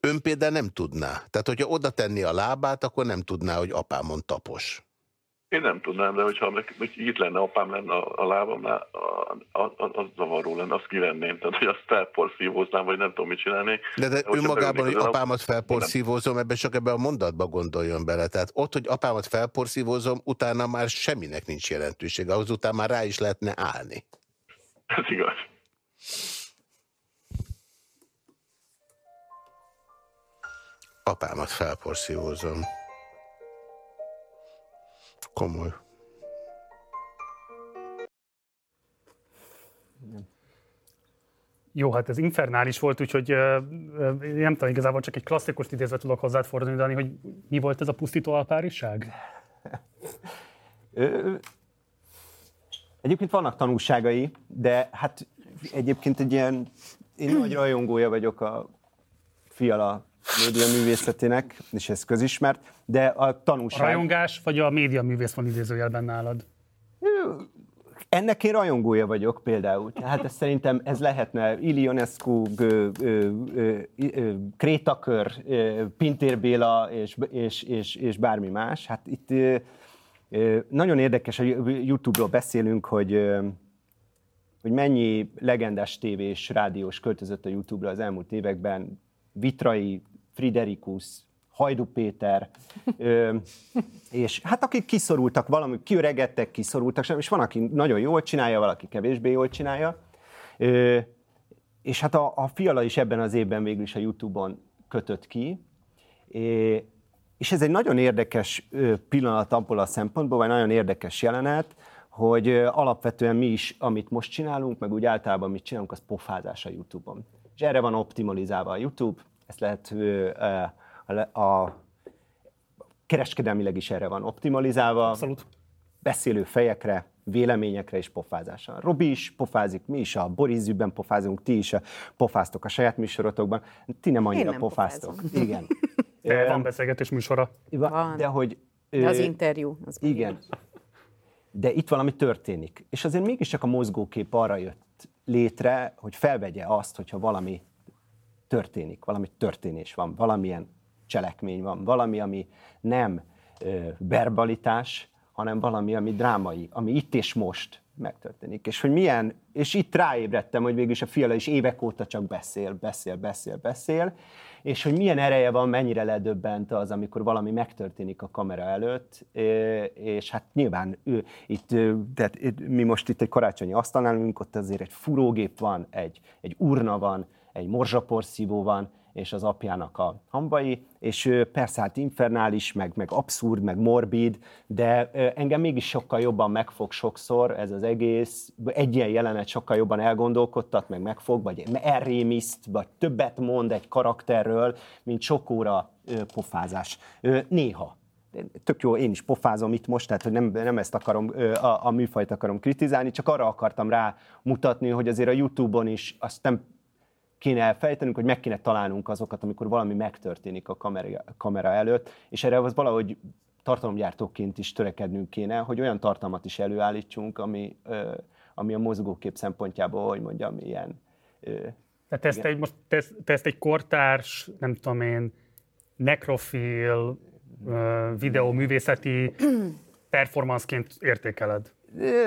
Ön például nem tudná. Tehát, hogyha oda tenni a lábát, akkor nem tudná, hogy apámon tapos. Én nem tudnám, de hogyha hogy itt lenne, apám lenne a, a lábamnál, a, a, a, az zavaró lenne, azt kivenném, tehát hogy azt felporszívóznám, vagy nem tudom, mit csinálnék. De, de hogyha önmagában, hogy az apámat felporszívózom, ebben csak ebben a mondatba gondoljon bele. Tehát ott, hogy apámat felporszívózom, utána már semminek nincs jelentősége. Ahhoz után már rá is lehetne állni. Ez igaz. Apámat felporszívózom. Komoly. Jó, hát ez infernális volt, úgyhogy ö, ö, nem tudom, igazából csak egy klasszikus idézve tudok hozzád fordulni, Dani, hogy mi volt ez a pusztító alpáriság? Egyébként vannak tanulságai, de hát egyébként egy ilyen, én nagy rajongója vagyok a Fiala média művészetének, és ez közismert, de a A tanulság... rajongás vagy a média művész van idézőjelben nálad? Ennek én rajongója vagyok például. Tehát ez szerintem ez lehetne Ilionescu, Krétakör, Pintér Béla és, és, és, és bármi más. Hát itt nagyon érdekes, hogy YouTube-ról beszélünk, hogy hogy mennyi legendás tévés, rádiós költözött a YouTube-ra az elmúlt években. Vitrai, Friderikus, Hajdu Péter, ö, és hát akik kiszorultak valami, kiöregedtek, kiszorultak, és van, aki nagyon jól csinálja, valaki kevésbé jól csinálja. Ö, és hát a, a Fiala is ebben az évben végül is a YouTube-on kötött ki. É, és ez egy nagyon érdekes pillanat abból a szempontból, vagy nagyon érdekes jelenet, hogy alapvetően mi is, amit most csinálunk, meg úgy általában mit csinálunk, az pofázás a YouTube-on. És erre van optimalizálva a YouTube, ezt lehet a, a kereskedelmileg is erre van optimalizálva. Abszolút. Beszélő fejekre, véleményekre és pofázásra. Robi is pofázik, mi is a Boris Zübben pofázunk, ti is pofáztok a saját műsorotokban, ti nem annyira nem pofáztok. pofázom. Igen. De [laughs] van beszélgetés műsora. Van. De hogy... De az interjú. Az igen. De itt valami történik. És azért mégiscsak a mozgókép arra jött létre, hogy felvegye azt, hogyha valami történik, valami történés van, valamilyen cselekmény van, valami, ami nem verbalitás, hanem valami, ami drámai, ami itt és most megtörténik. És hogy milyen, és itt ráébredtem, hogy végülis a fiala is évek óta csak beszél, beszél, beszél, beszél, és hogy milyen ereje van, mennyire ledöbbent az, amikor valami megtörténik a kamera előtt, és hát nyilván ő, itt, tehát mi most itt egy karácsonyi asztalnál ülünk, ott azért egy furógép van, egy, egy urna van, egy morzsaporszívó van, és az apjának a hamvai, és persze hát infernális, meg, meg abszurd, meg morbid, de engem mégis sokkal jobban megfog sokszor ez az egész, egy ilyen jelenet sokkal jobban elgondolkodtat, meg megfog, vagy elrémiszt, vagy többet mond egy karakterről, mint sok óra pofázás. Néha tök jó, én is pofázom itt most, tehát hogy nem, nem ezt akarom, a, a műfajt akarom kritizálni, csak arra akartam rá mutatni, hogy azért a YouTube-on is azt nem kéne elfejtenünk, hogy meg kéne találnunk azokat, amikor valami megtörténik a kamera, kamera előtt, és erre az valahogy tartalomgyártóként is törekednünk kéne, hogy olyan tartalmat is előállítsunk, ami, ö, ami a mozgókép szempontjából, hogy mondjam, ilyen... Ö, Tehát ezt igen. egy, most, te, te ezt egy kortárs, nem tudom én, nekrofil, ö, videóművészeti performanceként értékeled.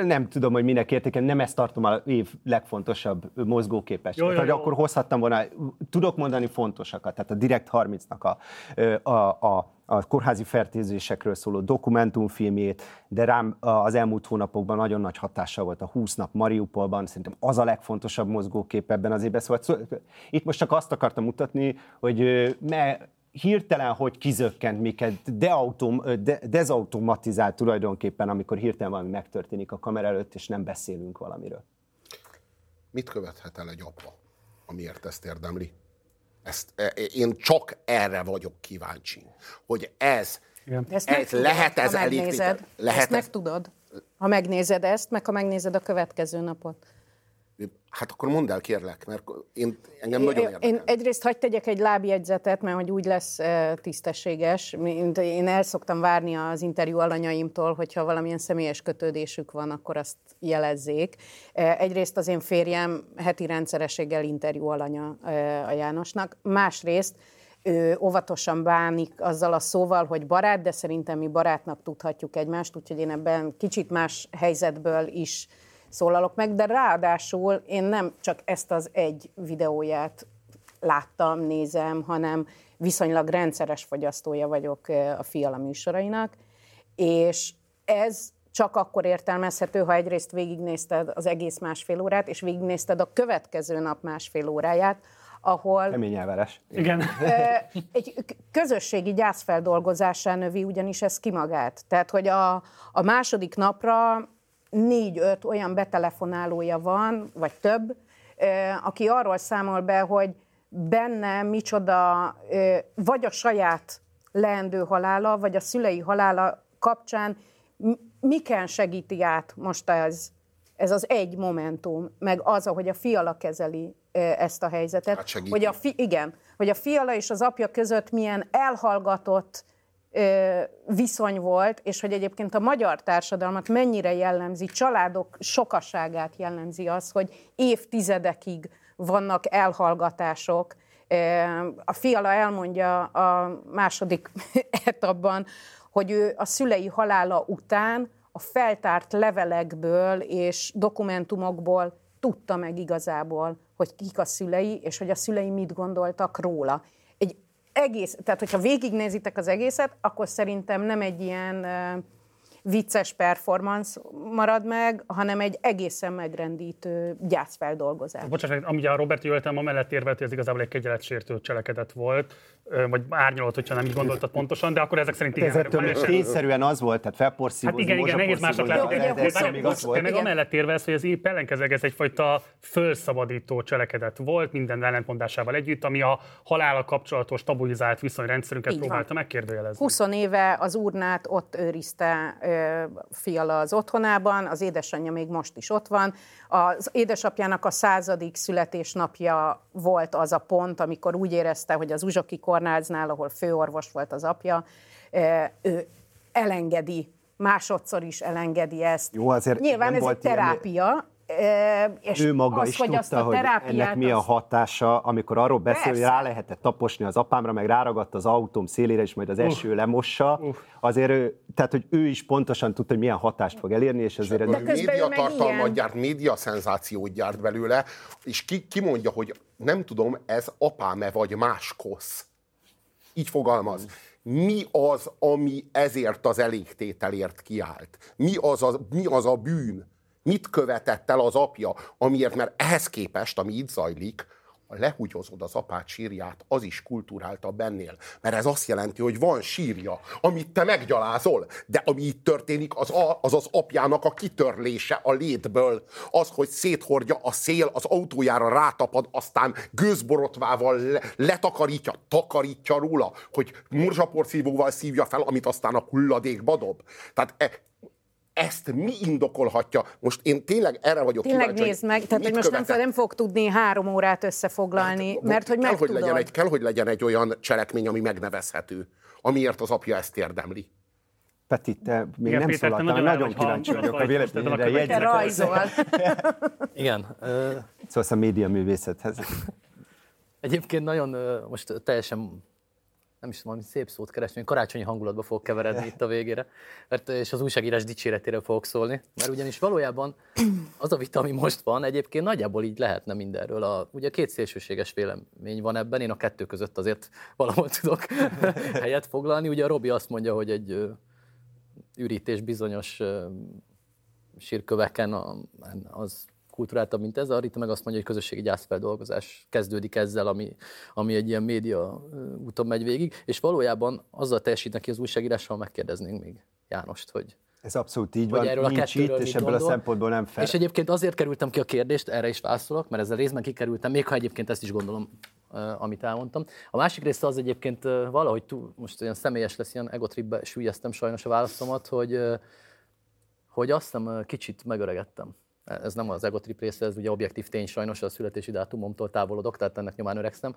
Nem tudom, hogy minek értéken, nem ezt tartom a év legfontosabb mozgóképes. Jó, jó, jó. akkor hozhattam volna, tudok mondani fontosakat, tehát a Direkt 30-nak a, a, a, a kórházi fertőzésekről szóló dokumentumfilmjét, de rám az elmúlt hónapokban nagyon nagy hatással volt a 20 nap Mariupolban, szerintem az a legfontosabb mozgókép ebben az évben. Szóval szó- itt most csak azt akartam mutatni, hogy me, hirtelen, hogy kizökkent minket, deautom, de, dezautomatizált tulajdonképpen, amikor hirtelen valami megtörténik a kamera előtt, és nem beszélünk valamiről. Mit követhet el egy apa, amiért ezt érdemli? Ezt, e- e- én csak erre vagyok kíváncsi, hogy ez, ezt ez megtudod, lehet ez ha elég megnézed. lehet ezt ez, megtudod. Ha megnézed ezt, meg ha megnézed a következő napot. Hát akkor mondd el, kérlek, mert én, engem nagyon érdekel. én egyrészt hagyd tegyek egy lábjegyzetet, mert hogy úgy lesz eh, tisztességes. Én el szoktam várni az interjú alanyaimtól, hogyha valamilyen személyes kötődésük van, akkor azt jelezzék. Eh, Egyrészt az én férjem heti rendszerességgel interjú alanya eh, a Jánosnak. Másrészt ő óvatosan bánik azzal a szóval, hogy barát, de szerintem mi barátnak tudhatjuk egymást, úgyhogy én ebben kicsit más helyzetből is szólalok meg, de ráadásul én nem csak ezt az egy videóját láttam, nézem, hanem viszonylag rendszeres fogyasztója vagyok a Fiala műsorainak, és ez csak akkor értelmezhető, ha egyrészt végignézted az egész másfél órát, és végignézted a következő nap másfél óráját, ahol Kemény elvárás. Igen. Egy közösségi gyászfeldolgozássá növi ugyanis ez ki magát. Tehát, hogy a, a második napra négy-öt olyan betelefonálója van, vagy több, aki arról számol be, hogy benne micsoda, vagy a saját leendő halála, vagy a szülei halála kapcsán miken segíti át most ez, ez az egy momentum, meg az, ahogy a fiala kezeli ezt a helyzetet. Hát segíti. hogy a fi, igen, hogy a fiala és az apja között milyen elhallgatott viszony volt, és hogy egyébként a magyar társadalmat mennyire jellemzi, családok sokaságát jellemzi az, hogy évtizedekig vannak elhallgatások. A fiala elmondja a második [laughs] etapban, hogy ő a szülei halála után a feltárt levelekből és dokumentumokból tudta meg igazából, hogy kik a szülei, és hogy a szülei mit gondoltak róla. Egész, tehát hogyha végignézitek az egészet, akkor szerintem nem egy ilyen vicces performance marad meg, hanem egy egészen megrendítő gyászfeldolgozás. Bocsánat, meg, ami a Robert jól értem, amellett érvelt, hogy ez igazából egy kegyeletsértő cselekedet volt, vagy árnyalat, hogyha nem így gondoltad pontosan, de akkor ezek szerint igen. Ez ettől van, és- tényszerűen az volt, tehát Hát felporszívózni, igen, igen, nehéz mozsaporszívózni, látni. de- ez meg amellett érvelsz, hogy ez épp ellenkezőleg ez egyfajta fölszabadító cselekedet volt, minden ellentmondásával együtt, ami a halála kapcsolatos tabuizált viszonyrendszerünket próbálta megkérdőjelezni. 20 éve az urnát ott őrizte Fiala az otthonában, az édesanyja még most is ott van. Az édesapjának a századik születésnapja volt az a pont, amikor úgy érezte, hogy az Uzsoki Kornáznál, ahol főorvos volt az apja, ő elengedi, másodszor is elengedi ezt. Jó, azért Nyilván nem ez egy ilyen- terápia, ö, és ő maga az, is hogy azt tudta, a hogy ennek mi a azt- hatása, amikor arról beszél, hogy Persze. rá lehetett taposni az apámra, meg ráragadt az autóm szélére, és majd az eső lemossa. Azért ő, tehát, hogy ő is pontosan tudta, hogy milyen hatást fog elérni, és azért ez... Ő médiatartalmat gyárt, média szenzációt gyárt belőle, és ki, ki mondja, hogy nem tudom, ez apám-e vagy más kosz. Így fogalmaz. Mi az, ami ezért az elégtételért kiállt? Mi az a, mi az a bűn? Mit követett el az apja, amiért, mert ehhez képest, ami itt zajlik, ha lehúgyozod az apát sírját, az is kulturáltabb ennél. Mert ez azt jelenti, hogy van sírja, amit te meggyalázol, de ami itt történik, az a, az, az apjának a kitörlése a létből. Az, hogy széthordja a szél, az autójára rátapad, aztán gőzborotvával le, letakarítja, takarítja róla, hogy morzsaporszívóval szívja fel, amit aztán a hulladékba dob. Tehát e, ezt mi indokolhatja? Most én tényleg erre vagyok Tényleg kíváncsi, nézd meg, tehát hogy most nem, követett? nem fog tudni három órát összefoglalni, mert hogy kell, meg hogy legyen egy, kell, hogy legyen egy olyan cselekmény, ami megnevezhető, amiért az apja ezt érdemli. Peti, te még Igen, nem Péter, te szólaltál, nagyon nagyon kíváncsi vagyok a vagy véleményedre. következő- jegyzetelsz. [laughs] Igen. Szóval a média művészethez. Egyébként nagyon most teljesen nem is tudom, valami szép szót keresni, karácsonyi hangulatba fogok keveredni itt a végére, mert, és az újságírás dicséretére fogok szólni, mert ugyanis valójában az a vita, ami most van, egyébként nagyjából így lehetne mindenről. A, ugye két szélsőséges vélemény van ebben, én a kettő között azért valahol tudok [laughs] helyet foglalni. Ugye a Robi azt mondja, hogy egy ürítés bizonyos sírköveken a, az kulturáltabb, mint ez. A Rita meg azt mondja, hogy közösségi gyászfeldolgozás kezdődik ezzel, ami, ami egy ilyen média úton megy végig, és valójában azzal teljesítnek ki az újságírással, megkérdeznénk még Jánost, hogy Ez abszolút így van, erről a nincs kettőről itt, és ebből a gondol. szempontból nem fel. És egyébként azért kerültem ki a kérdést, erre is válaszolok, mert ezzel részben kikerültem, még ha egyébként ezt is gondolom, amit elmondtam. A másik része az egyébként valahogy túl, most olyan személyes lesz, ilyen egotripbe sűjeztem sajnos a válaszomat, hogy, hogy azt hiszem kicsit megöregedtem. Ez nem az egotrip része, ez ugye objektív tény sajnos, a születési dátumomtól távolodok, tehát ennek nyomán öregszem.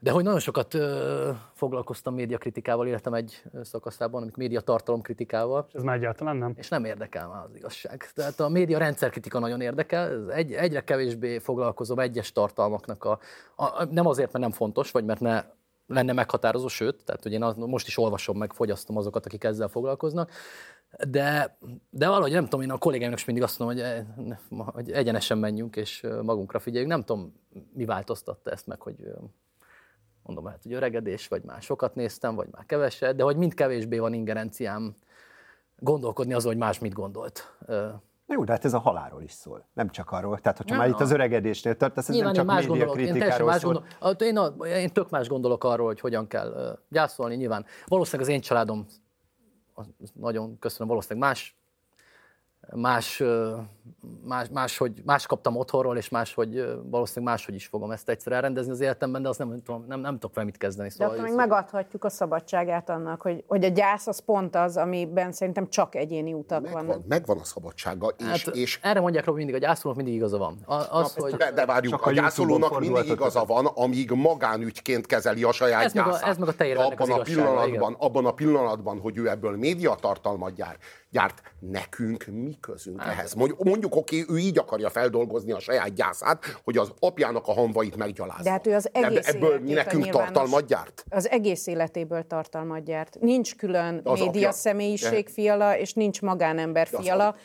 De hogy nagyon sokat ö, foglalkoztam médiakritikával, életem egy szakaszában, amik média tartalomkritikával. Ez már egyáltalán nem. És nem érdekel már az igazság. Tehát a média rendszerkritika nagyon érdekel, ez egy, egyre kevésbé foglalkozom egyes tartalmaknak a, a, nem azért, mert nem fontos, vagy mert ne lenne meghatározó, sőt, tehát hogy én az, most is olvasom meg, fogyasztom azokat, akik ezzel foglalkoznak, de, de valahogy nem tudom, én a kollégáimnak is mindig azt mondom, hogy, eh, hogy egyenesen menjünk, és ö, magunkra figyeljünk. Nem tudom, mi változtatta ezt meg, hogy ö, mondom, hát, hogy öregedés, vagy már sokat néztem, vagy már keveset, de hogy mind kevésbé van ingerenciám gondolkodni azon, hogy más mit gondolt. Jó, de hát ez a halálról is szól, nem csak arról. Tehát, hogyha Ja. már itt az öregedésnél tartasz, ez nem Nyilván én csak más média gondolok, én kritikáról más szól. gondolok. Én, a, én tök más gondolok arról, hogy hogyan kell gyászolni, nyilván. Valószínűleg az én családom, nagyon köszönöm, valószínűleg más más, ö, más, máshogy, más kaptam otthonról, és máshogy ö, valószínűleg máshogy is fogom ezt egyszer elrendezni az életemben, de azt nem, nem, tudom, nem, nem tudok vele mit kezdeni. De Szóval akkor ez- még megadhatjuk a szabadságát annak, hogy, hogy a gyász az pont az, amiben szerintem csak egyéni utak vannak. Megvan a szabadsága, és, Hát, és erre mondják Robi mindig, a gyászolónak mindig igaza van. A, az, Na, hogy... de, de várjuk, Csak a, a gyászolónak mindig igaza van, amíg magánügyként kezeli a saját Ez meg a- gyászát. ez meg a te De érvednek abban az a, pillanatban, igen. abban a pillanatban, hogy ő ebből médiatartalmat gyár, gyárt, nekünk mi közünk Hát- ehhez? Mondjuk, mondjuk oké, ő így akarja feldolgozni a saját gyászát, hogy az apjának a hamvait meggyalázza. De hát ő az egész Ebből mi nekünk tartalmat gyárt? Az egész életéből tartalmat gyárt. Nincs külön De az média apja- személyiség de- fiala, és nincs magánember De az fiala.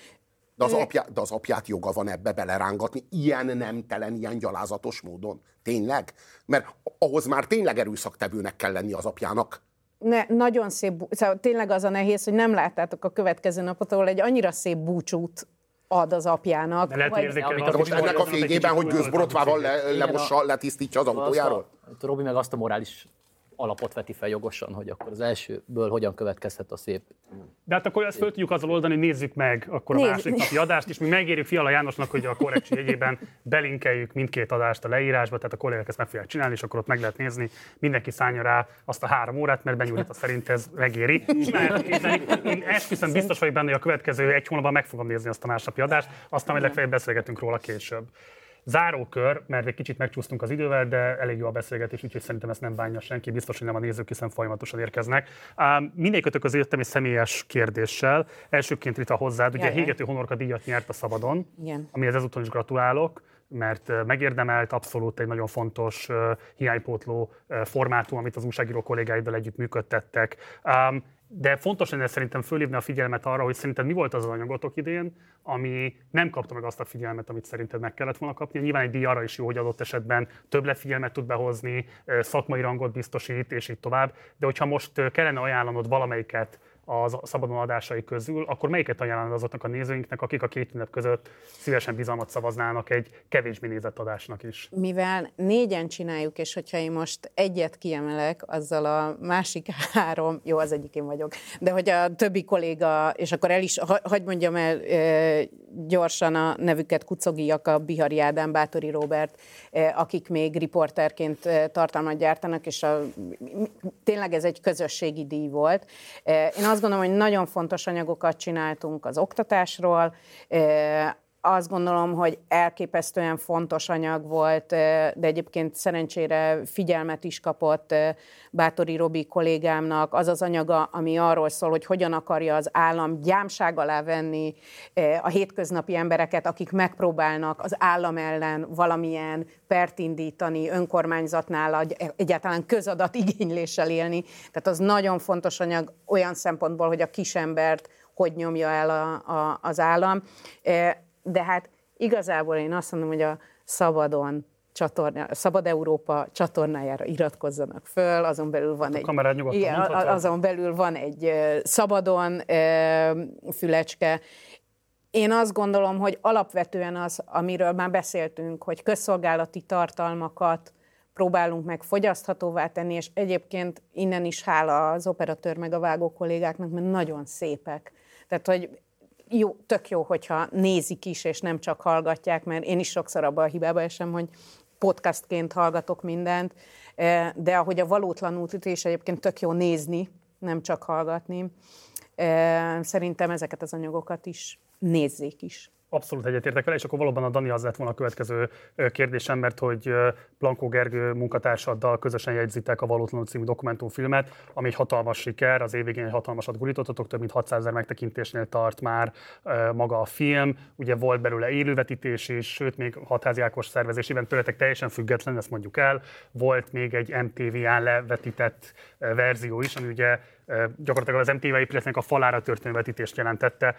De az, apja, de az apját joga van ebbe belerángatni, ilyen nemtelen, ilyen gyalázatos módon. Tényleg? Mert ahhoz már tényleg erőszaktevőnek kell lenni az apjának. Ne, nagyon szép, szóval tényleg az a nehéz, hogy nem láttátok a következő napot, ahol egy annyira szép búcsút ad az apjának. De lehet, hogy érzékelni De most ennek a fényében, hogy gőzborotvával le, lemossa, letisztítja az autójáról? A, Robi meg azt a morális alapot veti fel jogosan, hogy akkor az elsőből hogyan következhet a szép. De hát akkor ezt föl tudjuk azzal oldani, hogy nézzük meg akkor a Nézd- második napi adást, és mi megérjük Fiala Jánosnak, hogy a korrektség jegyében belinkeljük mindkét adást a leírásba, tehát a kollégák ezt meg fogják csinálni, és akkor ott meg lehet nézni. Mindenki szállja rá azt a három órát, mert benyújt szerint ez megéri. Én esküszöm biztos vagyok benne, hogy a következő egy hónapban meg fogom nézni azt a másnapi adást, aztán majd legfeljebb beszélgetünk róla később. Zárókör, mert egy kicsit megcsúsztunk az idővel, de elég jó a beszélgetés, úgyhogy szerintem ezt nem bánja senki, biztos, hogy nem a nézők, hiszen folyamatosan érkeznek. Um, Mindegyikőtök az jöttem egy személyes kérdéssel. Elsőként Rita hozzád, ugye. Hégető Honorka díjat nyert a Szabadon, Igen. amihez ezúton is gratulálok, mert megérdemelt, abszolút egy nagyon fontos ö, hiánypótló ö, formátum, amit az újságíró kollégáiddal együtt működtettek. Um, de fontos lenne szerintem fölhívni a figyelmet arra, hogy szerinted mi volt az az anyagotok idén, ami nem kapta meg azt a figyelmet, amit szerinted meg kellett volna kapni. Nyilván egy díj arra is jó, hogy adott esetben több figyelmet tud behozni, szakmai rangot biztosít, és így tovább. De hogyha most kellene ajánlanod valamelyiket az szabadon adásai közül, akkor melyiket ajánlanod azoknak a nézőinknek, akik a két ünnep között szívesen bizalmat szavaznának egy kevésbé nézett adásnak is? mivel négyen csináljuk, és hogyha én most egyet kiemelek, azzal a másik három, jó, az egyik én vagyok, de hogy a többi kolléga, és akkor el is, ha- hagyd mondjam el gyorsan a nevüket, Kucogiak, a Bihari Ádám, Bátori Robert, akik még riporterként e, tartalmat gyártanak, és a, tényleg ez egy közösségi díj volt. E, Én azt gondolom, hogy nagyon fontos anyagokat csináltunk az oktatásról, e, azt gondolom, hogy elképesztően fontos anyag volt, de egyébként szerencsére figyelmet is kapott Bátori Robi kollégámnak az az anyaga, ami arról szól, hogy hogyan akarja az állam gyámság alá venni a hétköznapi embereket, akik megpróbálnak az állam ellen valamilyen pert indítani, önkormányzatnál egy- egyáltalán közadat igényléssel élni. Tehát az nagyon fontos anyag olyan szempontból, hogy a kisembert hogy nyomja el a, a, az állam. De hát igazából én azt mondom, hogy a szabadon csatorna, Szabad Európa csatornájára iratkozzanak föl, azon belül van egy... kamerád nyugodtan Igen, azon belül van egy szabadon fülecske. Én azt gondolom, hogy alapvetően az, amiről már beszéltünk, hogy közszolgálati tartalmakat próbálunk meg fogyaszthatóvá tenni, és egyébként innen is hála az operatőr meg a vágó kollégáknak, mert nagyon szépek. Tehát, hogy jó, tök jó, hogyha nézik is, és nem csak hallgatják, mert én is sokszor abban a hibába esem, hogy podcastként hallgatok mindent, eh, de ahogy a valótlan útütés egyébként tök jó nézni, nem csak hallgatni. Eh, Szerintem ezeket az anyagokat is nézzék is. Abszolút egyetértek vele, és akkor valóban a Dani az lett volna a következő kérdésem, mert hogy ö, Blankó Gergő munkatársaddal közösen jegyzitek a Valótlanul című dokumentumfilmet, ami egy hatalmas siker, az év végén egy hatalmasat gurítottatok, több mint 600 ezer megtekintésnél tart már maga a film, ugye volt belőle élővetítés is, sőt még hatházi Ákos szervezésében tőletek teljesen független, ezt mondjuk el, volt még egy MTV-án levetített verzió is, ami ugye gyakorlatilag az MTV épületnek a falára történő vetítést jelentette.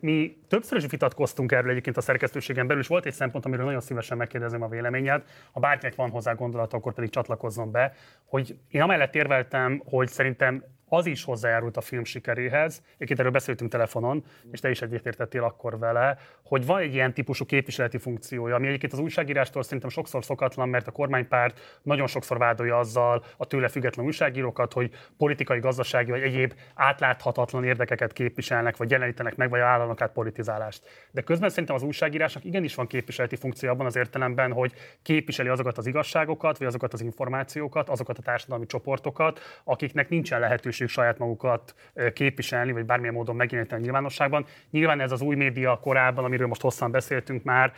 Mi többször is vitatkoztunk erről egyébként a szerkesztőségen belül, és volt egy szempont, amiről nagyon szívesen megkérdezem a véleményed. Ha bárkinek van hozzá gondolata, akkor pedig csatlakozzon be, hogy én amellett érveltem, hogy szerintem az is hozzájárult a film sikeréhez. Egyébként erről beszéltünk telefonon, és te is egyetértettél akkor vele, hogy van egy ilyen típusú képviseleti funkciója, ami egyébként az újságírástól szerintem sokszor szokatlan, mert a kormánypárt nagyon sokszor vádolja azzal a tőle független újságírókat, hogy politikai, gazdasági vagy egyéb átláthatatlan érdekeket képviselnek, vagy jelenítenek meg, vagy állnak át politizálást. De közben szerintem az újságírásnak igenis van képviseleti funkció abban az értelemben, hogy képviseli azokat az igazságokat, vagy azokat az információkat, azokat a társadalmi csoportokat, akiknek nincsen lehetőség saját magukat képviselni, vagy bármilyen módon megjeleníteni a nyilvánosságban. Nyilván ez az új média korában, amiről most hosszan beszéltünk már,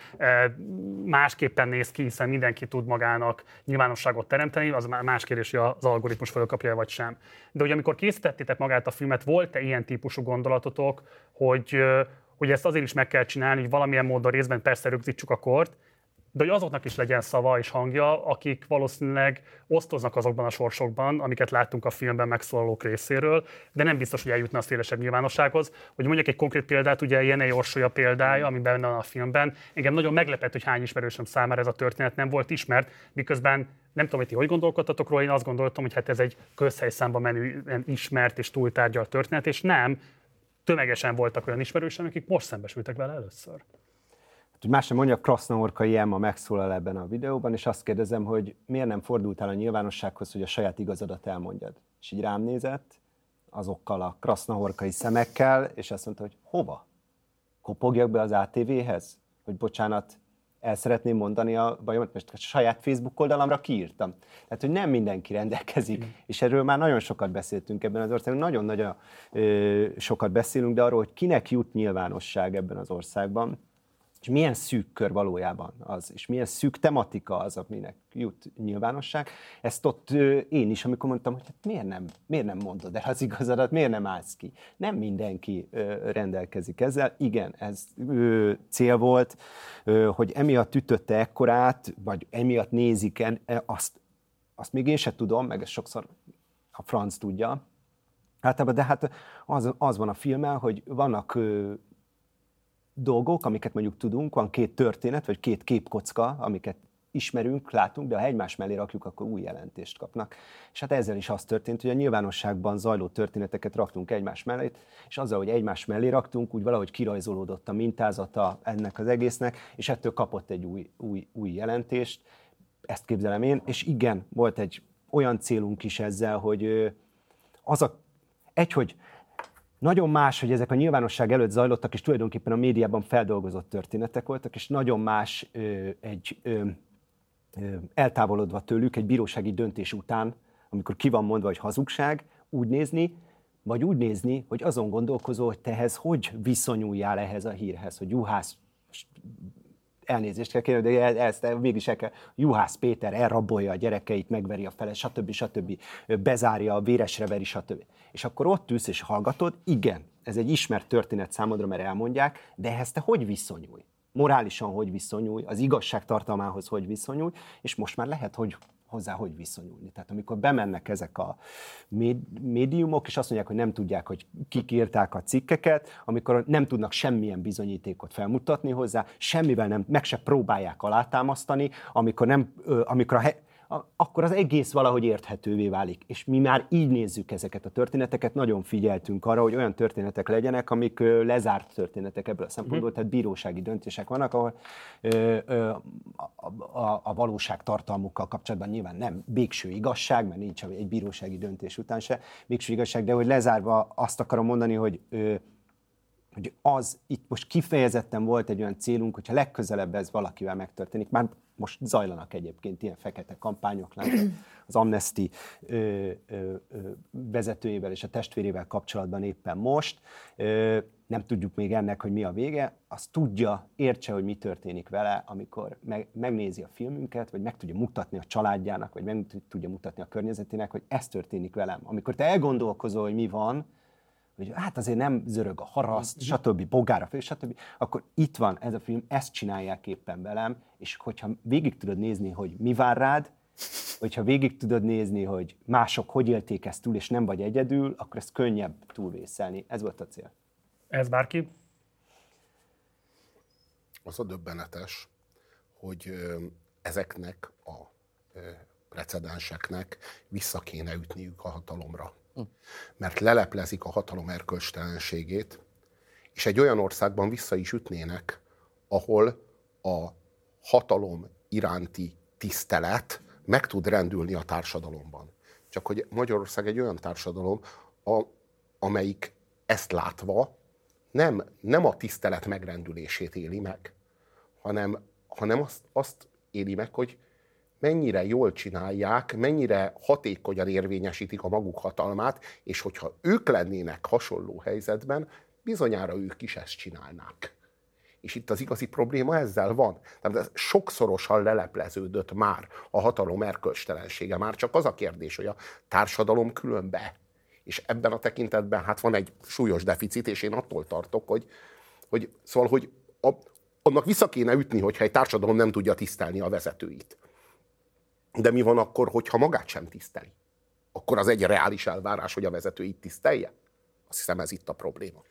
másképpen néz ki, hiszen mindenki tud magának nyilvánosságot teremteni, az más kérdés, hogy az algoritmus fölkapja vagy sem. De hogy amikor készítettétek magát a filmet, volt-e ilyen típusú gondolatotok, hogy, hogy ezt azért is meg kell csinálni, hogy valamilyen módon részben persze rögzítsük a kort, de hogy azoknak is legyen szava és hangja, akik valószínűleg osztoznak azokban a sorsokban, amiket láttunk a filmben megszólalók részéről, de nem biztos, hogy eljutna a szélesebb nyilvánossághoz. Hogy mondjak egy konkrét példát, ugye Jenei Orsolya példája, ami benne van a filmben, engem nagyon meglepett, hogy hány ismerősöm számára ez a történet nem volt ismert, miközben nem tudom, hogy ti hogy gondolkodtatok róla, én azt gondoltam, hogy hát ez egy közhelyszámba menően ismert és túltárgyalt történet, és nem, tömegesen voltak olyan ismerősök, akik most szembesültek vele először. Hogy más sem mondja, Krasznahorkai Emma megszólal ebben a videóban, és azt kérdezem, hogy miért nem fordultál a nyilvánossághoz, hogy a saját igazadat elmondjad. És így rám nézett, azokkal a krasznahorkai szemekkel, és azt mondta, hogy hova? Kopogjak be az ATV-hez? Hogy bocsánat, el szeretném mondani a bajomat, most a saját Facebook oldalamra kiírtam. Tehát, hogy nem mindenki rendelkezik, mm. és erről már nagyon sokat beszéltünk ebben az országban, nagyon-nagyon sokat beszélünk, de arról, hogy kinek jut nyilvánosság ebben az országban, és milyen szűk kör valójában az, és milyen szűk tematika az, aminek jut nyilvánosság. Ezt ott én is, amikor mondtam, hogy hát miért nem, miért nem mondod el az igazadat, miért nem állsz ki. Nem mindenki rendelkezik ezzel. Igen, ez cél volt, hogy emiatt ütötte ekkorát, vagy emiatt nézik en, e, azt, azt még én sem tudom, meg ezt sokszor a franc tudja, Általában, de hát az, az van a filmmel, hogy vannak dolgok, amiket mondjuk tudunk, van két történet, vagy két képkocka, amiket ismerünk, látunk, de ha egymás mellé rakjuk, akkor új jelentést kapnak. És hát ezzel is az történt, hogy a nyilvánosságban zajló történeteket raktunk egymás mellé, és azzal, hogy egymás mellé raktunk, úgy valahogy kirajzolódott a mintázata ennek az egésznek, és ettől kapott egy új, új, új jelentést. Ezt képzelem én, és igen, volt egy olyan célunk is ezzel, hogy az a, egy, hogy nagyon más, hogy ezek a nyilvánosság előtt zajlottak, és tulajdonképpen a médiában feldolgozott történetek voltak, és nagyon más ö, egy ö, ö, eltávolodva tőlük egy bírósági döntés után, amikor ki van mondva, hogy hazugság, úgy nézni, vagy úgy nézni, hogy azon gondolkozol, hogy tehez hogy viszonyuljál ehhez a hírhez, hogy juhász elnézést kell kérni, de ezt mégis el kell. Juhász Péter elrabolja a gyerekeit, megveri a fele, stb. stb. bezárja, véresre veri, stb. És akkor ott ülsz és hallgatod, igen, ez egy ismert történet számodra, mert elmondják, de ehhez te hogy viszonyulj? Morálisan hogy viszonyulj, az igazság tartalmához hogy viszonyulj, és most már lehet, hogy hozzá hogy viszonyulni. Tehát amikor bemennek ezek a médiumok, és azt mondják, hogy nem tudják, hogy kik írták a cikkeket, amikor nem tudnak semmilyen bizonyítékot felmutatni hozzá, semmivel nem, meg se próbálják alátámasztani, amikor, nem, amikor a akkor az egész valahogy érthetővé válik. És mi már így nézzük ezeket a történeteket, nagyon figyeltünk arra, hogy olyan történetek legyenek, amik lezárt történetek ebből a szempontból, uh-huh. tehát bírósági döntések vannak, ahol ö, ö, a, a, a valóság tartalmukkal kapcsolatban nyilván nem végső igazság, mert nincs egy bírósági döntés után se végső igazság, de hogy lezárva azt akarom mondani, hogy ö, hogy az itt most kifejezetten volt egy olyan célunk, hogyha legközelebb ez valakivel megtörténik, már most zajlanak egyébként ilyen fekete kampányok, az Amnesty ö, ö, ö, vezetőjével és a testvérével kapcsolatban éppen most. Ö, nem tudjuk még ennek, hogy mi a vége, azt tudja, értse, hogy mi történik vele, amikor meg, megnézi a filmünket, vagy meg tudja mutatni a családjának, vagy meg tudja mutatni a környezetének, hogy ez történik velem. Amikor te elgondolkozol, hogy mi van, hogy hát azért nem zörög a haraszt, mm-hmm. stb., bogára fél, stb., akkor itt van ez a film, ezt csinálják éppen velem, és hogyha végig tudod nézni, hogy mi vár rád, hogyha végig tudod nézni, hogy mások hogy élték ezt túl, és nem vagy egyedül, akkor ez könnyebb túlvészelni. Ez volt a cél. Ez bárki? Az a döbbenetes, hogy ezeknek a precedenseknek vissza kéne ütniük a hatalomra Mert leleplezik a hatalom erkölcstelenségét, és egy olyan országban vissza is ütnének, ahol a hatalom iránti tisztelet meg tud rendülni a társadalomban. Csak hogy Magyarország egy olyan társadalom, a, amelyik ezt látva nem, nem a tisztelet megrendülését éli meg, hanem, hanem azt, azt éli meg, hogy mennyire jól csinálják, mennyire hatékonyan érvényesítik a maguk hatalmát, és hogyha ők lennének hasonló helyzetben, bizonyára ők is ezt csinálnák. És itt az igazi probléma ezzel van. Tehát ez sokszorosan lelepleződött már a hatalom erkölcstelensége. Már csak az a kérdés, hogy a társadalom különbe. És ebben a tekintetben hát van egy súlyos deficit, és én attól tartok, hogy, hogy szóval, hogy a, annak vissza kéne ütni, hogyha egy társadalom nem tudja tisztelni a vezetőit. De mi van akkor, hogyha magát sem tiszteli? Akkor az egy reális elvárás, hogy a vezetőit tisztelje? Azt hiszem ez itt a probléma.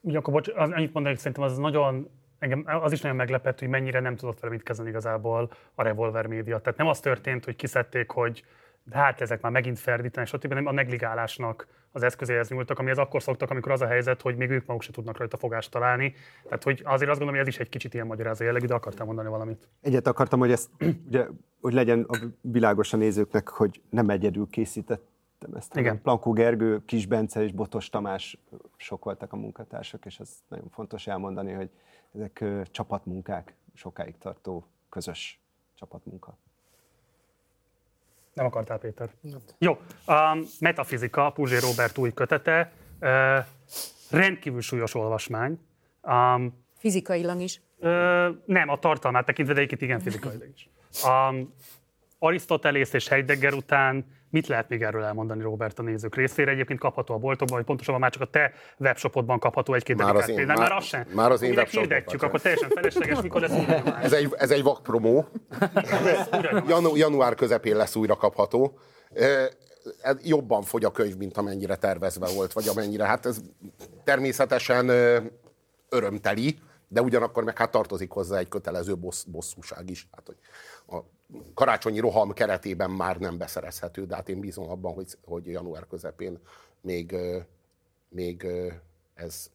Ugyanakkor, bocs, az, annyit mondanék, szerintem az nagyon engem az is nagyon meglepett, hogy mennyire nem tudott vele mit kezdeni igazából a Revolver média. Tehát nem az történt, hogy kiszedték, hogy de hát ezek már megint ferdítenek, stb. nem a negligálásnak az eszközéhez nyúltak, amihez akkor szoktak, amikor az a helyzet, hogy még ők maguk se tudnak rajta fogást találni. Tehát, hogy azért azt gondolom, hogy ez is egy kicsit ilyen magyarázó jellegű, de akartam mondani valamit. Egyet akartam, hogy ez ugye, hogy legyen a világos a nézőknek, hogy nem egyedül készítettem ezt. Igen. Plankó Gergő, Kis Bence és Botos Tamás sok voltak a munkatársak, és ez nagyon fontos elmondani, hogy ezek csapatmunkák, sokáig tartó közös csapatmunka. Nem akartál, Péter? Nem. Jó. Um, metafizika, Puzsé Robert új kötete. Uh, rendkívül súlyos olvasmány. Um, Fizikailag is. uh, nem, a tartalmát tekintve, de egyébként igen, fizikailag is. Um, Arisztotelész és Heidegger után mit lehet még erről elmondani, Robert, a nézők részére? Egyébként kapható a boltokban, vagy pontosabban már csak a te webshopodban kapható egy-két Már az én- példány. már- Már az sem. már az én webshopban hirdetjük, akkor teljesen felesleges, mikor lesz. Ez egy, ez egy vakpromó. Janu, január közepén lesz újra kapható. Jobban fogy a könyv, mint amennyire tervezve volt, vagy amennyire. Hát ez természetesen örömteli, de ugyanakkor meg hát tartozik hozzá egy kötelező bossz, bosszúság is. Hát, hogy a karácsonyi roham keretében már nem beszerezhető, de hát én bízom abban, hogy, hogy január közepén még, még ez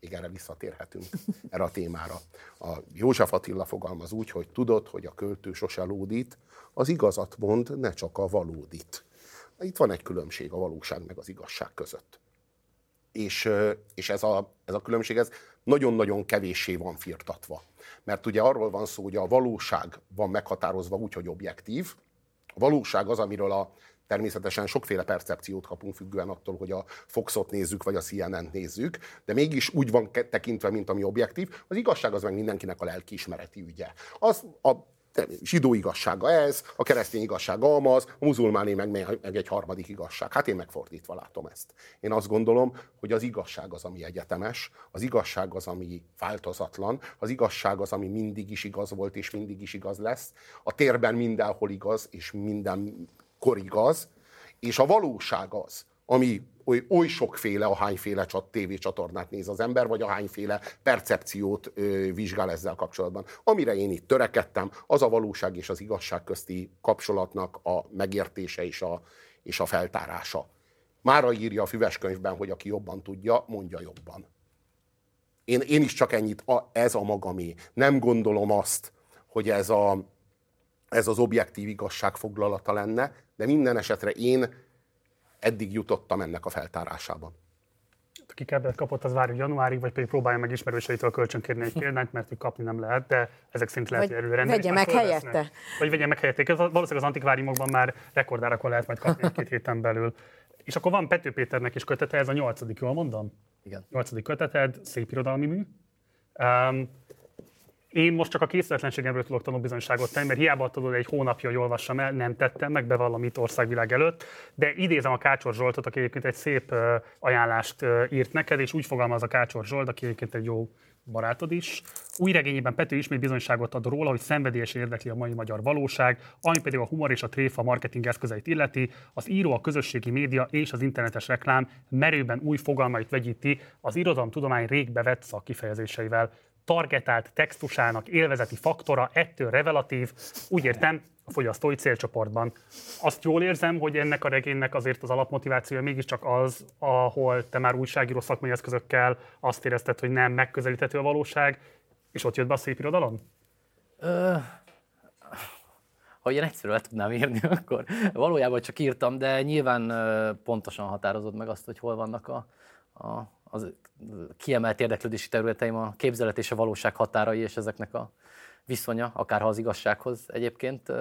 még erre visszatérhetünk, erre a témára. A József Attila fogalmaz úgy, hogy tudod, hogy a költő sose lódít, az igazat mond, ne csak a valódit. Itt van egy különbség a valóság meg az igazság között. És, és ez, a, ez a különbség ez nagyon-nagyon kevéssé van firtatva. Mert ugye arról van szó, hogy a valóság van meghatározva úgy, hogy objektív. A valóság az, amiről a Természetesen sokféle percepciót kapunk függően attól, hogy a Foxot nézzük, vagy a CNN-t nézzük, de mégis úgy van tekintve, mint ami objektív. Az igazság az meg mindenkinek a lelkiismereti ügye. Az a zsidó igazsága ez, a keresztény igazsága amaz, a muzulmáné meg, meg egy harmadik igazság. Hát én megfordítva látom ezt. Én azt gondolom, hogy az igazság az, ami egyetemes, az igazság az, ami változatlan, az igazság az, ami mindig is igaz volt, és mindig is igaz lesz. A térben mindenhol igaz, és mindenkor igaz, és a valóság az, ami oly, oly sokféle, ahányféle csat, tévécsatornát néz az ember, vagy ahányféle percepciót ö, vizsgál ezzel kapcsolatban. Amire én itt törekedtem, az a valóság és az igazság közti kapcsolatnak a megértése és a, és a feltárása. Mára írja a füves könyvben, hogy aki jobban tudja, mondja jobban. Én, én is csak ennyit, a, ez a magamé. Nem gondolom azt, hogy ez, a, ez az objektív igazság foglalata lenne, de minden esetre én eddig jutottam ennek a feltárásában. Aki kebbet kapott, az várja januárig, vagy pedig próbálja meg ismerőseitől kölcsönkérni egy példányt, mert hogy kapni nem lehet, de ezek szerint lehet, hogy előre rendelni, vegye meg helyette. Vagy vegye meg helyette. Valószínűleg az antikváriumokban már rekordárakon lehet majd kapni egy-két héten belül. És akkor van Pető Péternek is kötete, ez a nyolcadik, jól mondom? Igen. Nyolcadik köteted, szép irodalmi mű. Um, én most csak a készületlenségemről tudok tanúbizonyságot tenni, mert hiába adtad oda egy hónapja, hogy olvassam el, nem tettem meg, bevallom itt országvilág előtt, de idézem a Kácsor Zsoltot, aki egyébként egy szép ajánlást írt neked, és úgy fogalmaz a Kácsor Zsolt, aki egyébként egy jó barátod is. Új regényében Pető ismét bizonyságot ad róla, hogy szenvedélyesen érdekli a mai magyar valóság, ami pedig a humor és a tréfa marketing eszközeit illeti, az író, a közösségi média és az internetes reklám merőben új fogalmait vegyíti az irodalomtudomány rég bevett szakkifejezéseivel. Targetált textusának élvezeti faktora ettől revelatív, úgy értem, a fogyasztói célcsoportban. Azt jól érzem, hogy ennek a regénynek azért az alapmotivációja mégiscsak az, ahol te már újságíró szakmai eszközökkel azt érezted, hogy nem megközelíthető a valóság, és ott jött be a szép irodalom? Ö, ha ilyen egyszerűen le tudnám írni, [laughs] akkor valójában csak írtam, de nyilván pontosan határozod meg azt, hogy hol vannak a, a, az kiemelt érdeklődési területeim, a képzelet és a valóság határai, és ezeknek a viszonya, akárha az igazsághoz egyébként.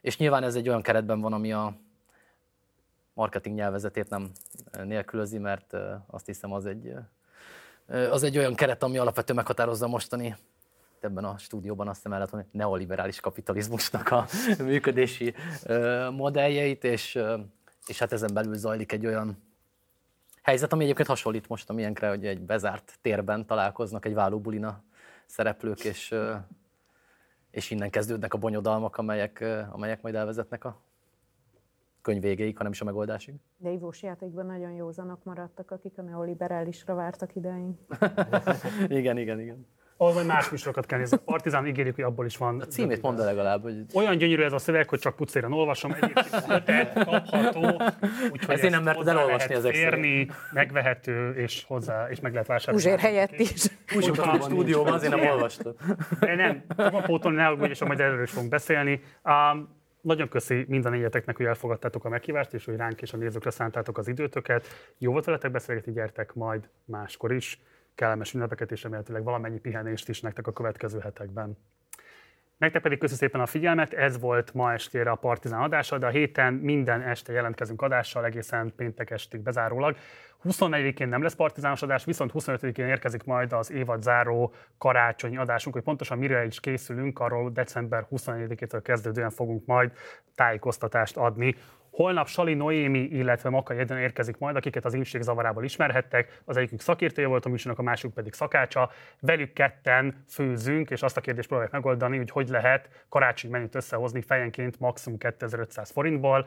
És nyilván ez egy olyan keretben van, ami a marketing nyelvezetét nem nélkülözi, mert azt hiszem az egy, az egy olyan keret, ami alapvetően meghatározza mostani ebben a stúdióban azt lehet mondani, neoliberális kapitalizmusnak a [laughs] működési modelljeit, és, és hát ezen belül zajlik egy olyan helyzet, ami egyébként hasonlít most a miénkre, hogy egy bezárt térben találkoznak egy vállóbulina szereplők, és, és innen kezdődnek a bonyodalmak, amelyek, amelyek majd elvezetnek a könyv végéig, hanem is a megoldásig. De ivós játékban nagyon józanok maradtak, akik a neoliberálisra vártak ideig. [laughs] igen, igen, igen. Ahol majd más műsorokat kell nézni. A Partizán ígérik, hogy abból is van. A címét mondd legalább, hogy Olyan gyönyörű ez a szöveg, hogy csak pucéran olvasom. Egyébként kötet, kapható, úgyhogy Ezért nem merted elolvasni lehet ezek férni, megvehető, és hozzá, és meg lehet vásárolni. Uzsér helyett is. Úgy Hogyha- a stúdióban, azért nem olvastad. De nem, fogom pótolni, ne aggódj, és majd erről is fogunk beszélni. Um, nagyon köszi minden négyeteknek, hogy elfogadtátok a meghívást, és hogy ránk és a nézőkre szántátok az időtöket. Jó volt veletek beszélgetni, gyertek majd máskor is. Kellemes ünnepeket, és remélhetőleg valamennyi pihenést is nektek a következő hetekben. Nektek pedig köszönöm szépen a figyelmet, ez volt ma estére a Partizán adása, de a héten minden este jelentkezünk adással, egészen péntek estig bezárólag. 24-én nem lesz partizános adás, viszont 25-én érkezik majd az évad záró karácsonyi adásunk, hogy pontosan mire is készülünk, arról december 24-től kezdődően fogunk majd tájékoztatást adni. Holnap Sali Noémi, illetve Makai Edena érkezik majd, akiket az ímség zavarából ismerhettek. Az egyikük szakértője volt a műsornak, a másik pedig szakácsa. Velük ketten főzünk, és azt a kérdést próbáljuk megoldani, hogy hogy lehet karácsonyi menüt összehozni fejenként maximum 2500 forintból.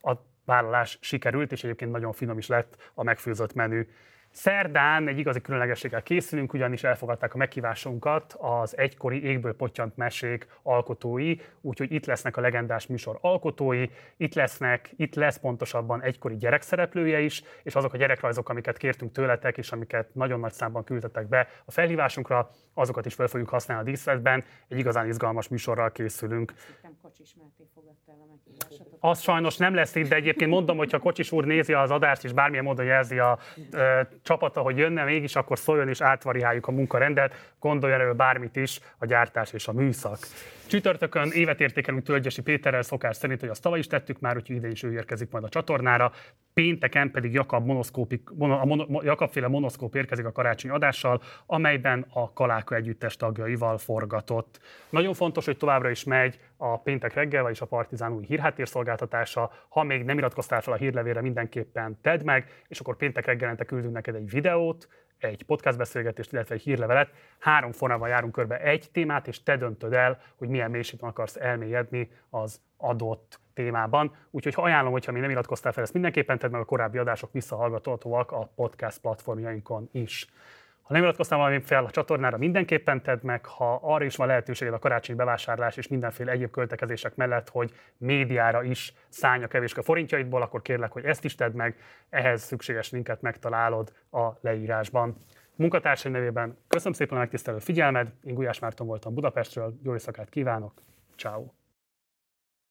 A vállalás sikerült, és egyébként nagyon finom is lett a megfőzött menü. Szerdán egy igazi különlegességgel készülünk, ugyanis elfogadták a meghívásunkat az egykori égből pottyant mesék alkotói, úgyhogy itt lesznek a legendás műsor alkotói, itt lesznek, itt lesz pontosabban egykori gyerekszereplője is, és azok a gyerekrajzok, amiket kértünk tőletek, és amiket nagyon nagy számban küldtetek be a felhívásunkra, azokat is fel fogjuk használni a díszletben. Egy igazán izgalmas műsorral készülünk. Nem Kocsis Máté fogadta el a meghívásokat. Az sajnos nem lesz itt, de egyébként mondom, hogy ha Kocsis úr nézi az adást, és bármilyen módon jelzi a csapata, hogy jönne mégis, akkor szóljon és átvariáljuk a munkarendet, gondoljon elő bármit is, a gyártás és a műszak. Csütörtökön évet értékelünk Tölgyesi Péterrel szokás szerint, hogy azt tavaly is tettük már, úgyhogy ide is ő érkezik majd a csatornára. Pénteken pedig Jakab, monoszkópik, mono, a mono, Jakabféle monoszkóp érkezik a karácsonyi adással, amelyben a Kaláka együttes tagjaival forgatott. Nagyon fontos, hogy továbbra is megy a péntek reggel, vagyis a Partizán új hírháttérszolgáltatása. Ha még nem iratkoztál fel a hírlevére, mindenképpen tedd meg, és akkor péntek reggelente küldünk neked egy videót, egy podcast beszélgetést, illetve egy hírlevelet. Három formában járunk körbe egy témát, és te döntöd el, hogy milyen mélységben akarsz elmélyedni az adott témában. Úgyhogy ha ajánlom, hogyha még nem iratkoztál fel, ezt mindenképpen tedd meg a korábbi adások visszahallgathatóak a podcast platformjainkon is. Ha nem iratkoztál valami fel a csatornára, mindenképpen tedd meg, ha arra is van lehetőséged a karácsonyi bevásárlás és mindenféle egyéb költekezések mellett, hogy médiára is szállj a kevéske forintjaidból, akkor kérlek, hogy ezt is tedd meg, ehhez szükséges linket megtalálod a leírásban. Munkatársai nevében köszönöm szépen a megtisztelő figyelmed, én Gulyás Márton voltam Budapestről, jó éjszakát kívánok, ciao.